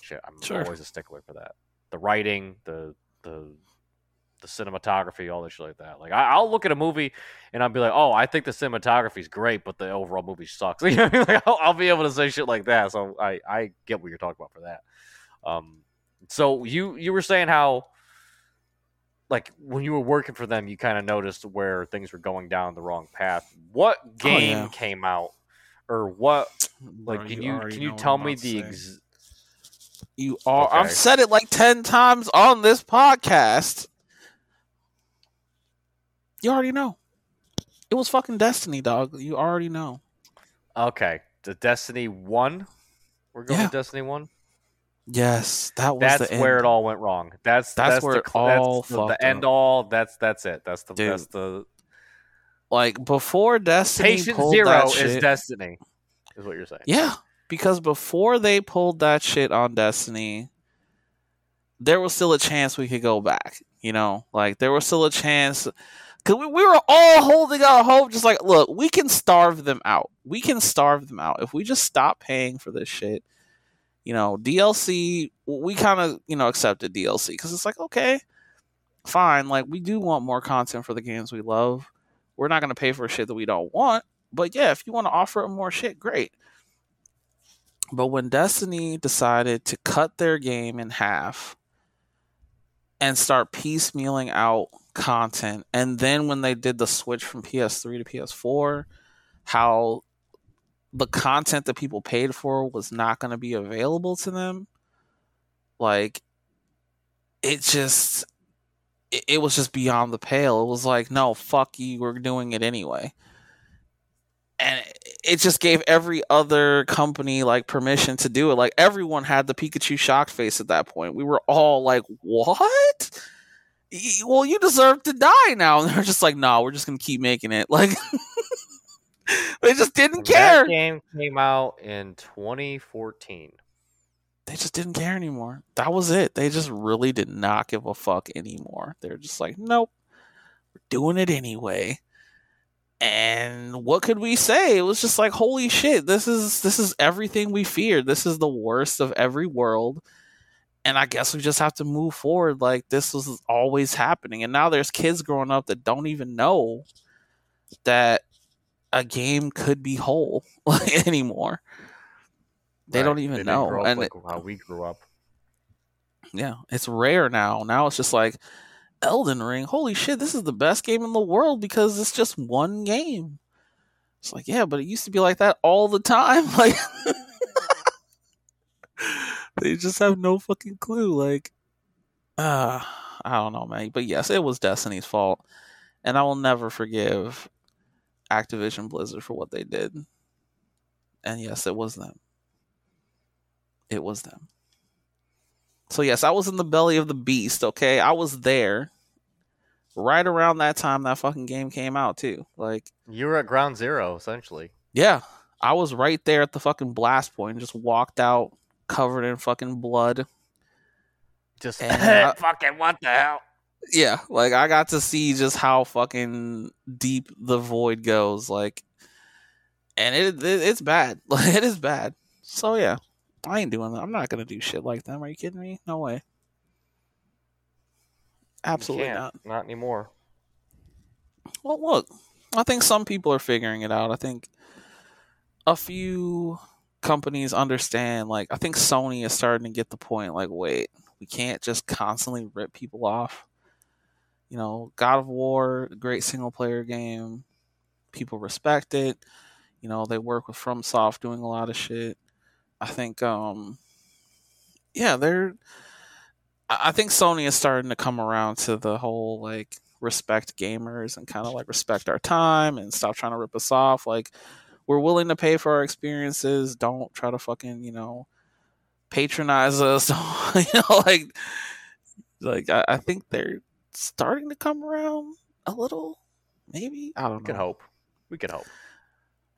Shit, I'm Sure. always a stickler for that. The writing, the the the cinematography, all this shit like that. Like I, I'll look at a movie and I'll be like, oh, I think the cinematography is great, but the overall movie sucks. You know I mean? Like, I'll, I'll be able to say shit like that. So I I get what you're talking about for that. Um, so you you were saying how like when you were working for them, you kind of noticed where things were going down the wrong path. What game yeah. came out, or what? Like, Bro, can you already can you tell me the say. ex- You are. I've said it like ten times on this podcast. You already know. It was fucking Destiny, dog. You already know. okay the Destiny one? We're going Yeah. with Destiny one. Yes, that was That's the where end. it all went wrong. That's That's that's, where the, it all the, the end up. all. That's that's it. That's the Dude. that's the Like before Destiny patient zero is shit. Destiny. Is what you're saying? Yeah, because before they pulled that shit on Destiny, there was still a chance we could go back. You know, like there was still a chance. Cause we, we were all holding out hope, just like, look, we can starve them out. We can starve them out if we just stop paying for this shit. You know, DLC. We kind of, you know, accepted DLC because it's like, okay, fine. Like we do want more content for the games we love. We're not gonna pay for shit that we don't want. But yeah, if you want to offer more shit, great. But when Destiny decided to cut their game in half and start piecemealing out content, and then when they did the switch from PS3 to PS4, how the content that people paid for was not going to be available to them, like it just it, it was just beyond the pale. It was like, no, fuck you, we're doing it anyway and it just gave every other company like permission to do it. Like everyone had the Pikachu shocked face at that point. We were all like, "What? Well, you deserve to die now." And they're just like, "No, we're just gonna keep making it." Like they just didn't care. That game came out in 2014. They just didn't care anymore. That was it. They just really did not give a fuck anymore. They're just like, "Nope, we're doing it anyway." And what could we say it was just like holy shit this is this is everything we feared this is the worst of every world and i guess we just have to move forward like this was always happening and now there's kids growing up that don't even know that a game could be whole anymore they Right. don't even didn't know and like how we grew up. yeah, it's rare now. Now it's just like Elden Ring. Holy shit, this is the best game in the world because it's just one game. It's like, yeah, but it used to be like that all the time. Like they just have no fucking clue. Like uh I don't know, man. But yes, it was Destiny's fault. And I will never forgive Activision Blizzard for what they did. And yes, it was them. It was them. So yes, I was in the belly of the beast, okay? I was there. Right around that time that fucking game came out too. Like, You were at ground zero essentially. yeah. I was right there at the fucking blast point and just walked out covered in fucking blood. Just I- fucking what the hell? Yeah, like I got to see just how fucking deep the void goes, like, and it, it it's bad. Like it is bad. So yeah, I ain't doing that. I'm not gonna do shit like them. Are you kidding me? No way. Absolutely not. Not anymore. Well, look, I think some people are figuring it out. I think a few companies understand. Like, I think Sony is starting to get the point. Like, wait, we can't just constantly rip people off. You know, God of War, great single player game. People respect it. You know, they work with FromSoft doing a lot of shit. I think um yeah, they're. I think Sony is starting to come around to the whole like respect gamers and kind of like respect our time and stop trying to rip us off. Like we're willing to pay for our experiences. Don't try to fucking you know patronize us. you know, like like I, I think they're starting to come around a little. Maybe I don't know. We can hope. We can hope.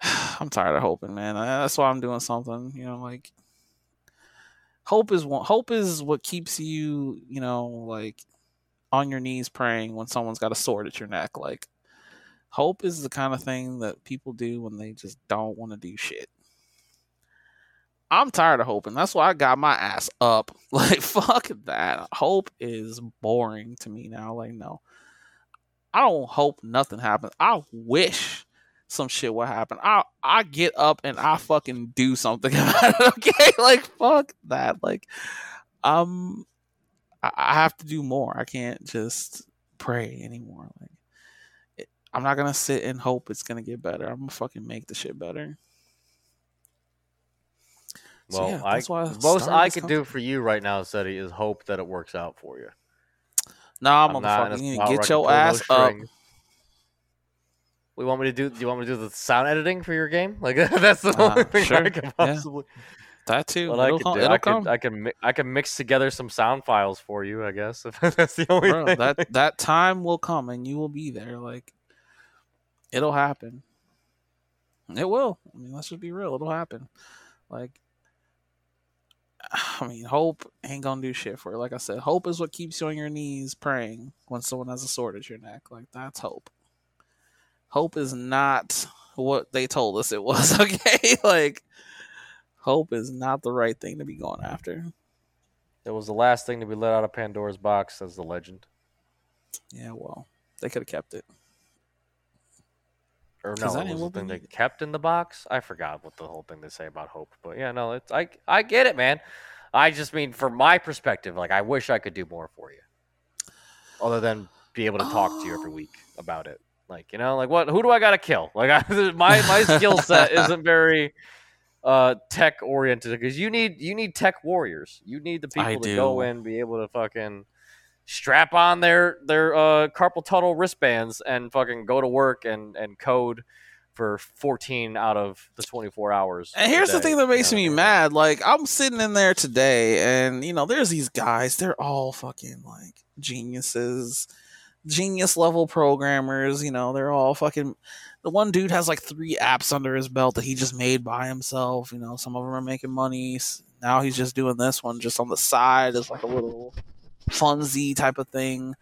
I'm tired of hoping, man. That's why I'm doing something. You know, like hope is one. Hope is what keeps you, you know, like on your knees praying when someone's got a sword at your neck. Like hope is the kind of thing that people do when they just don't want to do shit. I'm tired of hoping. That's why I got my ass up. Like fuck that. Hope is boring to me now. Like no. I don't hope nothing happens. I wish some shit will happen. I I get up and I fucking do something about it. Okay, like fuck that. Like, um, I, I have to do more. I can't just pray anymore. Like, it, I'm not gonna sit and hope it's gonna get better. I'm gonna fucking make the shit better. So, Well, yeah, I that's why I most I can do for you right now, Seti, is hope that it works out for you. Nah, I'm motherfucker, you need to get your ass up. strings. We want me to do? Do you want me to do the sound editing for your game? Like that's the Uh, only thing sure, I can yeah. possibly. That too. What I it'll could come. do, It'll I come. I can, I can mix together some sound files for you. I guess if that's the only bro thing. that that time will come and you will be there like it'll happen it will i mean let's just be real it'll happen like i mean hope ain't gonna do shit for it. like i said hope is what keeps you on your knees praying when someone has a sword at your neck like that's hope hope is not what they told us it was okay like hope is not the right thing to be going after It was the last thing to be let out of Pandora's box, says the legend. yeah well they could have kept it Or no, it was the thing they kept in the box. I forgot what the whole thing they say about hope. But yeah, no, it's I I get it, man. I just mean from my perspective, like I wish I could do more for you. Other than be able to talk to you every Oh. week about it. Like, you know, like what who do I gotta kill? Like I, my my skill set isn't very uh tech oriented because you need you need tech warriors. You need the I people to go in, be able to fucking strap on their their uh, carpal tunnel wristbands and fucking go to work and and code for 14 out of the 24 hours. And here's the thing that you makes know? me mad. Like, I'm sitting in there today, and, you know, there's these guys. They're all fucking, like, geniuses, genius level programmers. You know, they're all fucking. The one dude has, like, three apps under his belt that he just made by himself. You know, some of them are making money. Now he's just doing this one just on the side as, like, a little funsy type of thing.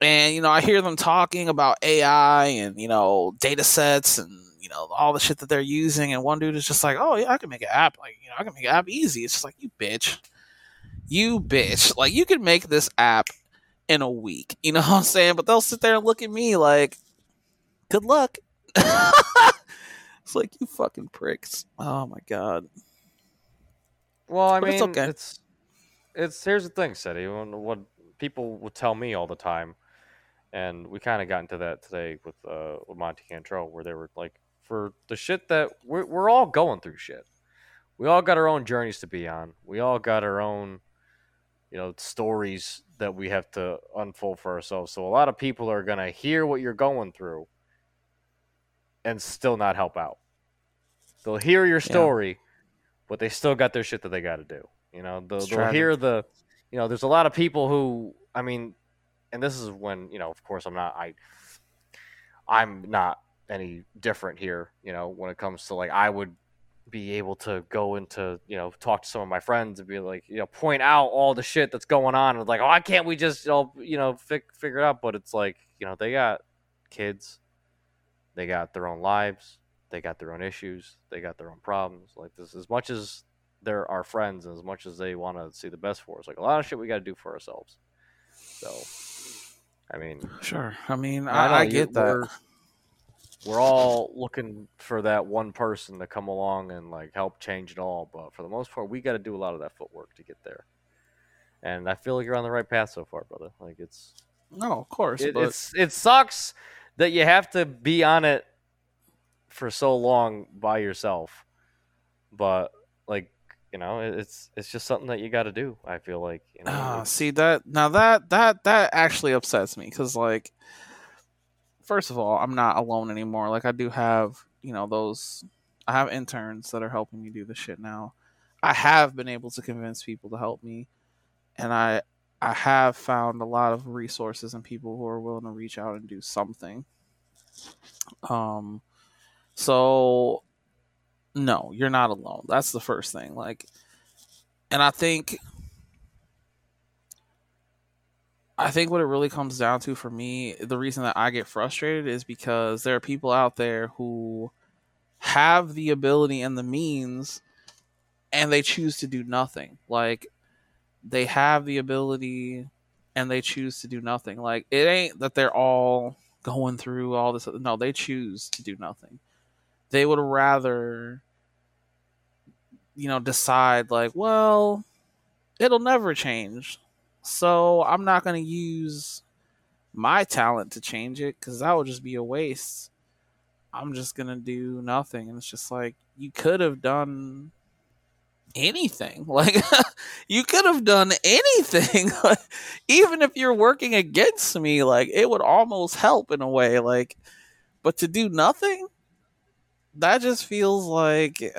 And, you know, I hear them talking about AI and, you know, data sets and, you know, all the shit that they're using. And one dude is just like, oh, yeah, I can make an app. Like, you know, I can make an app easy. It's just like, you bitch. You bitch. Like, you can make this app in a week. You know what I'm saying? But they'll sit there and look at me like, good luck. it's like, you fucking pricks. Oh, my God. Well, I But mean, it's okay. it's it's here's the thing, Seti. When- What people would tell me all the time, and we kind of got into that today with uh with Monty Cantrell, where they were like, for the shit that we're we're all going through shit. We all got our own journeys to be on. We all got our own, you know, stories that we have to unfold for ourselves. So a lot of people are gonna hear what you're going through, and still not help out. They'll hear your story, but they still got their shit that they got to do. You know, they'll, they'll hear the, you know, there's a lot of people who, I mean, and this is when you know, of course, I'm not, I, I'm not any different here. You know, when it comes to like, I would be able to go into, you know, talk to some of my friends and be like, you know, point out all the shit that's going on and like, oh, why can't we just, all you know, fi- figure it out? But it's like, you know, they got kids, they got their own lives, they got their own issues, they got their own problems. Like this, as much as they're our friends and as much as they want to see the best for us, like a lot of shit we got to do for ourselves. So, I mean, Sure. I mean, I, I you- get that. We're, all looking for that one person to come along and like help change it all, but for the most part, we got to do a lot of that footwork to get there. And I feel like you're on the right path so far, brother. Like it's No, of course. it, but it's it sucks that you have to be on it for so long by yourself but like You know, it's it's just something that you got to do. I feel like. You know, uh, see that now that that that actually upsets me because like, first of all, I'm not alone anymore. Like I do have you know those. I have interns that are helping me do the shit now. I have been able to convince people to help me, and I I have found a lot of resources and people who are willing to reach out and do something. Um, so no, you're not alone. That's the first thing. Like, and I think, I think what it really comes down to for me, the reason that I get frustrated is because there are people out there who have the ability and the means and they choose to do nothing. Like, they have the ability and they choose to do nothing. Like, it ain't that they're all going through all this. No, they choose to do nothing. They would rather you know, decide like, well, it'll never change. So I'm not going to use my talent to change it because that would just be a waste. I'm just going to do nothing. And it's just like, you could have done anything. Like, you could have done anything. even if you're working against me, like, it would almost help in a way. Like, but to do nothing, that just feels like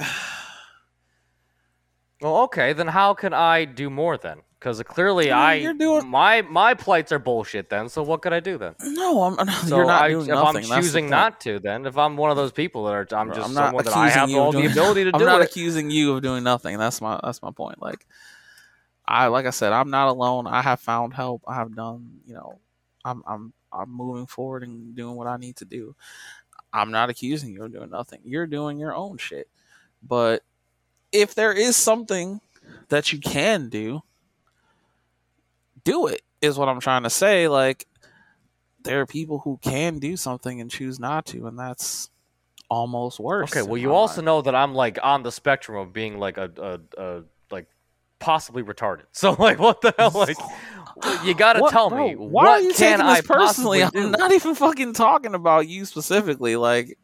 well, okay, then how can I do more then? Because clearly I doing- my my plights are bullshit. Then, so what could I do then? no, I'm, So you're not I, doing if nothing. I'm choosing not to, then if I'm one of those people that are, I'm Bro, just I'm not someone that I accusing have you of all the doing- ability to I'm do not it. accusing you of doing nothing. That's my that's my point. Like I like I said, I'm not alone. I have found help. I have done, you know, I'm I'm I'm moving forward and doing what I need to do. I'm not accusing you of doing nothing. You're doing your own shit. But if there is something that you can do, do it is what I'm trying to say. Like there are people who can do something and choose not to, and that's almost worse. Okay, well, you also mind. know that I'm like on the spectrum of being like a, a, a like possibly retarded. So like, what the hell? Like, you got to What- tell bro, me Why what are you can taking I personally? I'm not even fucking talking about you specifically. Like,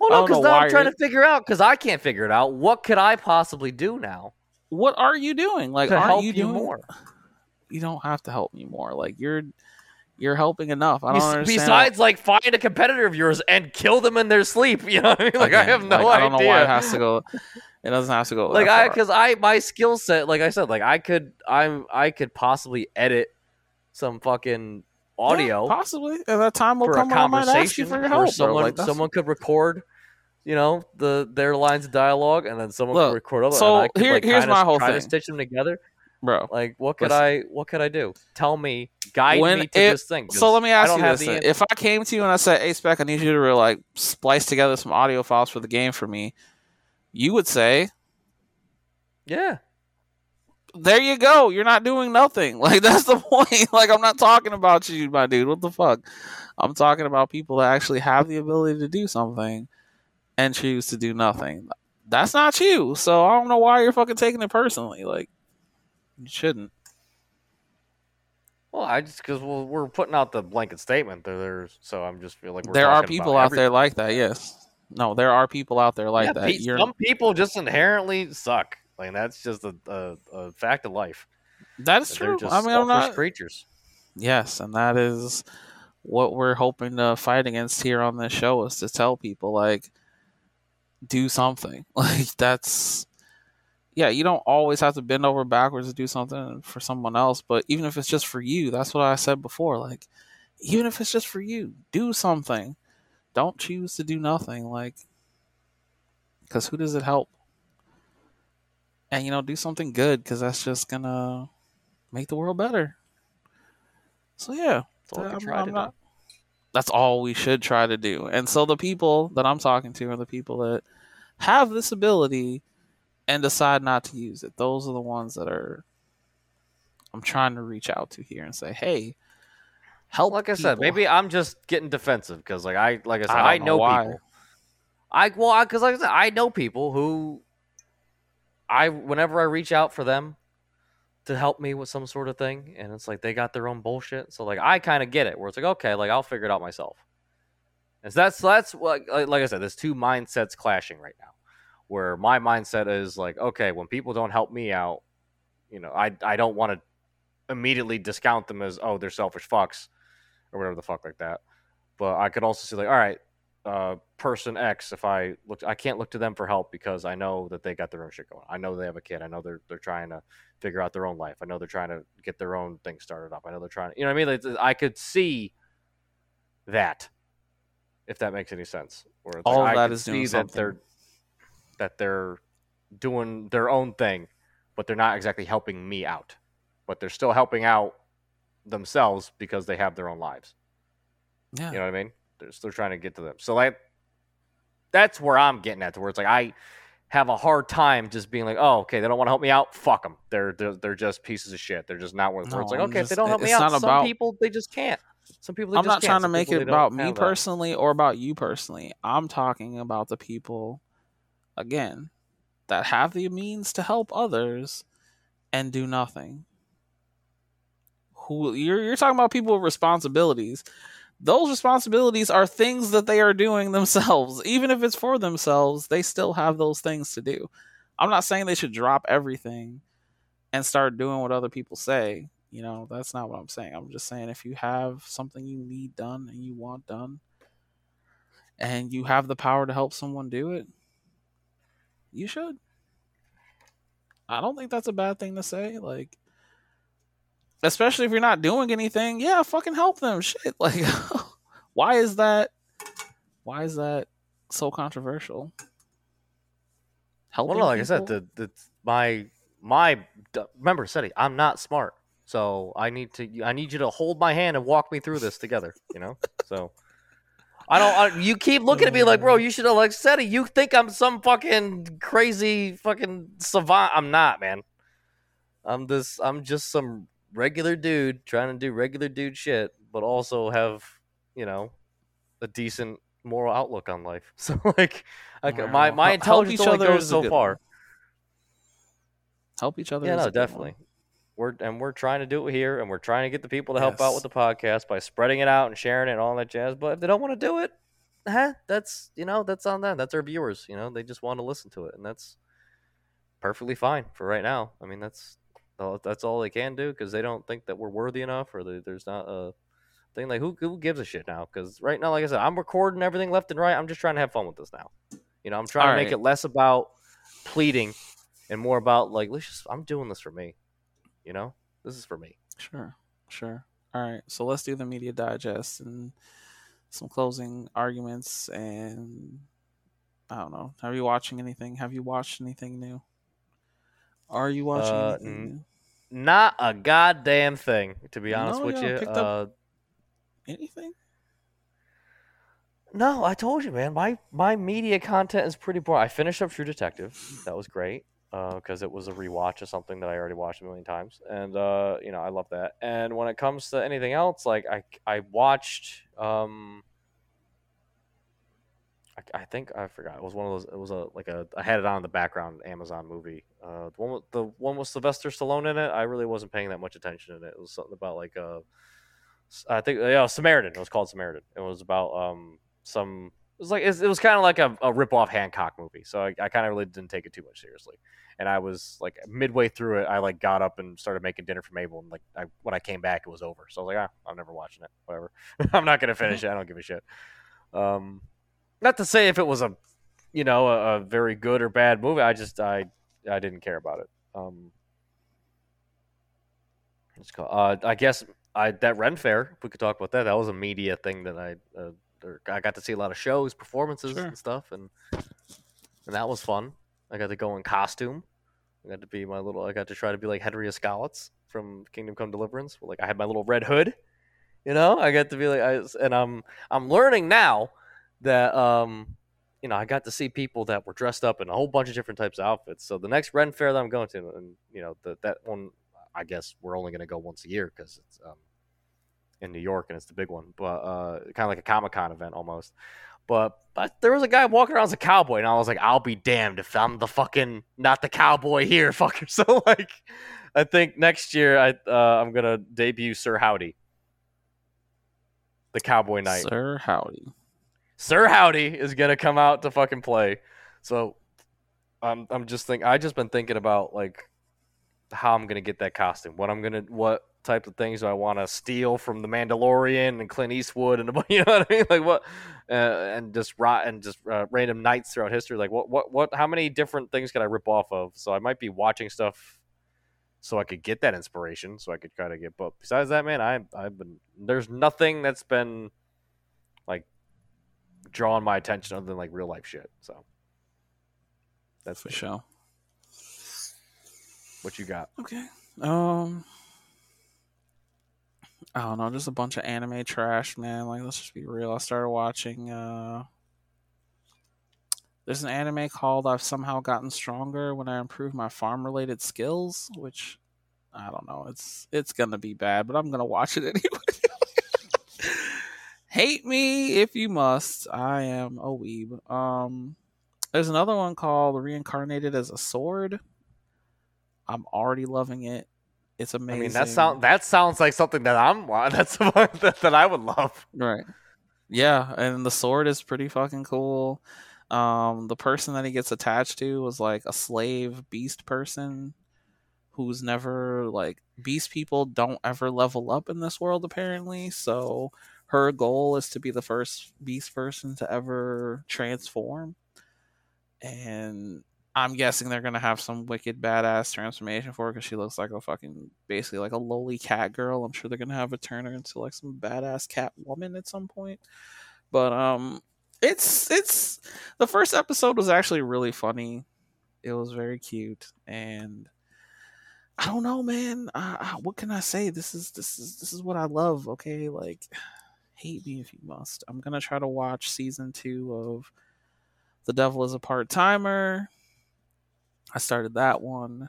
Well, no, because now I'm trying to figure out because I can't figure it out. What could I possibly do now what are you doing? Like, help you you, doing more? You don't have to help me more. Like, you're you're helping enough. I don't Bes- understand. Besides, like, find a competitor of yours and kill them in their sleep. You know what I mean? Like, I have no like, idea. I don't know why it has to go. It doesn't have to go. like, I because I my skill set, like I said, like I could I'm I could possibly edit some fucking Yeah, audio possibly. At that time will a come when I might ask you conversation for your help. someone Like, someone could record. You know the their lines of dialogue, and then someone Look, could record other. so and here- like, here's my whole thing. stitch them together. Bro. Like, what could Listen. I? What could I do? Tell me, guide When me to it- this thing. So let me ask you this: then. If I came to you and I said, "Hey, Spec, I need you to like splice together some audio files for the game for me," you would say, yeah, there you go. You're not doing nothing. Like that's the point. Like I'm not talking about you, my dude. What the fuck? I'm talking about people that actually have the ability to do something and choose to do nothing. That's not you. So I don't know why you're fucking taking it personally. Like you shouldn't. Well, I just because well, we're putting out the blanket statement that there's, so I'm just feel like we're there are people out every- there like that. Yes. No, there are people out there like Yeah, that. pe- You're Some people just inherently suck. Like that's just a, a, a fact of life. that is true. just I mean, I'm not. creatures. Yes, and that is what we're hoping to fight against here on this show is to tell people like do something. Like that's yeah, you don't always have to bend over backwards to do something for someone else, but even if it's just for you, that's what I said before. Like even if it's just for you, do something. Don't choose to do nothing like cuz who does it help? And you know, do something good cuz that's just going to make the world better. So yeah, That's all I'm not- that's all we should try to do. And so the people that I'm talking to are the people that have this ability and decide not to use it. Those are the ones that are I'm trying to reach out to here and say, "Hey, help." Like I said, maybe I'm just getting defensive because, like I, like I said, I I, know know, people. I well, because like I said, I know people who I whenever I reach out for them to help me with some sort of thing, and it's like they got their own bullshit. So like I kind of get it, where it's like okay, like I'll figure it out myself. And so that's that's what like, like I said, there's two mindsets clashing right now. Where my mindset is like, okay, when people don't help me out, you know, I I don't want to immediately discount them as oh they're selfish fucks or whatever the fuck like that. But I could also see like, all right, uh, person X, if I look, I can't look to them for help because I know that they got their own shit going. I know they have a kid. I know they're they're trying to figure out their own life. I know they're trying to get their own thing started up. I know they're trying to, you know what I mean? Like, I could see that, if that makes any sense. Or all like, that is that they're that they're doing their own thing, but they're not exactly helping me out. But they're still helping out themselves because they have their own lives. Yeah. You know what I mean? They're still trying to get to them. So like that's where I'm getting at to where it's like I have a hard time just being like, oh, okay, they don't want to help me out. Fuck them. They're they're, they're just pieces of shit. They're just not worth. No, it's like, okay, just, if they don't help me out, some about, people they just can't. Some people. I'm not trying to make it about me personally that. or about you personally. I'm talking about the people, again, that have the means to help others and do nothing. Who you're you're talking about people with responsibilities those responsibilities are things that they are doing themselves. Even if it's for themselves, they still have those things to do. I'm not saying they should drop everything and start doing what other people say. You know, that's not what I'm saying. I'm just saying if you have something you need done and you want done and you have the power to help someone do it, you should. I don't think that's a bad thing to say. Like, especially if you're not doing anything, yeah, fucking help them. Shit, like, why is that? Why is that so controversial? Helping well, no, like people? I said, the, the my my remember, Seti, I'm not smart, so I need to I need you to hold my hand and walk me through this together. You know, so. I don't. I, you keep looking at me like, bro, you should have like said it. You think I'm some fucking crazy fucking savant? I'm not, man. I'm this. I'm just some regular dude trying to do regular dude shit, but also have you know a decent moral outlook on life. So like, like wow. my my intelligence only goes so far. Help each other. Yeah, no, definitely. We're and we're trying to do it here, and we're trying to get the people to help yes. out with the podcast by spreading it out and sharing it and all that jazz. But if they don't want to do it, huh, that's you know that's on them. That's our viewers. You know, they just want to listen to it, and that's perfectly fine for right now. I mean, that's that's all they can do because they don't think that we're worthy enough, or they, there's not a thing like who who gives a shit now? Because right now, like I said, I'm recording everything left and right. I'm just trying to have fun with this now. You know, I'm trying all to right. make it less about pleading and more about like let's just I'm doing this for me. You know, this is for me. Sure, sure. All right, so let's do the media digest and some closing arguments and I don't know. Are you watching anything? Have you watched anything new? Are you watching uh, anything? not a goddamn thing, to be honest no, with you. Uh, anything? No, I told you, man. My my media content is pretty boring. I finished up True Detective. That was great because uh, it was a rewatch of something that I already watched a million times, and uh, you know I love that. And when it comes to anything else, like I I watched um, I, I, think I forgot. It was one of those. It was a like a I had it on in the background Amazon movie. Uh, the one with, the one with Sylvester Stallone in it. I really wasn't paying that much attention in it. It was something about like uh, I think yeah, Samaritan. It was called Samaritan. It was about um some. It was like it was, kind of like a, a rip off Hancock movie. So I, I kind of really didn't take it too much seriously. And I was like midway through it, I like got up and started making dinner for Mabel. And like I, when I came back, it was over. So I was like, ah, I'm never watching it. Whatever. I'm not gonna finish it. I don't give a shit. Um, not to say if it was a you know a, a very good or bad movie. I just I I didn't care about it. Um, call, uh, I guess I that Ren Fair. If we could talk about that. That was a media thing that I uh, I got to see a lot of shows, performances, sure. and stuff, and and that was fun. I got to go in costume. I got to be my little. I got to try to be like Henry Skalitz from Kingdom Come Deliverance. Like I had my little red hood. You know, I got to be like, I, and I'm I'm learning now that um, you know, I got to see people that were dressed up in a whole bunch of different types of outfits. So the next Ren Fair that I'm going to, and you know, the, that one, I guess we're only going to go once a year because it's um, in New York and it's the big one, but uh, kind of like a Comic Con event almost. But but there was a guy walking around as a cowboy, and I was like, I'll be damned if I'm the fucking not the cowboy here, fucker. So like, I think next year I uh, I'm gonna debut Sir Howdy, the Cowboy Knight. Sir Howdy. Sir Howdy is gonna come out to fucking play. So I'm I'm just think I just been thinking about like how I'm gonna get that costume. What I'm gonna what type of things do I want to steal from the Mandalorian and Clint Eastwood and you know what I mean? Like what uh, and just rot and just uh, random knights throughout history. Like what what what? How many different things can I rip off of? So I might be watching stuff so I could get that inspiration. So I could kind of get. But besides that, man, I I've been there's nothing that's been like drawing my attention other than like real life shit. So that's for sure. What you got? Okay. Um. I don't know, just a bunch of anime trash, man. Like, let's just be real. I started watching. uh There's an anime called "I've Somehow Gotten Stronger When I Improve My Farm-Related Skills," which I don't know. It's it's gonna be bad, but I'm gonna watch it anyway. Hate me if you must. I am a weeb. Um, there's another one called "Reincarnated as a Sword." I'm already loving it. It's amazing. I mean, that sound that sounds like something that I'm that's that, that I would love. Right. Yeah, and the sword is pretty fucking cool. Um, the person that he gets attached to was like a slave beast person who's never like beast people don't ever level up in this world apparently. So her goal is to be the first beast person to ever transform. And I'm guessing they're gonna have some wicked badass transformation for her because she looks like a fucking basically like a lowly cat girl. I'm sure they're gonna have a turn her into like some badass cat woman at some point. But um, it's it's the first episode was actually really funny. It was very cute, and I don't know, man. Uh, what can I say? This is this is this is what I love. Okay, like hate me if you must. I'm gonna try to watch season two of The Devil is a Part Timer I started that one.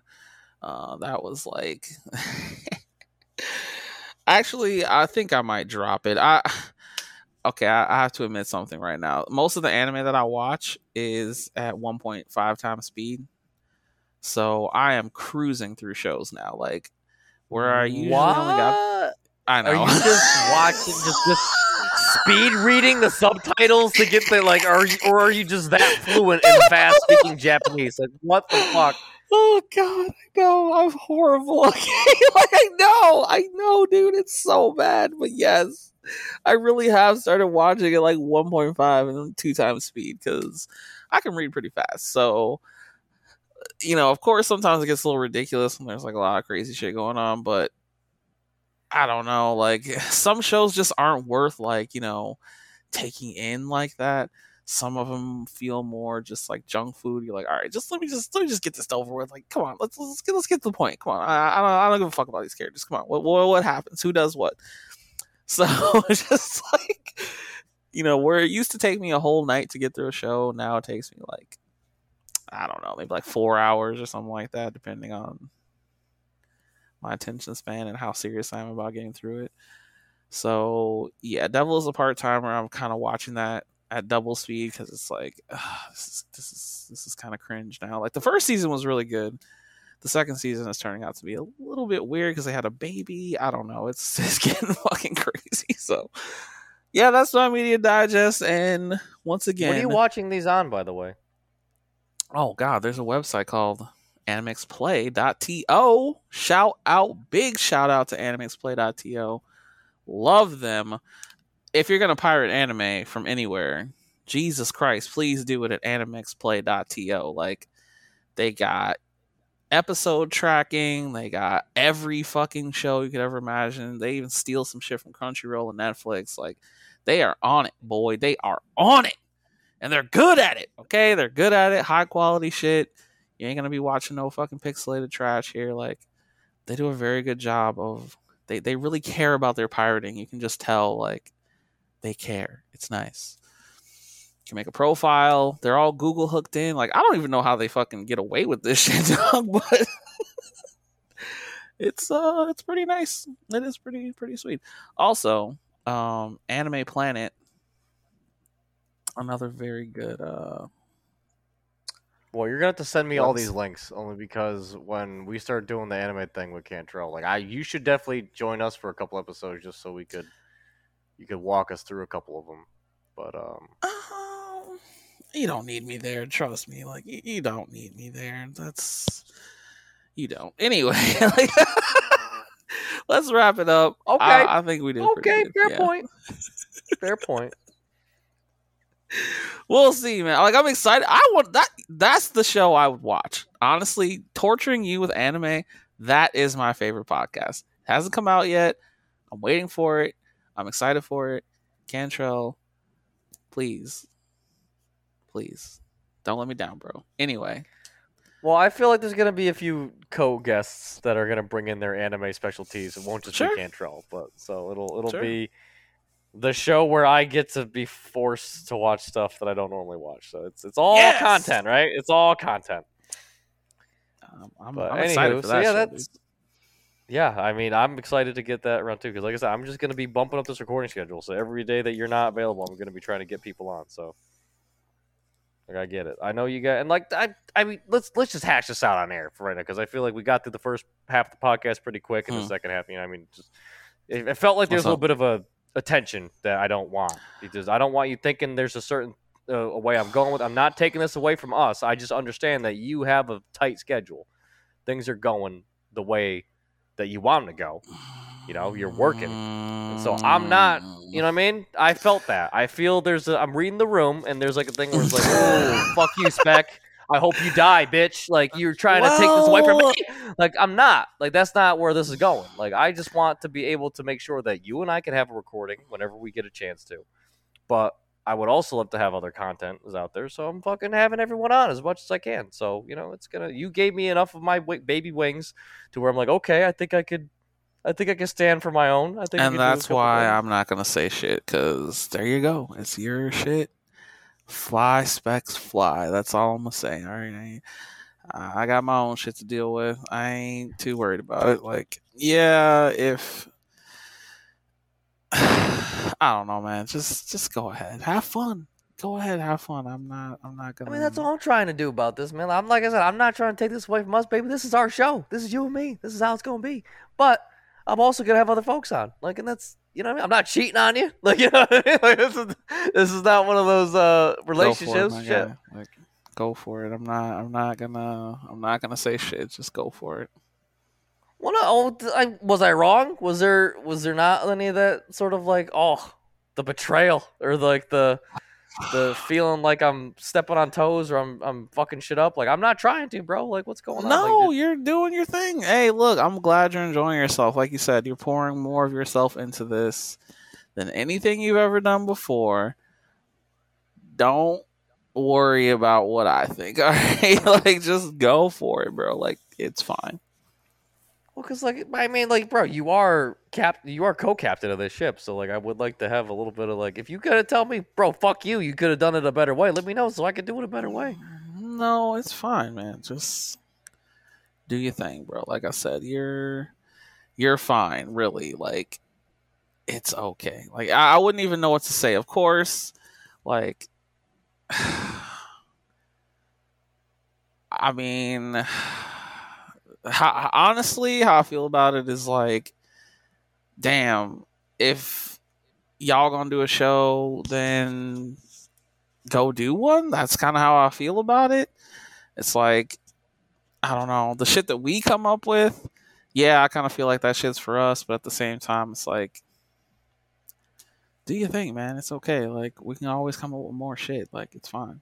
Uh, that was like, actually, I think I might drop it. I okay, I, I, have to admit something right now. Most of the anime that I watch is at 1.5 times speed, so I am cruising through shows now. Like where I usually what? only got. I know. Are you just watching just just speed reading the subtitles to get the like are you, or are you just that fluent and fast speaking Japanese? Like what the fuck? Oh god, I know I'm horrible. Like I know, I know, dude, it's so bad. But yes, I really have started watching it like 1.5 and two times speed because I can read pretty fast. So, you know, of course, sometimes it gets a little ridiculous when there's like a lot of crazy shit going on. But I don't know, like some shows just aren't worth like, you know, taking in like that. Some of them feel more just like junk food. You're like, all right, just let me just let me just get this over with. Like, come on, let's let's get let's get to the point. Come on, I, I don't I don't give a fuck about these characters. Come on, what what, what happens? Who does what? So just like, you know, where it used to take me a whole night to get through a show, now it takes me like, I don't know, maybe like four hours or something like that, depending on my attention span and how serious I am about getting through it. So yeah, Devil is a part timer. I'm kind of watching that at double speed because it's like this is this is this is kind of cringe now. Like the first season was really good. The second season is turning out to be a little bit weird because they had a baby. I don't know. It's it's getting fucking crazy. So yeah, that's my media digest. And once again, what are you watching these on, by the way? Oh God, there's a website called animixplay.to. Shout out, big shout out to animixplay.to. Love them. If you're gonna pirate anime from anywhere, Jesus Christ, please do it at animixplay.to. Like they got episode tracking, they got every fucking show you could ever imagine. They even steal some shit from Crunchyroll and Netflix. Like they are on it, boy. They are on it. And they're good at it. Okay? They're good at it. High quality shit you ain't gonna be watching no fucking pixelated trash here. Like they do a very good job of they they really care about their pirating. You can just tell like they care. It's nice. You can make a profile. They're all Google hooked in. Like I don't even know how they fucking get away with this shit, dog, but it's uh it's pretty nice. It is pretty pretty sweet. Also, um Anime Planet another very good uh well, you're gonna have to send me all these links only because when we start doing the anime thing with Cantrell, like I, you should definitely join us for a couple episodes just so we could, you could walk us through a couple of them. But um, um you don't need me there. Trust me. Like you, you don't need me there. That's you don't. Anyway, like, let's wrap it up. Okay. I, I think we did. Okay, fair Yeah. point. Fair point. We'll see, man. Like I'm excited. I want that. That's the show I would watch. Honestly, torturing you with anime. That is my favorite podcast. hasn't come out yet. I'm waiting for it. I'm excited for it. Cantrell, please, please, don't let me down, bro. Anyway, Well, I feel like there's gonna be a few co-guests that are gonna bring in their anime specialties. It won't just Sure. be Cantrell, but so it'll it'll Sure. be the show where I get to be forced to watch stuff that I don't normally watch. So it's it's all Yes! content, right? It's all content. um, I'm, But I'm excited anywho, for so that. yeah, show, that's dude. yeah. I mean, I'm excited to get that around too because, like I said, I'm just gonna be bumping up this recording schedule. So every day that you're not available, I'm gonna be trying to get people on. So. Like I get it. I know you got and like I I mean let's let's just hash this out on air for right now because I feel like we got through the first half of the podcast pretty quick and the Hmm. second half, you know, I mean just it, it felt like there was a little bit of a attention that I don't want because I don't want you thinking there's a certain uh, way I'm going with. I'm not taking this away from us. I just understand that you have a tight schedule. Things are going the way that you want them to go. You know, you're working. so I'm not- You know what I mean? I felt that. I feel there's a. I'm reading the room, and there's like a thing where it's like, "Oh, fuck you, Spec. I hope you die, bitch." Like you're trying to take this away from me. Like I'm not. Like that's not where this is going. Like I just want to be able to make sure that you and I can have a recording whenever we get a chance to. But I would also love to have other content is out there, so I'm fucking having everyone on as much as I can. So you know, it's gonna. You gave me enough of my wi- baby wings to where I'm like, okay, I think I could. I think I can stand for my own. I think, and could do a that's why. I'm not gonna say shit. Cause there you go. It's your shit. Fly specs fly. That's all I'm gonna say. All right. I, I got my own shit to deal with. I ain't too worried about it. Like, yeah, if I don't know, man. Just just go ahead. Have fun. Go ahead, have fun. I'm not. I'm not gonna. I mean, that's all I'm trying to do about this, man. I'm like I said, I'm not trying to take this away from us, baby. This is our show. This is you and me. This is how it's gonna be. But I'm also gonna have other folks on, like, and that's you know what I mean. I'm not cheating on you, like you know. What I mean? Like this is this is not one of those uh Go for it, relationships. my shit. guy. Like, go for it. I'm not. I'm not gonna. I'm not gonna say shit. Just go for it. Well, no, oh, I, was I wrong? Was there was there not any of that sort of like oh the betrayal or like the the feeling like I'm stepping on toes or I'm I'm fucking shit up? Like I'm not trying to, bro. Like what's going on? No, Like, you're doing your thing. Hey, look, I'm glad you're enjoying yourself. Like you said, you're pouring more of yourself into this than anything you've ever done before. Don't worry about what I think. All right, like just go for it, bro. Like it's fine. Well, because like I mean, like, bro, you are cap, you are co-captain of this ship, so like, I would like to have a little bit of like, if you gotta tell me, bro, fuck you, you could have done it a better way. Let me know so I could do it a better way. No, it's fine, man. Just do your thing, bro. Like I said, you're you're fine, really. Like it's okay. Like I, I wouldn't even know what to say. Of course, like I mean, how, honestly, how I feel about it is like, damn, if y'all gonna do a show, then go do one. That's kind of how I feel about it. It's like, I don't know, the shit that we come up with. Yeah, I kind of feel like that shit's for us, but at the same time, it's like, do your thing, man. It's okay. Like we can always come up with more shit. Like it's fine.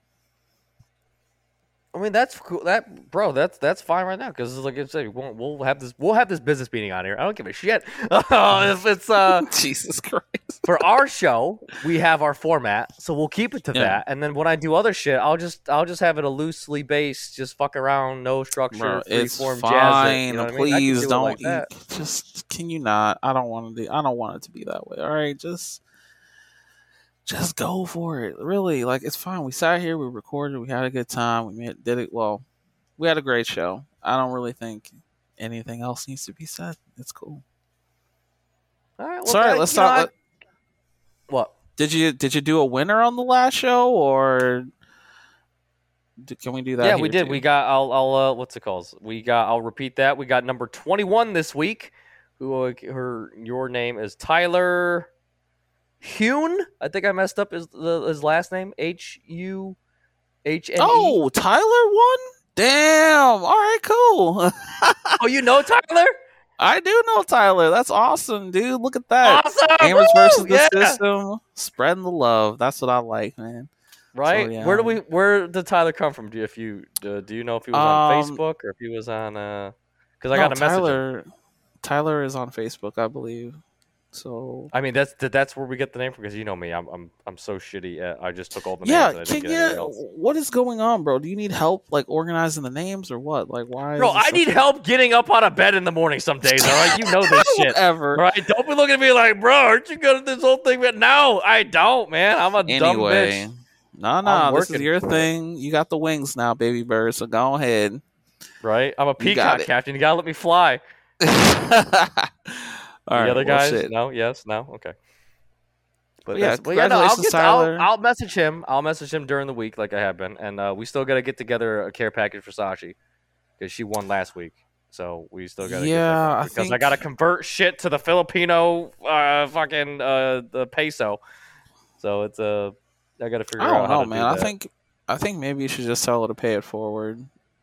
I mean, that's cool. That bro, that's that's fine right now because like I said, we'll, we'll have this we'll have this business meeting on here. I don't give a shit if it's uh Jesus Christ. for our show. We have our format, so we'll keep it to Yeah. that. And then when I do other shit, I'll just I'll just have it a loosely based, just fuck around, no structure, Bro, it's form, fine. jazz. It, you know what I mean? I Please do don't. like just can you not? I don't want to do. I don't want it to be that way. All right, just just go for it. Really, like it's fine. We sat here, we recorded, we had a good time. We made, did it well. We had a great show. I don't really think anything else needs to be said. It's cool. All right, well, Sorry, let's talk. Let- what? did you did you do a winner on the last show or? Can we do that? yeah, we did. too? We got. I'll. I'll. Uh, what's it called? We got. I'll repeat that. We got number twenty-one this week. Who? Uh, her. Your name is Tyler. Hune. I think I messed up his the, his last name. H U H N. Oh, Tyler won. Damn. All right, cool. oh, you know Tyler? I do know Tyler. That's awesome, dude. Look at that. Awesome. Gamers versus the yeah. system, spreading the love. That's what I like, man. Right? So, yeah. Where do we? Where did Tyler come from? Do you, if you uh, do you know if he was on Um, Facebook or if he was on? Because I No, got a message. Tyler. Tyler is on Facebook, I believe. So I mean, that's that's where we get the name from. Because you know me, I'm I'm I'm so shitty. At, I just took all the yeah, names. and I can didn't get anything you? What is going on, bro? Do you need help like organizing the names or what? Like why? Bro, I need a- help getting up out of bed in the morning some days. All right, you know this shit. Ever? All right, don't be looking at me like, bro, aren't you good at this whole thing? But no, I don't, man. I'm a dumb bitch. no, no, I'm this is your for it. thing. You got the wings now, baby bird. So go ahead. Right? I'm a peacock it. captain. You gotta let me fly. All the right, other well, guys? shit. No, yes, no, okay. But Yeah, that's- but yeah, no, I'll, congratulations, get, I'll, Tyler. I'll message him. I'll message him during the week, like I have been, and uh, we still got to get together a care package for Sashi because she won last week. So we still got to Yeah, I because I think- got to convert shit to the Filipino uh, fucking uh, the peso. So it's uh, I got to figure I out don't how know, to man. do I think I think maybe you should just tell her to pay it forward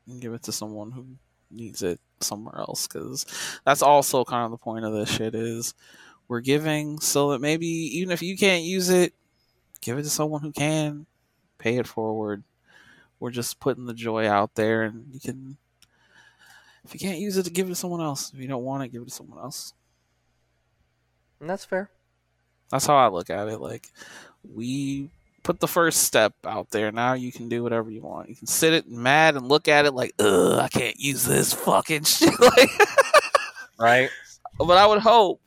and give it to someone who needs it somewhere else because that's also kind of the point of this shit is we're giving so that maybe even if you can't use it, give it to someone who can. Pay it forward. We're just putting the joy out there, and you can. If you can't use it, to give it to someone else. If you don't want it, give it to someone else. And that's fair. That's how I look at it. Like we put the first step out there. Now you can do whatever you want. You can sit it mad and look at it like, ugh, I can't use this fucking shit. like, Right? but I would hope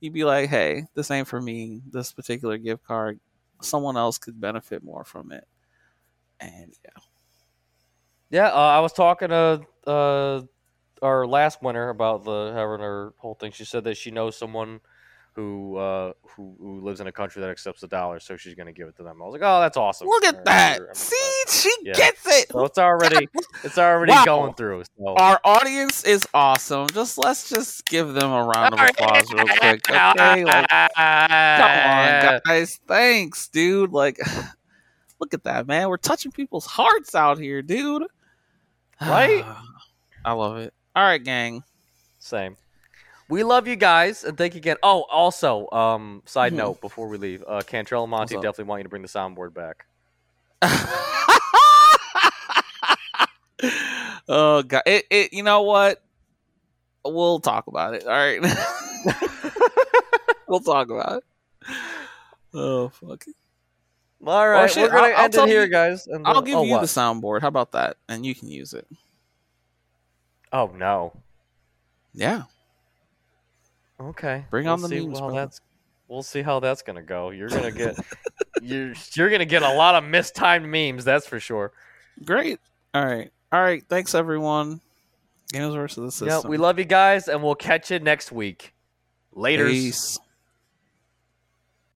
you'd be like, hey, this ain't for me. This particular gift card, someone else could benefit more from it. And yeah, Yeah, uh, I was talking to uh, our last winner about the having her whole thing. She said that she knows someone who uh, who who lives in a country that accepts the dollar, so she's going to give it to them. I was like, oh, that's awesome. look at that. I'm- See, she Yeah. gets it. So it's already it's already Wow. going through. So. Our audience is awesome. Just let's just give them a round of applause real quick. Okay, like Come on, guys. Thanks, dude. Like, look at that, man. We're touching people's hearts out here, dude. Right? I love it. All right, gang. Same. We love you guys, and thank you again. Oh, also, um, side Mhm. note before we leave, uh, Cantrell and Monty definitely want you to bring the soundboard back. oh god, it, it. You know what? We'll talk about it. All right, we'll talk about it. Oh fuck it. All right, shit, we're gonna I'll- I'll end tell it here, you- guys. And, I'll give oh, you what? the soundboard. How about that? And you can use it. Oh no. Yeah. Okay. Bring we'll on the see memes, how brother. that's we'll see how that's gonna go. You're gonna get you're you're gonna get a lot of mistimed memes, that's for sure. Great. All right. All right. Thanks, everyone. Games versus the system. Yeah, we love you guys, and we'll catch you next week. Later. Peace.